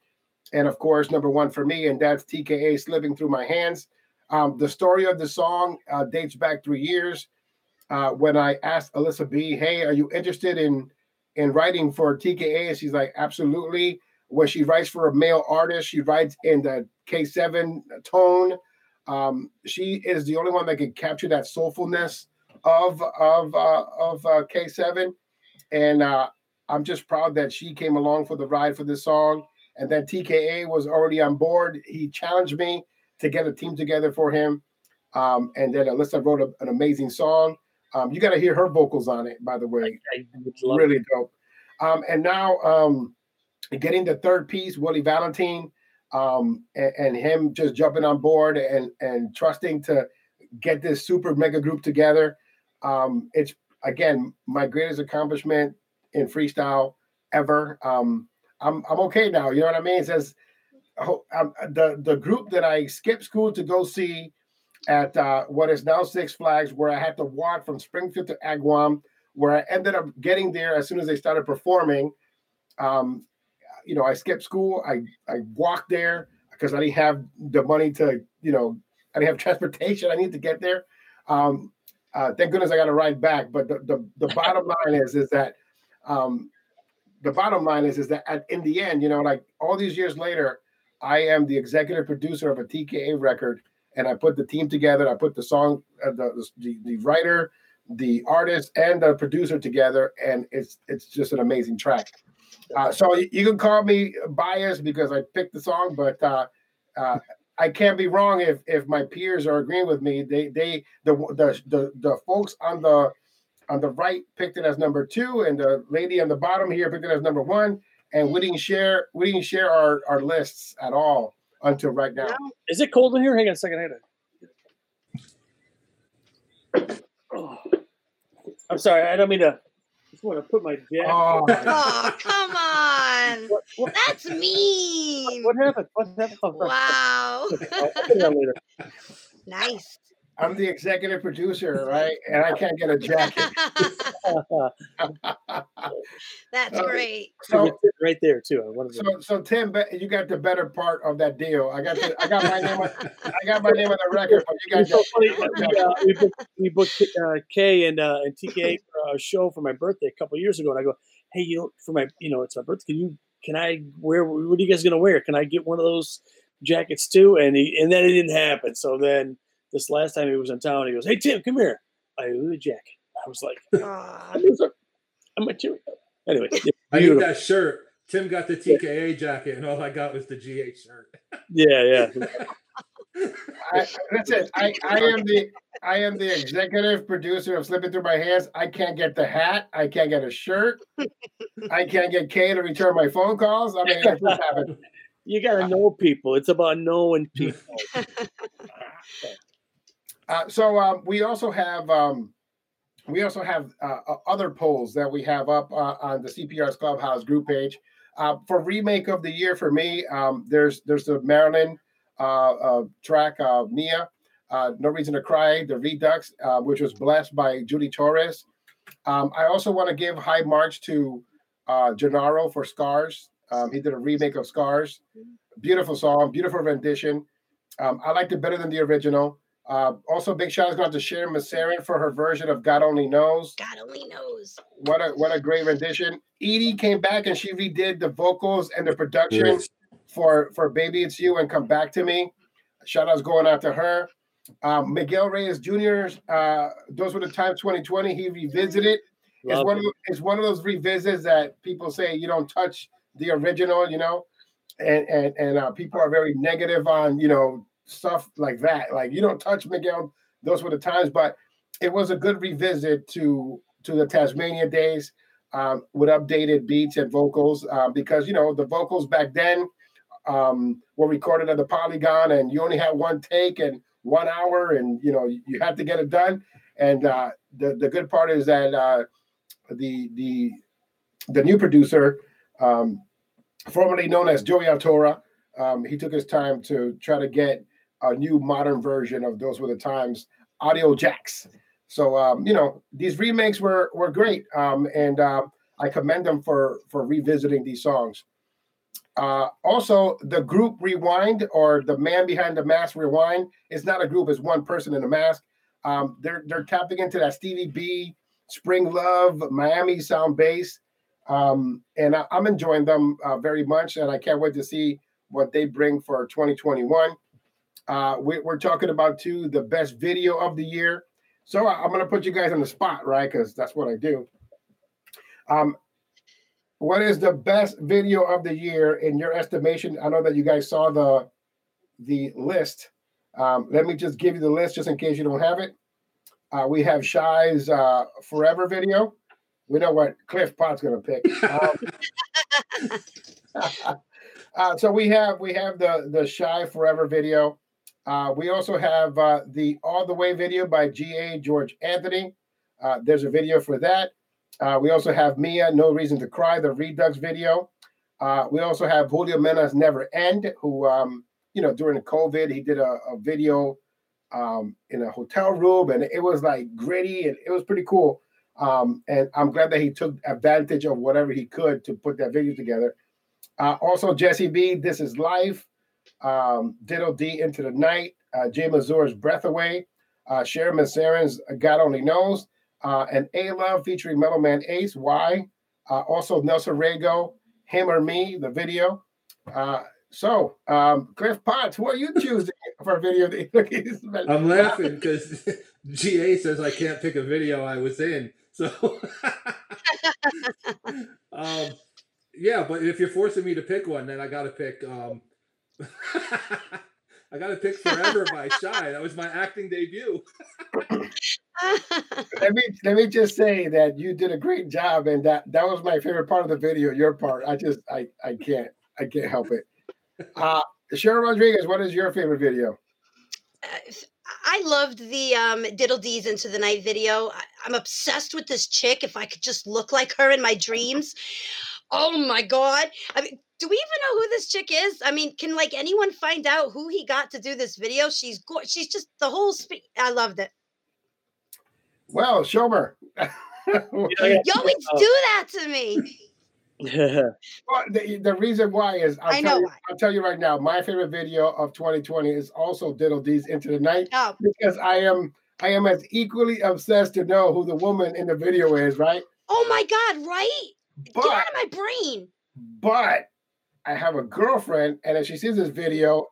and of course number one for me, and that's TKA slipping through my hands. Um, the story of the song uh, dates back three years uh, when I asked Alyssa B, "Hey, are you interested in in writing for TKA?" And she's like, "Absolutely." When she writes for a male artist, she writes in the K7 tone. Um, she is the only one that can capture that soulfulness of of uh, of uh, K7, and uh, I'm just proud that she came along for the ride for this song. And then TKA was already on board. He challenged me to get a team together for him. Um, and then Alyssa wrote a, an amazing song. Um, you got to hear her vocals on it, by the way. I, I really dope. Um, and now um, getting the third piece, Willie Valentine, um, and, and, him just jumping on board and and trusting to get this super mega group together. Um, it's again my greatest accomplishment in freestyle ever. Um, I'm I'm okay now. You know what I mean? It says um, the the group that I skipped school to go see at uh, what is now Six Flags, where I had to walk from Springfield to Agawam, where I ended up getting there as soon as they started performing. Um, you know, I skipped school. I I walked there because I didn't have the money to, you know, I didn't have (laughs) transportation. I need to get there. Um, uh, thank goodness I got a ride back. But the, the, the bottom line is is that um, the bottom line is is that at, in the end, you know, like all these years later, I am the executive producer of a TKA record, and I put the team together. I put the song, uh, the, the the writer, the artist, and the producer together, and it's it's just an amazing track. Uh, so you can call me biased because I picked the song, but uh, uh, I can't be wrong if if my peers are agreeing with me. They they the the the, the folks on the on the right picked it as number two, and the lady on the bottom here picked it as number one. And we didn't share we didn't share our, our lists at all until right now. Is it cold in here? Hang on a second. Hang on. Oh. I'm sorry. I don't mean to I just want to put my jacket. Oh, oh come on. (laughs) What, what, That's mean. What, what happened? What happened? wow. (laughs) nice. I'm the executive producer, right? And I can't get a jacket. (laughs) That's uh, great. So right there too. So, so Tim, you got the better part of that deal. I got the, I got my name. On, I got my name on the record, but you got. So funny, (laughs) we, uh, we, booked, we booked uh, Kay and uh, and TK for a show for my birthday a couple years ago, and I go, hey, you know, for my, you know, it's my birthday. Can you, can I wear? What are you guys gonna wear? Can I get one of those jackets too? And he, and then it didn't happen. So then this last time he was in town, he goes, "Hey Tim, come here. I owe you a jacket." I was like, ah. (laughs) "I'm a cheerio." Anyway, I need that shirt. Tim got the TKA jacket, and all I got was the GA shirt. yeah, yeah. (laughs) I, listen, I, I am the I am the executive producer of Slipping Through My Hands. I can't get the hat. I can't get a shirt. I can't get Kay to return my phone calls. I mean, it just happened. You got to know people. It's about knowing people. (laughs) Uh, so um, we also have um, we also have uh, uh other polls that we have up uh, on the CPR's Clubhouse group page. Uh, for remake of the year for me, um, there's there's the Marilyn track of Mia, No Reason to Cry, the Redux, which was blessed by Judy Torres. Um, I also want to give high marks to Gennaro for Scars. Um, he did a remake of Scars. Beautiful song, beautiful rendition. Um, I liked it better than the original. Uh, also, big shout out going to Sharon Massarin for her version of God Only Knows. God Only Knows. What a what a great rendition. Edie came back and she redid the vocals and the production yes. for for Baby It's You and Come Back to Me. Shout outs going out to her. Um, Miguel Reyes Jr. Uh, those were the times 2020. He revisited. Love it's one of it's one of those revisits that people say you don't touch the original, you know, and and and uh, people are very negative on you know stuff like that. Like you don't touch Miguel. Those were the times, but it was a good revisit to to the Tasmania days um, with updated beats and vocals um, because you know the vocals back then um, were recorded at the Polygon, and you only had one take and one hour, and you know you had to get it done. And uh, the the good part is that uh, the the the new producer, um, formerly known as Joey Altora, um, he took his time to try to get a new modern version of Those Were the Times audio jacks. So um, you know these remakes were were great, um, and uh, I commend them for for revisiting these songs. Uh, also, the group Rewind or the man behind the mask Rewind is not a group; it's one person in a mask. Um, they're they're tapping into that Stevie B, Spring Love, Miami sound bass, um, and I, am enjoying them uh, very much, and I can't wait to see what they bring for 2021. Uh, we, are talking about too the best video of the year. So I, am going to put you guys on the spot, right? Because that's what I do. Um, what is the best video of the year in your estimation? I know that you guys saw the the list. Um, let me just give you the list just in case you don't have it. Uh, we have Shy's uh, Forever video, we know what Cliff Pot's going to pick. Um, (laughs) (laughs) uh, so we have we have the the Shy Forever video. Uh, we also have uh, the All the Way video by G.A. George Anthony. Uh, there's a video for that. Uh, we also have Mia, No Reason to Cry, the Redux video. Uh, we also have Julio Mena's Never End, who, um, you know, during COVID, he did a, a video um, in a hotel room and it was like gritty and it was pretty cool. Um, and I'm glad that he took advantage of whatever he could to put that video together. Uh, also, Jesse B, This Is Life, um, Diddle D, Into the Night, uh, Jay Mazur's Breath Away, uh, Sharon Massarin's God Only Knows, uh, and A Love featuring Mellow Man Ace, Why, uh, also Nelson Rego, Him or Me, the video. Uh, so, um, Cliff Potts, who are you choosing (laughs) for a video? I'm laughing because GA (laughs) says I can't pick a video I was in. So, (laughs) um, yeah, but if you're forcing me to pick one, then I got to pick. Um, (laughs) I got to pick Forever by (laughs) Shy. That was my acting debut. (laughs) let me let me just say that you did a great job, and that that was my favorite part of the video. Your part, I just I I can't I can't help it. Uh, Cheryl Rodriguez, what is your favorite video? Uh, I loved the um, Diddle Dees into the night video. I, I'm obsessed with this chick. If I could just look like her in my dreams. Oh my god! I mean, do we even know who this chick is? I mean, can like anyone find out who he got to do this video? She's go- she's just the whole. Spe- I loved it. Well, Shomer. you (laughs) always do that to me. (laughs) well, the, the reason why is I'll i know you, why. I'll tell you right now. My favorite video of 2020 is also Diddle D's Into the Night oh. because I am I am as equally obsessed to know who the woman in the video is. Right? Oh my god! Right? But, Get out of my brain. But I have a girlfriend, and if she sees this video,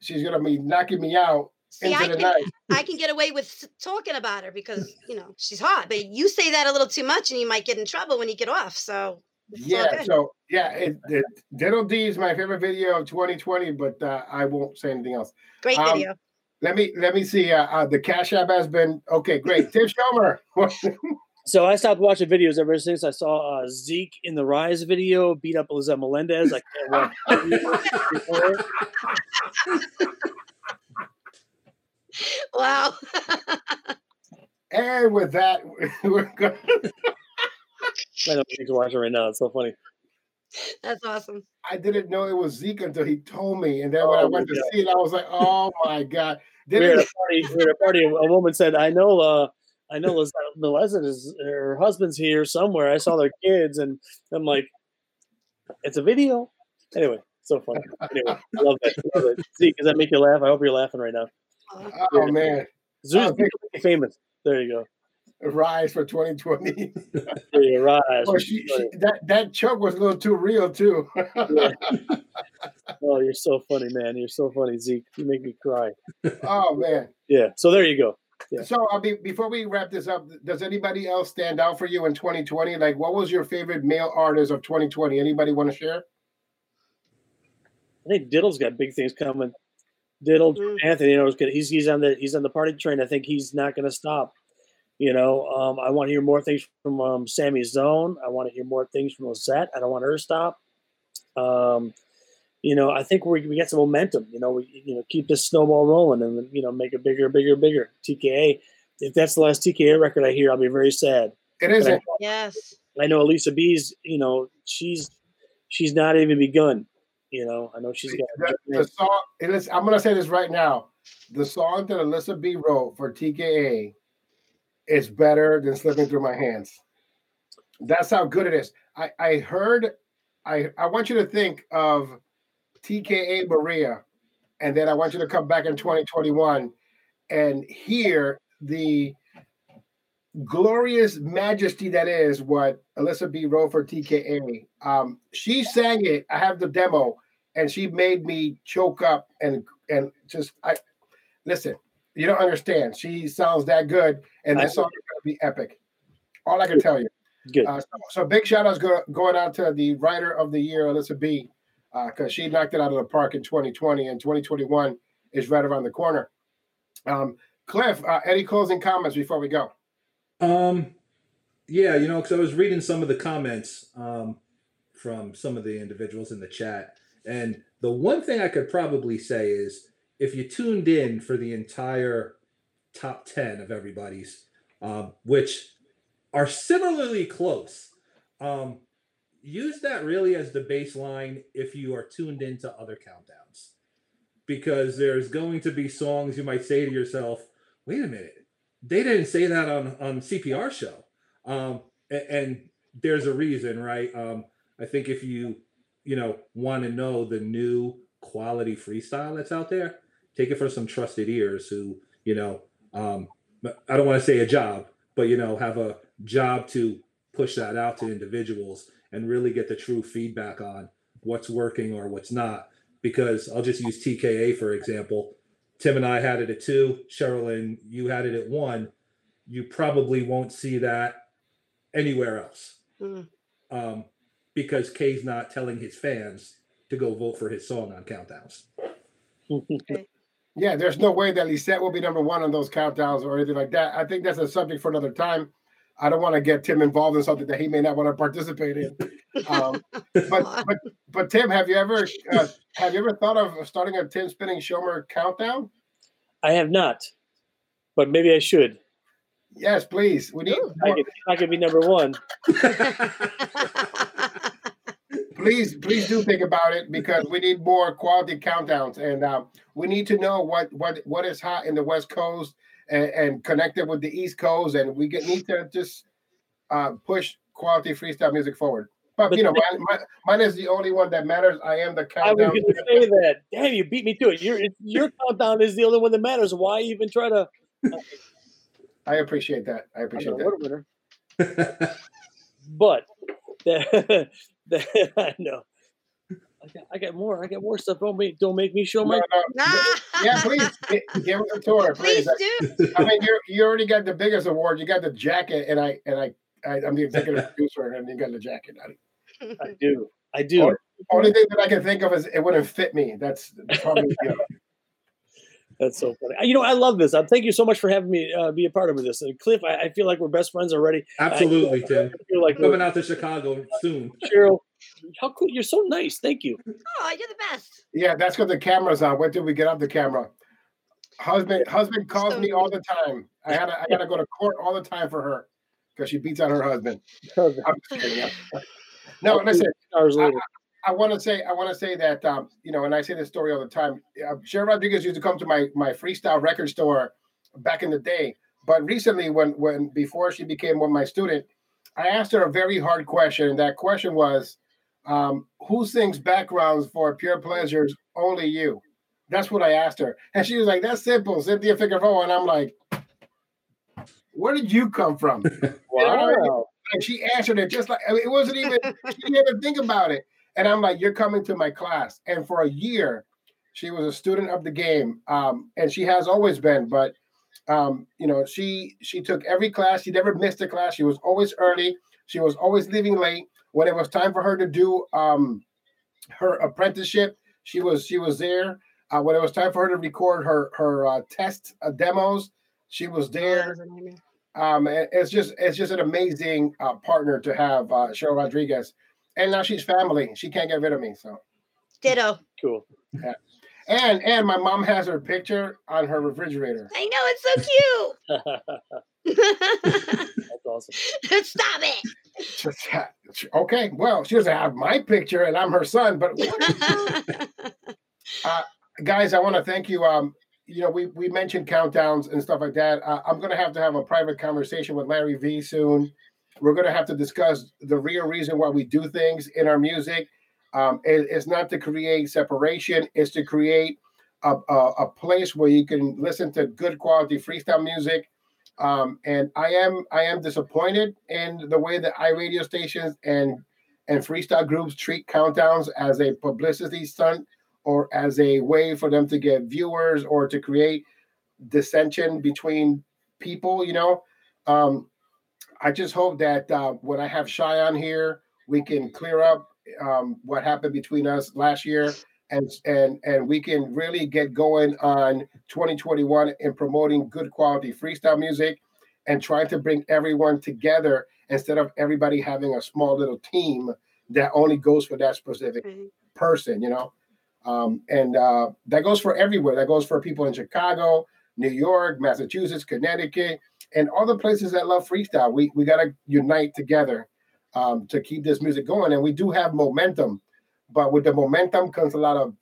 she's gonna be knocking me out See, I can, I can get away with talking about her because you know she's hot, but you say that a little too much, and you might get in trouble when you get off. So yeah, so yeah, it, it, Diddle D is my favorite video of 2020, but uh, I won't say anything else. Great um, video. Let me let me see. Uh, uh, the Cash App has been okay. Great, Tim Shomer. (laughs) (laughs) so I stopped watching videos ever since I saw uh, Zeke in the Rise video beat up Lisette Melendez. I can't wait. (laughs) wow. (laughs) and with that, (laughs) we're going. I don't need to watch it right now. It's so funny. That's awesome. I didn't know it was Zeke until he told me, and then when oh, I went to see it, I was like, "Oh my god!" we were, at a party, we were at a party. A woman said, "I know, uh, I know, Melissa is her husband's here somewhere. I saw their kids, and I'm like, it's a video." Anyway, so funny. Anyway, I love that. Love it. Zeke, does that make you laugh? I hope you're laughing right now. Oh yeah. man, Zeus oh, famous. There you go rise for 2020. (laughs) yeah, rise. Oh, she, she, that that choke was a little too real too. (laughs) oh, you're so funny, man. You're so funny, Zeke. You make me cry. Oh man. Yeah. So there you go. Yeah. So I'll be before we wrap this up, does anybody else stand out for you in 2020? Like what was your favorite male artist of 2020? Anybody want to share? I think Diddle's got big things coming. Diddle mm. Anthony, you know, he's he's on the he's on the party train. I think he's not going to stop. You know, um, I want to hear more things from um, Sammy Zone. I want to hear more things from Lisette. I don't want her to stop. Um, you know, I think we we get some momentum. You know, we you know keep this snowball rolling and you know make it bigger, bigger, bigger. TKA. If that's the last TKA record I hear, I'll be very sad. It is. I, yes. I know Alyssa B's. You know, she's she's not even begun. You know, I know she's got the, the song. I'm going to say this right now. The song that Alyssa B wrote for TKA is better than slipping through my hands. That's how good it is. I, I heard, I, I want you to think of TKA Maria, and then I want you to come back in 2021 and hear the glorious majesty that is what Alyssa B wrote for TKA. Um, she sang it. I have the demo, and she made me choke up and and just I listen. You don't understand. She sounds that good, and that song is going to be epic. All I can tell you. Good. Uh, so, so, big shout outs go, going out to the writer of the year, Alyssa B, because uh, she knocked it out of the park in 2020, and 2021 is right around the corner. Um, Cliff, uh, any closing comments before we go? Um, Yeah, you know, because I was reading some of the comments um, from some of the individuals in the chat, and the one thing I could probably say is if you tuned in for the entire top 10 of everybody's, um, which are similarly close, um, use that really as the baseline if you are tuned into other countdowns. Because there's going to be songs you might say to yourself, wait a minute, they didn't say that on, on CPR show. Um, and, and, there's a reason, right? Um, I think if you, you know, want to know the new quality freestyle that's out there, take it from some trusted ears who, you know, um, I don't want to say a job, but you know, have a job to push that out to individuals and really get the true feedback on what's working or what's not. Because I'll just use TKA for example. Tim and I had it at two, Cheryl and you had it at one. You probably won't see that anywhere else. Mm. Um, because Kay's not telling his fans to go vote for his song on countdowns. (laughs) Yeah, there's no way that Lisette will be number one on those countdowns or anything like that. I think that's a subject for another time. I don't want to get Tim involved in something that he may not want to participate in. Um, (laughs) but, but but Tim, have you ever uh, have you ever thought of starting a Tim Spinning Shomer countdown? I have not, but maybe I should. Yes, please. We need. I could, I could be number one. (laughs) please, please do think about it because we need more quality countdowns, and um, we need to know what what what is hot in the West Coast and, and connect it with the East Coast, and we get, need to just uh, push quality freestyle music forward. But, but you know, mine, mine, mine, is the only one that matters. I am the countdown. I was going to say that. Damn, you beat me to it. Your your countdown is the only one that matters. Why even try to? (laughs) I appreciate that. I appreciate I know, that. (laughs) but (laughs) that, that I know. I got, I got more. I got more stuff. Don't make don't make me show my. No, no. (laughs) yeah, please give us a tour, please. please do. I mean, you you already got the biggest award. You got the jacket, and I and I, I am the executive (laughs) producer, and you got the jacket. I I do. I do. Only, only thing that I can think of is it wouldn't fit me. That's probably. That's so funny. You know, I love this. Uh, thank you so much for having me uh, be a part of this. And Cliff, I, I, feel like we're best friends already. Absolutely, I Tim. I feel like coming out to Chicago soon. Cheryl, how cool! You're so nice. Thank you. Oh, you're the best. Yeah, that's because the camera's on. When did we get off the camera? Husband, husband calls so me all the time. I had I got to go to court all the time for her because she beats on her husband. (laughs) no, listen. Hours later. I want to say I want to say that um, you know, and I say this story all the time. Uh, Cheryl Rodriguez used to come to my my freestyle record store back in the day, but recently, when when before she became one of my student, I asked her a very hard question, and that question was, um, "Who sings backgrounds for Pure Pleasures? Only you." That's what I asked her, and she was like, "That's simple, Cynthia Figueroa," and I'm like, "Where did you come from?" (laughs) wow. And she answered it just like I mean, it wasn't even. she didn't even think about it. And I'm like, you're coming to my class. And for a year, she was a student of the game. Um, and she has always been, but um, you know, she she took every class. She never missed a class. She was always early. She was always leaving late. When it was time for her to do um, her apprenticeship, she was she was there. Uh, when it was time for her to record her her uh, test uh, demos, she was there. Um, it's just it's just an amazing uh, partner to have, uh, Cheryl Rodriguez and now she's family. She can't get rid of me. So ditto. Cool. Yeah. And and my mom has her picture on her refrigerator. I know it's so cute. (laughs) (laughs) That's awesome. Stop it. Okay, well, she doesn't have my picture, and I'm her son. But (laughs) uh, guys, I want to thank you. Um, you know, we we mentioned countdowns and stuff like that. Uh, I'm going to have to have a private conversation with Larry V soon we're going to have to discuss the real reason why we do things in our music. Um, it, it's not to create separation; it's to create a, a, a, place where you can listen to good quality freestyle music. Um, and I am I am disappointed in the way that iRadio stations and and freestyle groups treat countdowns as a publicity stunt or as a way for them to get viewers or to create dissension between people. You know, um, I just hope that uh, when I have Shy on here, we can clear up um, what happened between us last year, and and and we can really get going on 2021 in promoting good quality freestyle music, and trying to bring everyone together instead of everybody having a small little team that only goes for that specific mm-hmm. person, you know. Um, and uh, that goes for everywhere. That goes for people in Chicago, New York, Massachusetts, Connecticut, and all the places that love freestyle. We we gotta unite together um, to keep this music going. And we do have momentum, but with the momentum comes a lot of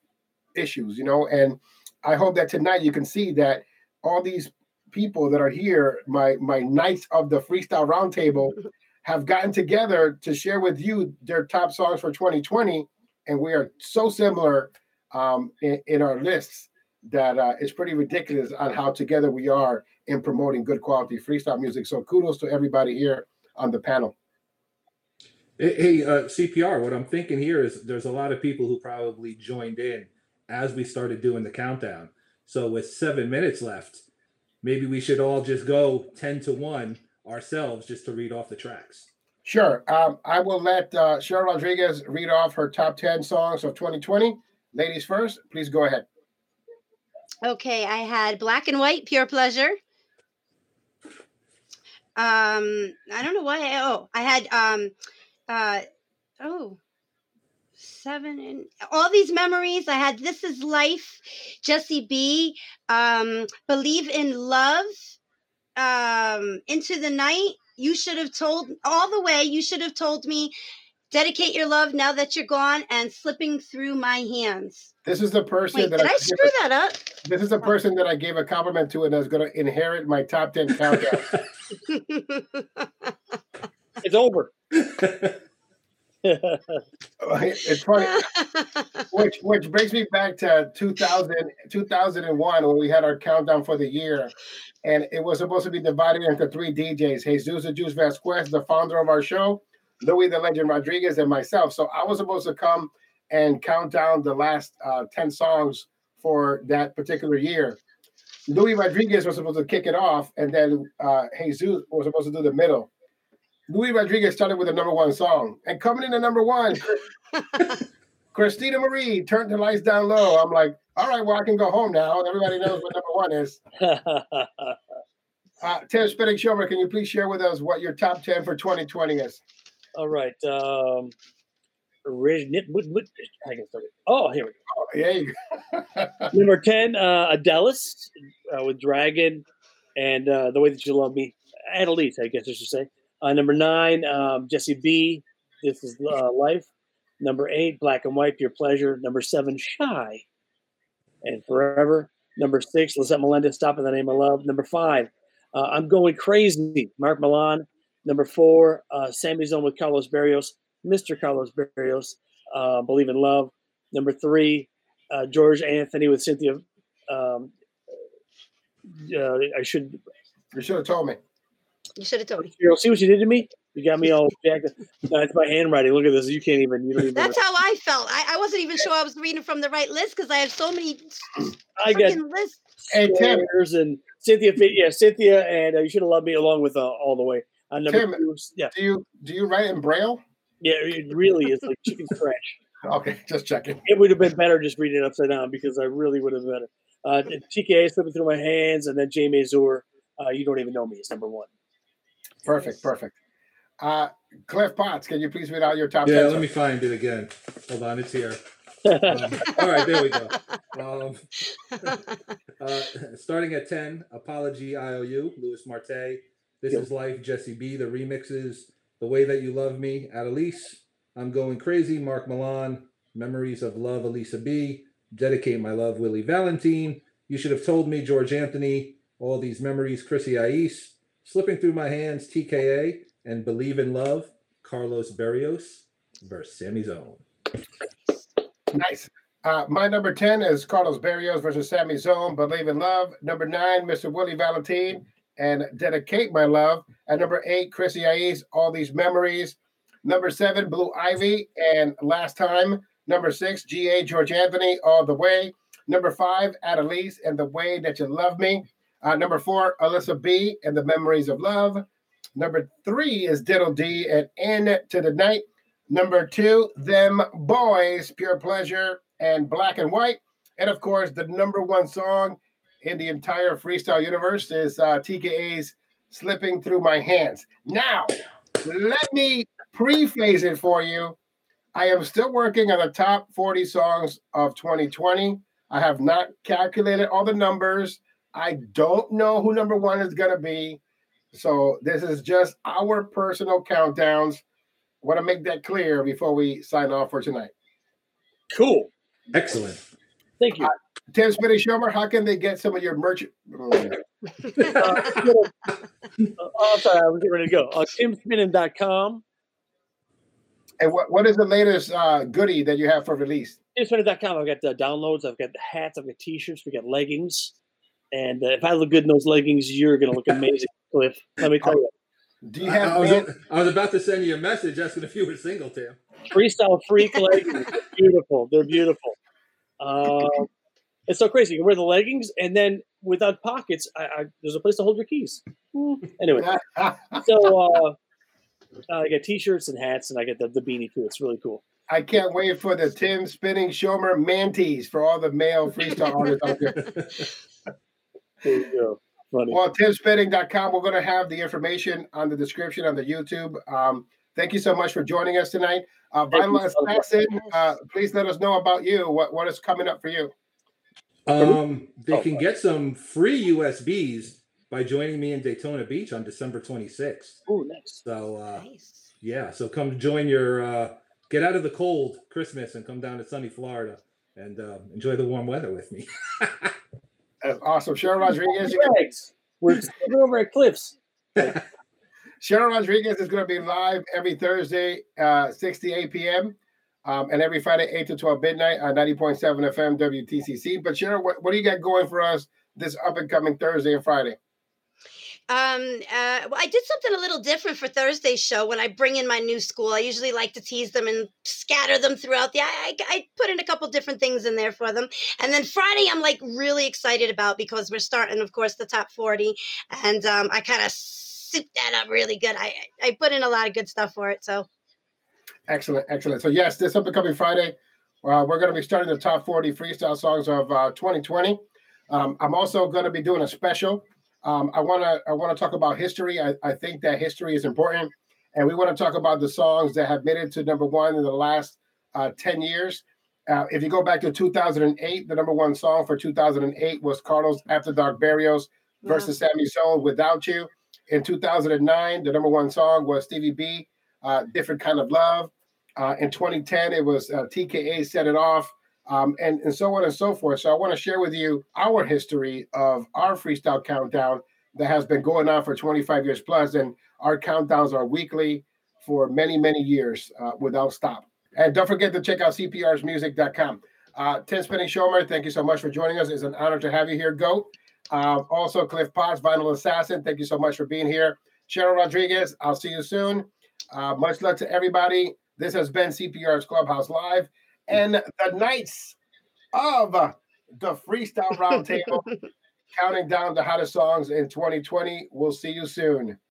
issues, you know. And I hope that tonight you can see that all these people that are here, my my knights of the freestyle roundtable, (laughs) have gotten together to share with you their top songs for 2020, and we are so similar um, in, in, our lists that uh, it's pretty ridiculous on how together we are in promoting good quality freestyle music. So kudos to everybody here on the panel. Hey, uh, CPR, what I'm thinking here is there's a lot of people who probably joined in as we started doing the countdown. So with seven minutes left, maybe we should all just go 10 to 1 ourselves just to read off the tracks. Sure. Um, I will let uh, Cheryl Rodriguez read off her top 10 songs of 2020. Ladies first, please go ahead. Okay, I had Black and White, Pure Pleasure. Um, I don't know why. oh, I had um, uh, oh, seven and all these memories. I had This Is Life, Jesse B, um, Believe in Love, um, Into the Night. You should have told all the way. You should have told me, dedicate your love now that you're gone, and slipping through my hands. This is the person Wait, that did I, I screw a, that up? This is the person that I gave a compliment to and that's going to inherit my top ten countdown. (laughs) it's over. it's funny, which which brings me back to 2000, 2001 when we had our countdown for the year, and it was supposed to be divided into three DJs: Jesus the Juice Vasquez, the founder of our show, Louis the Legend Rodriguez, and myself. So I was supposed to come and count down the last uh, ten songs for that particular year. Louis Rodriguez was supposed to kick it off, and then uh, Jesus was supposed to do the middle. Louis Rodriguez started with the number one song, and coming in at number one, (laughs) Christina Marie turned the lights down low. I'm like, all right, well, I can go home now. Everybody knows what number one is. (laughs) uh, Tim Spinning Shomer, can you please share with us what your top 10 for 2020 is? All right. Um, Oh, here we go. Oh, yeah, you go. (laughs) Number 10, uh, Adelis uh, with Dragon and uh, The Way That You Love Me. Least, I guess I should say. Uh, number nine, um, Jesse B. This is uh, Life. Number eight, Black and White, Pure Pleasure. Number seven, Shy and Forever. Number six, Lisette Melendez, Stop in the Name of Love. Number five, uh, I'm Going Crazy, Mark Milan. Number four, uh, Sammy Zone with Carlos Barrios, Mr. Carlos Barrios, uh, Believe in Love. Number three, uh, George Anthony with Cynthia. Um, uh, I should. You should have told me. You should have told me. You see what you did to me? You got me all jacked. No, it's my handwriting. Look at this. You can't even. You don't even. That's how I felt. I, I wasn't even sure I was reading from the right list because I have so many. (clears throat) I got lists. Hey Tim and Cynthia. Yeah, Cynthia, and uh, you should have loved me along with uh, all the way. Uh, Tim, two, yeah. Do you do you write in braille? Yeah, it really is like chicken scratch. Okay, just checking. It would have been better just reading it upside down because I really would have been better. Uh, TKA slipping through my hands, and then Jay Mazur. Uh, you don't even know me is number one. Perfect, perfect. Uh, Cliff Potts, can you please read out your top? Yeah, let me find it again. Hold on, it's here. (laughs) um, all right, there we go. Um, (laughs) uh, starting at 10, Apology IOU, Louis Marte. This yep. is Life, Jesse B. The remixes, The Way That You Love Me, Adelise. I'm Going Crazy, Mark Milan. Memories of Love, Alyssa B. Dedicate My Love, Willie Valentine. You Should Have Told Me, George Anthony. All These Memories, Chrissy I-eece. Slipping Through My Hands, TKA, and Believe in Love, Carlos Barrios versus Sammy Zone. Nice. Uh, my number 10 is Carlos Barrios versus Sammy Zone, Believe in Love. Number nine, Mr. Willie Valentine, and Dedicate My Love. At number eight, Chrissy I-eece, All These Memories. Number seven, Blue Ivy, and Last Time. Number six, GA George Anthony, All the Way. Number five, Adelise, and The Way That You Love Me. Uh, number four, Alyssa B and the Memories of Love. Number three is Diddle D and End to the Night. Number two, Them Boys, Pure Pleasure and Black and White. And of course, the number one song in the entire freestyle universe is uh, TKA's Slipping Through My Hands. Now, let me preface it for you. I am still working on the top 40 songs of 2020. I have not calculated all the numbers. I don't know who number one is going to be. So this is just our personal countdowns. Want to make that clear before we sign off for tonight. Cool. Excellent. Thank you. Uh, Tim Spinning Shomer, how can they get some of your merch? uh, oh, I'm sorry, I was getting ready to go. Uh, TimSpinning.com. And what, what is the latest uh, goodie that you have for release? TimSpinning.com. I've got the downloads, I've got the hats, I've got t shirts, we got leggings. And uh, if I look good in those leggings, you're going to look amazing, Cliff. Let me tell you. Do you have? I, was, I was, about to send you a message asking if you were single, Tim. Freestyle freak leggings, beautiful. They're beautiful. Uh, it's so crazy. You can wear the leggings, and then without pockets, I, I, there's a place to hold your keys. Anyway, (laughs) so uh, I get t-shirts and hats, and I get the, the beanie too. It's really cool. I can't wait for the Tim Spinning Shomer manties for all the male freestyle artists out there. (laughs) there you go. Funny. Well, timspinning.com, we're going to have the information on the description on the YouTube. Um, thank you so much for joining us tonight. Uh, Vinyl Assassin, uh, please let us know about you. What, what is coming up for you? Um, they oh, can get some free USBs by joining me in Daytona Beach on December 26th. Oh, nice. So, uh, nice. yeah, so come join your, uh, get out of the cold Christmas and come down to sunny Florida and uh, enjoy the warm weather with me. (laughs) That's awesome. Cheryl Rodriguez. We're over at Cliffs. (laughs) Cheryl Rodriguez is going to be live every Thursday, uh, 6 to 8 p.m. Um, and every Friday, 8 to 12 midnight on 90.7 FM WTCC. But Cheryl, what, what do you got going for us this up and coming Thursday and Friday? Um, uh, well, I did something a little different for Thursday's show. When I bring in my new school, I usually like to tease them and scatter them throughout the. I, I put in a couple different things in there for them, and then Friday I'm like really excited about because we're starting, of course, the top forty, and um, I kind of soup that up really good. I I put in a lot of good stuff for it, so. Excellent, excellent. So yes, this up and coming Friday, uh, we're going to be starting the top forty freestyle songs of uh, 2020. Um, I'm also going to be doing a special um, I want to I want to talk about history. I, I think that history is important, and we want to talk about the songs that have made it to number one in the last uh, ten years. Uh, if you go back to 2008, the number one song for 2008 was Carlos After Dark Barrios versus Sammy Soul Without You. In 2009, the number one song was Stevie B, uh, Different Kind of Love. Uh, in 2010, it was uh, TKA Set It Off um, and, and so on and so forth. So I want to share with you our history of our freestyle countdown that has been going on for 25 years plus, and our countdowns are weekly for many, many years uh, without stop. And don't forget to check out cprsmusic.com. Uh, Tim Spinning Shomer, thank you so much for joining us. It's an honor to have you here, Goat. Um, also, Cliff Potts, Vinyl Assassin, thank you so much for being here. Cheryl Rodriguez, I'll see you soon. Uh, much luck to everybody. This has been CPR's Clubhouse Live and the Knights of the Freestyle Roundtable, (laughs) counting down the hottest songs in 2020. We'll see you soon.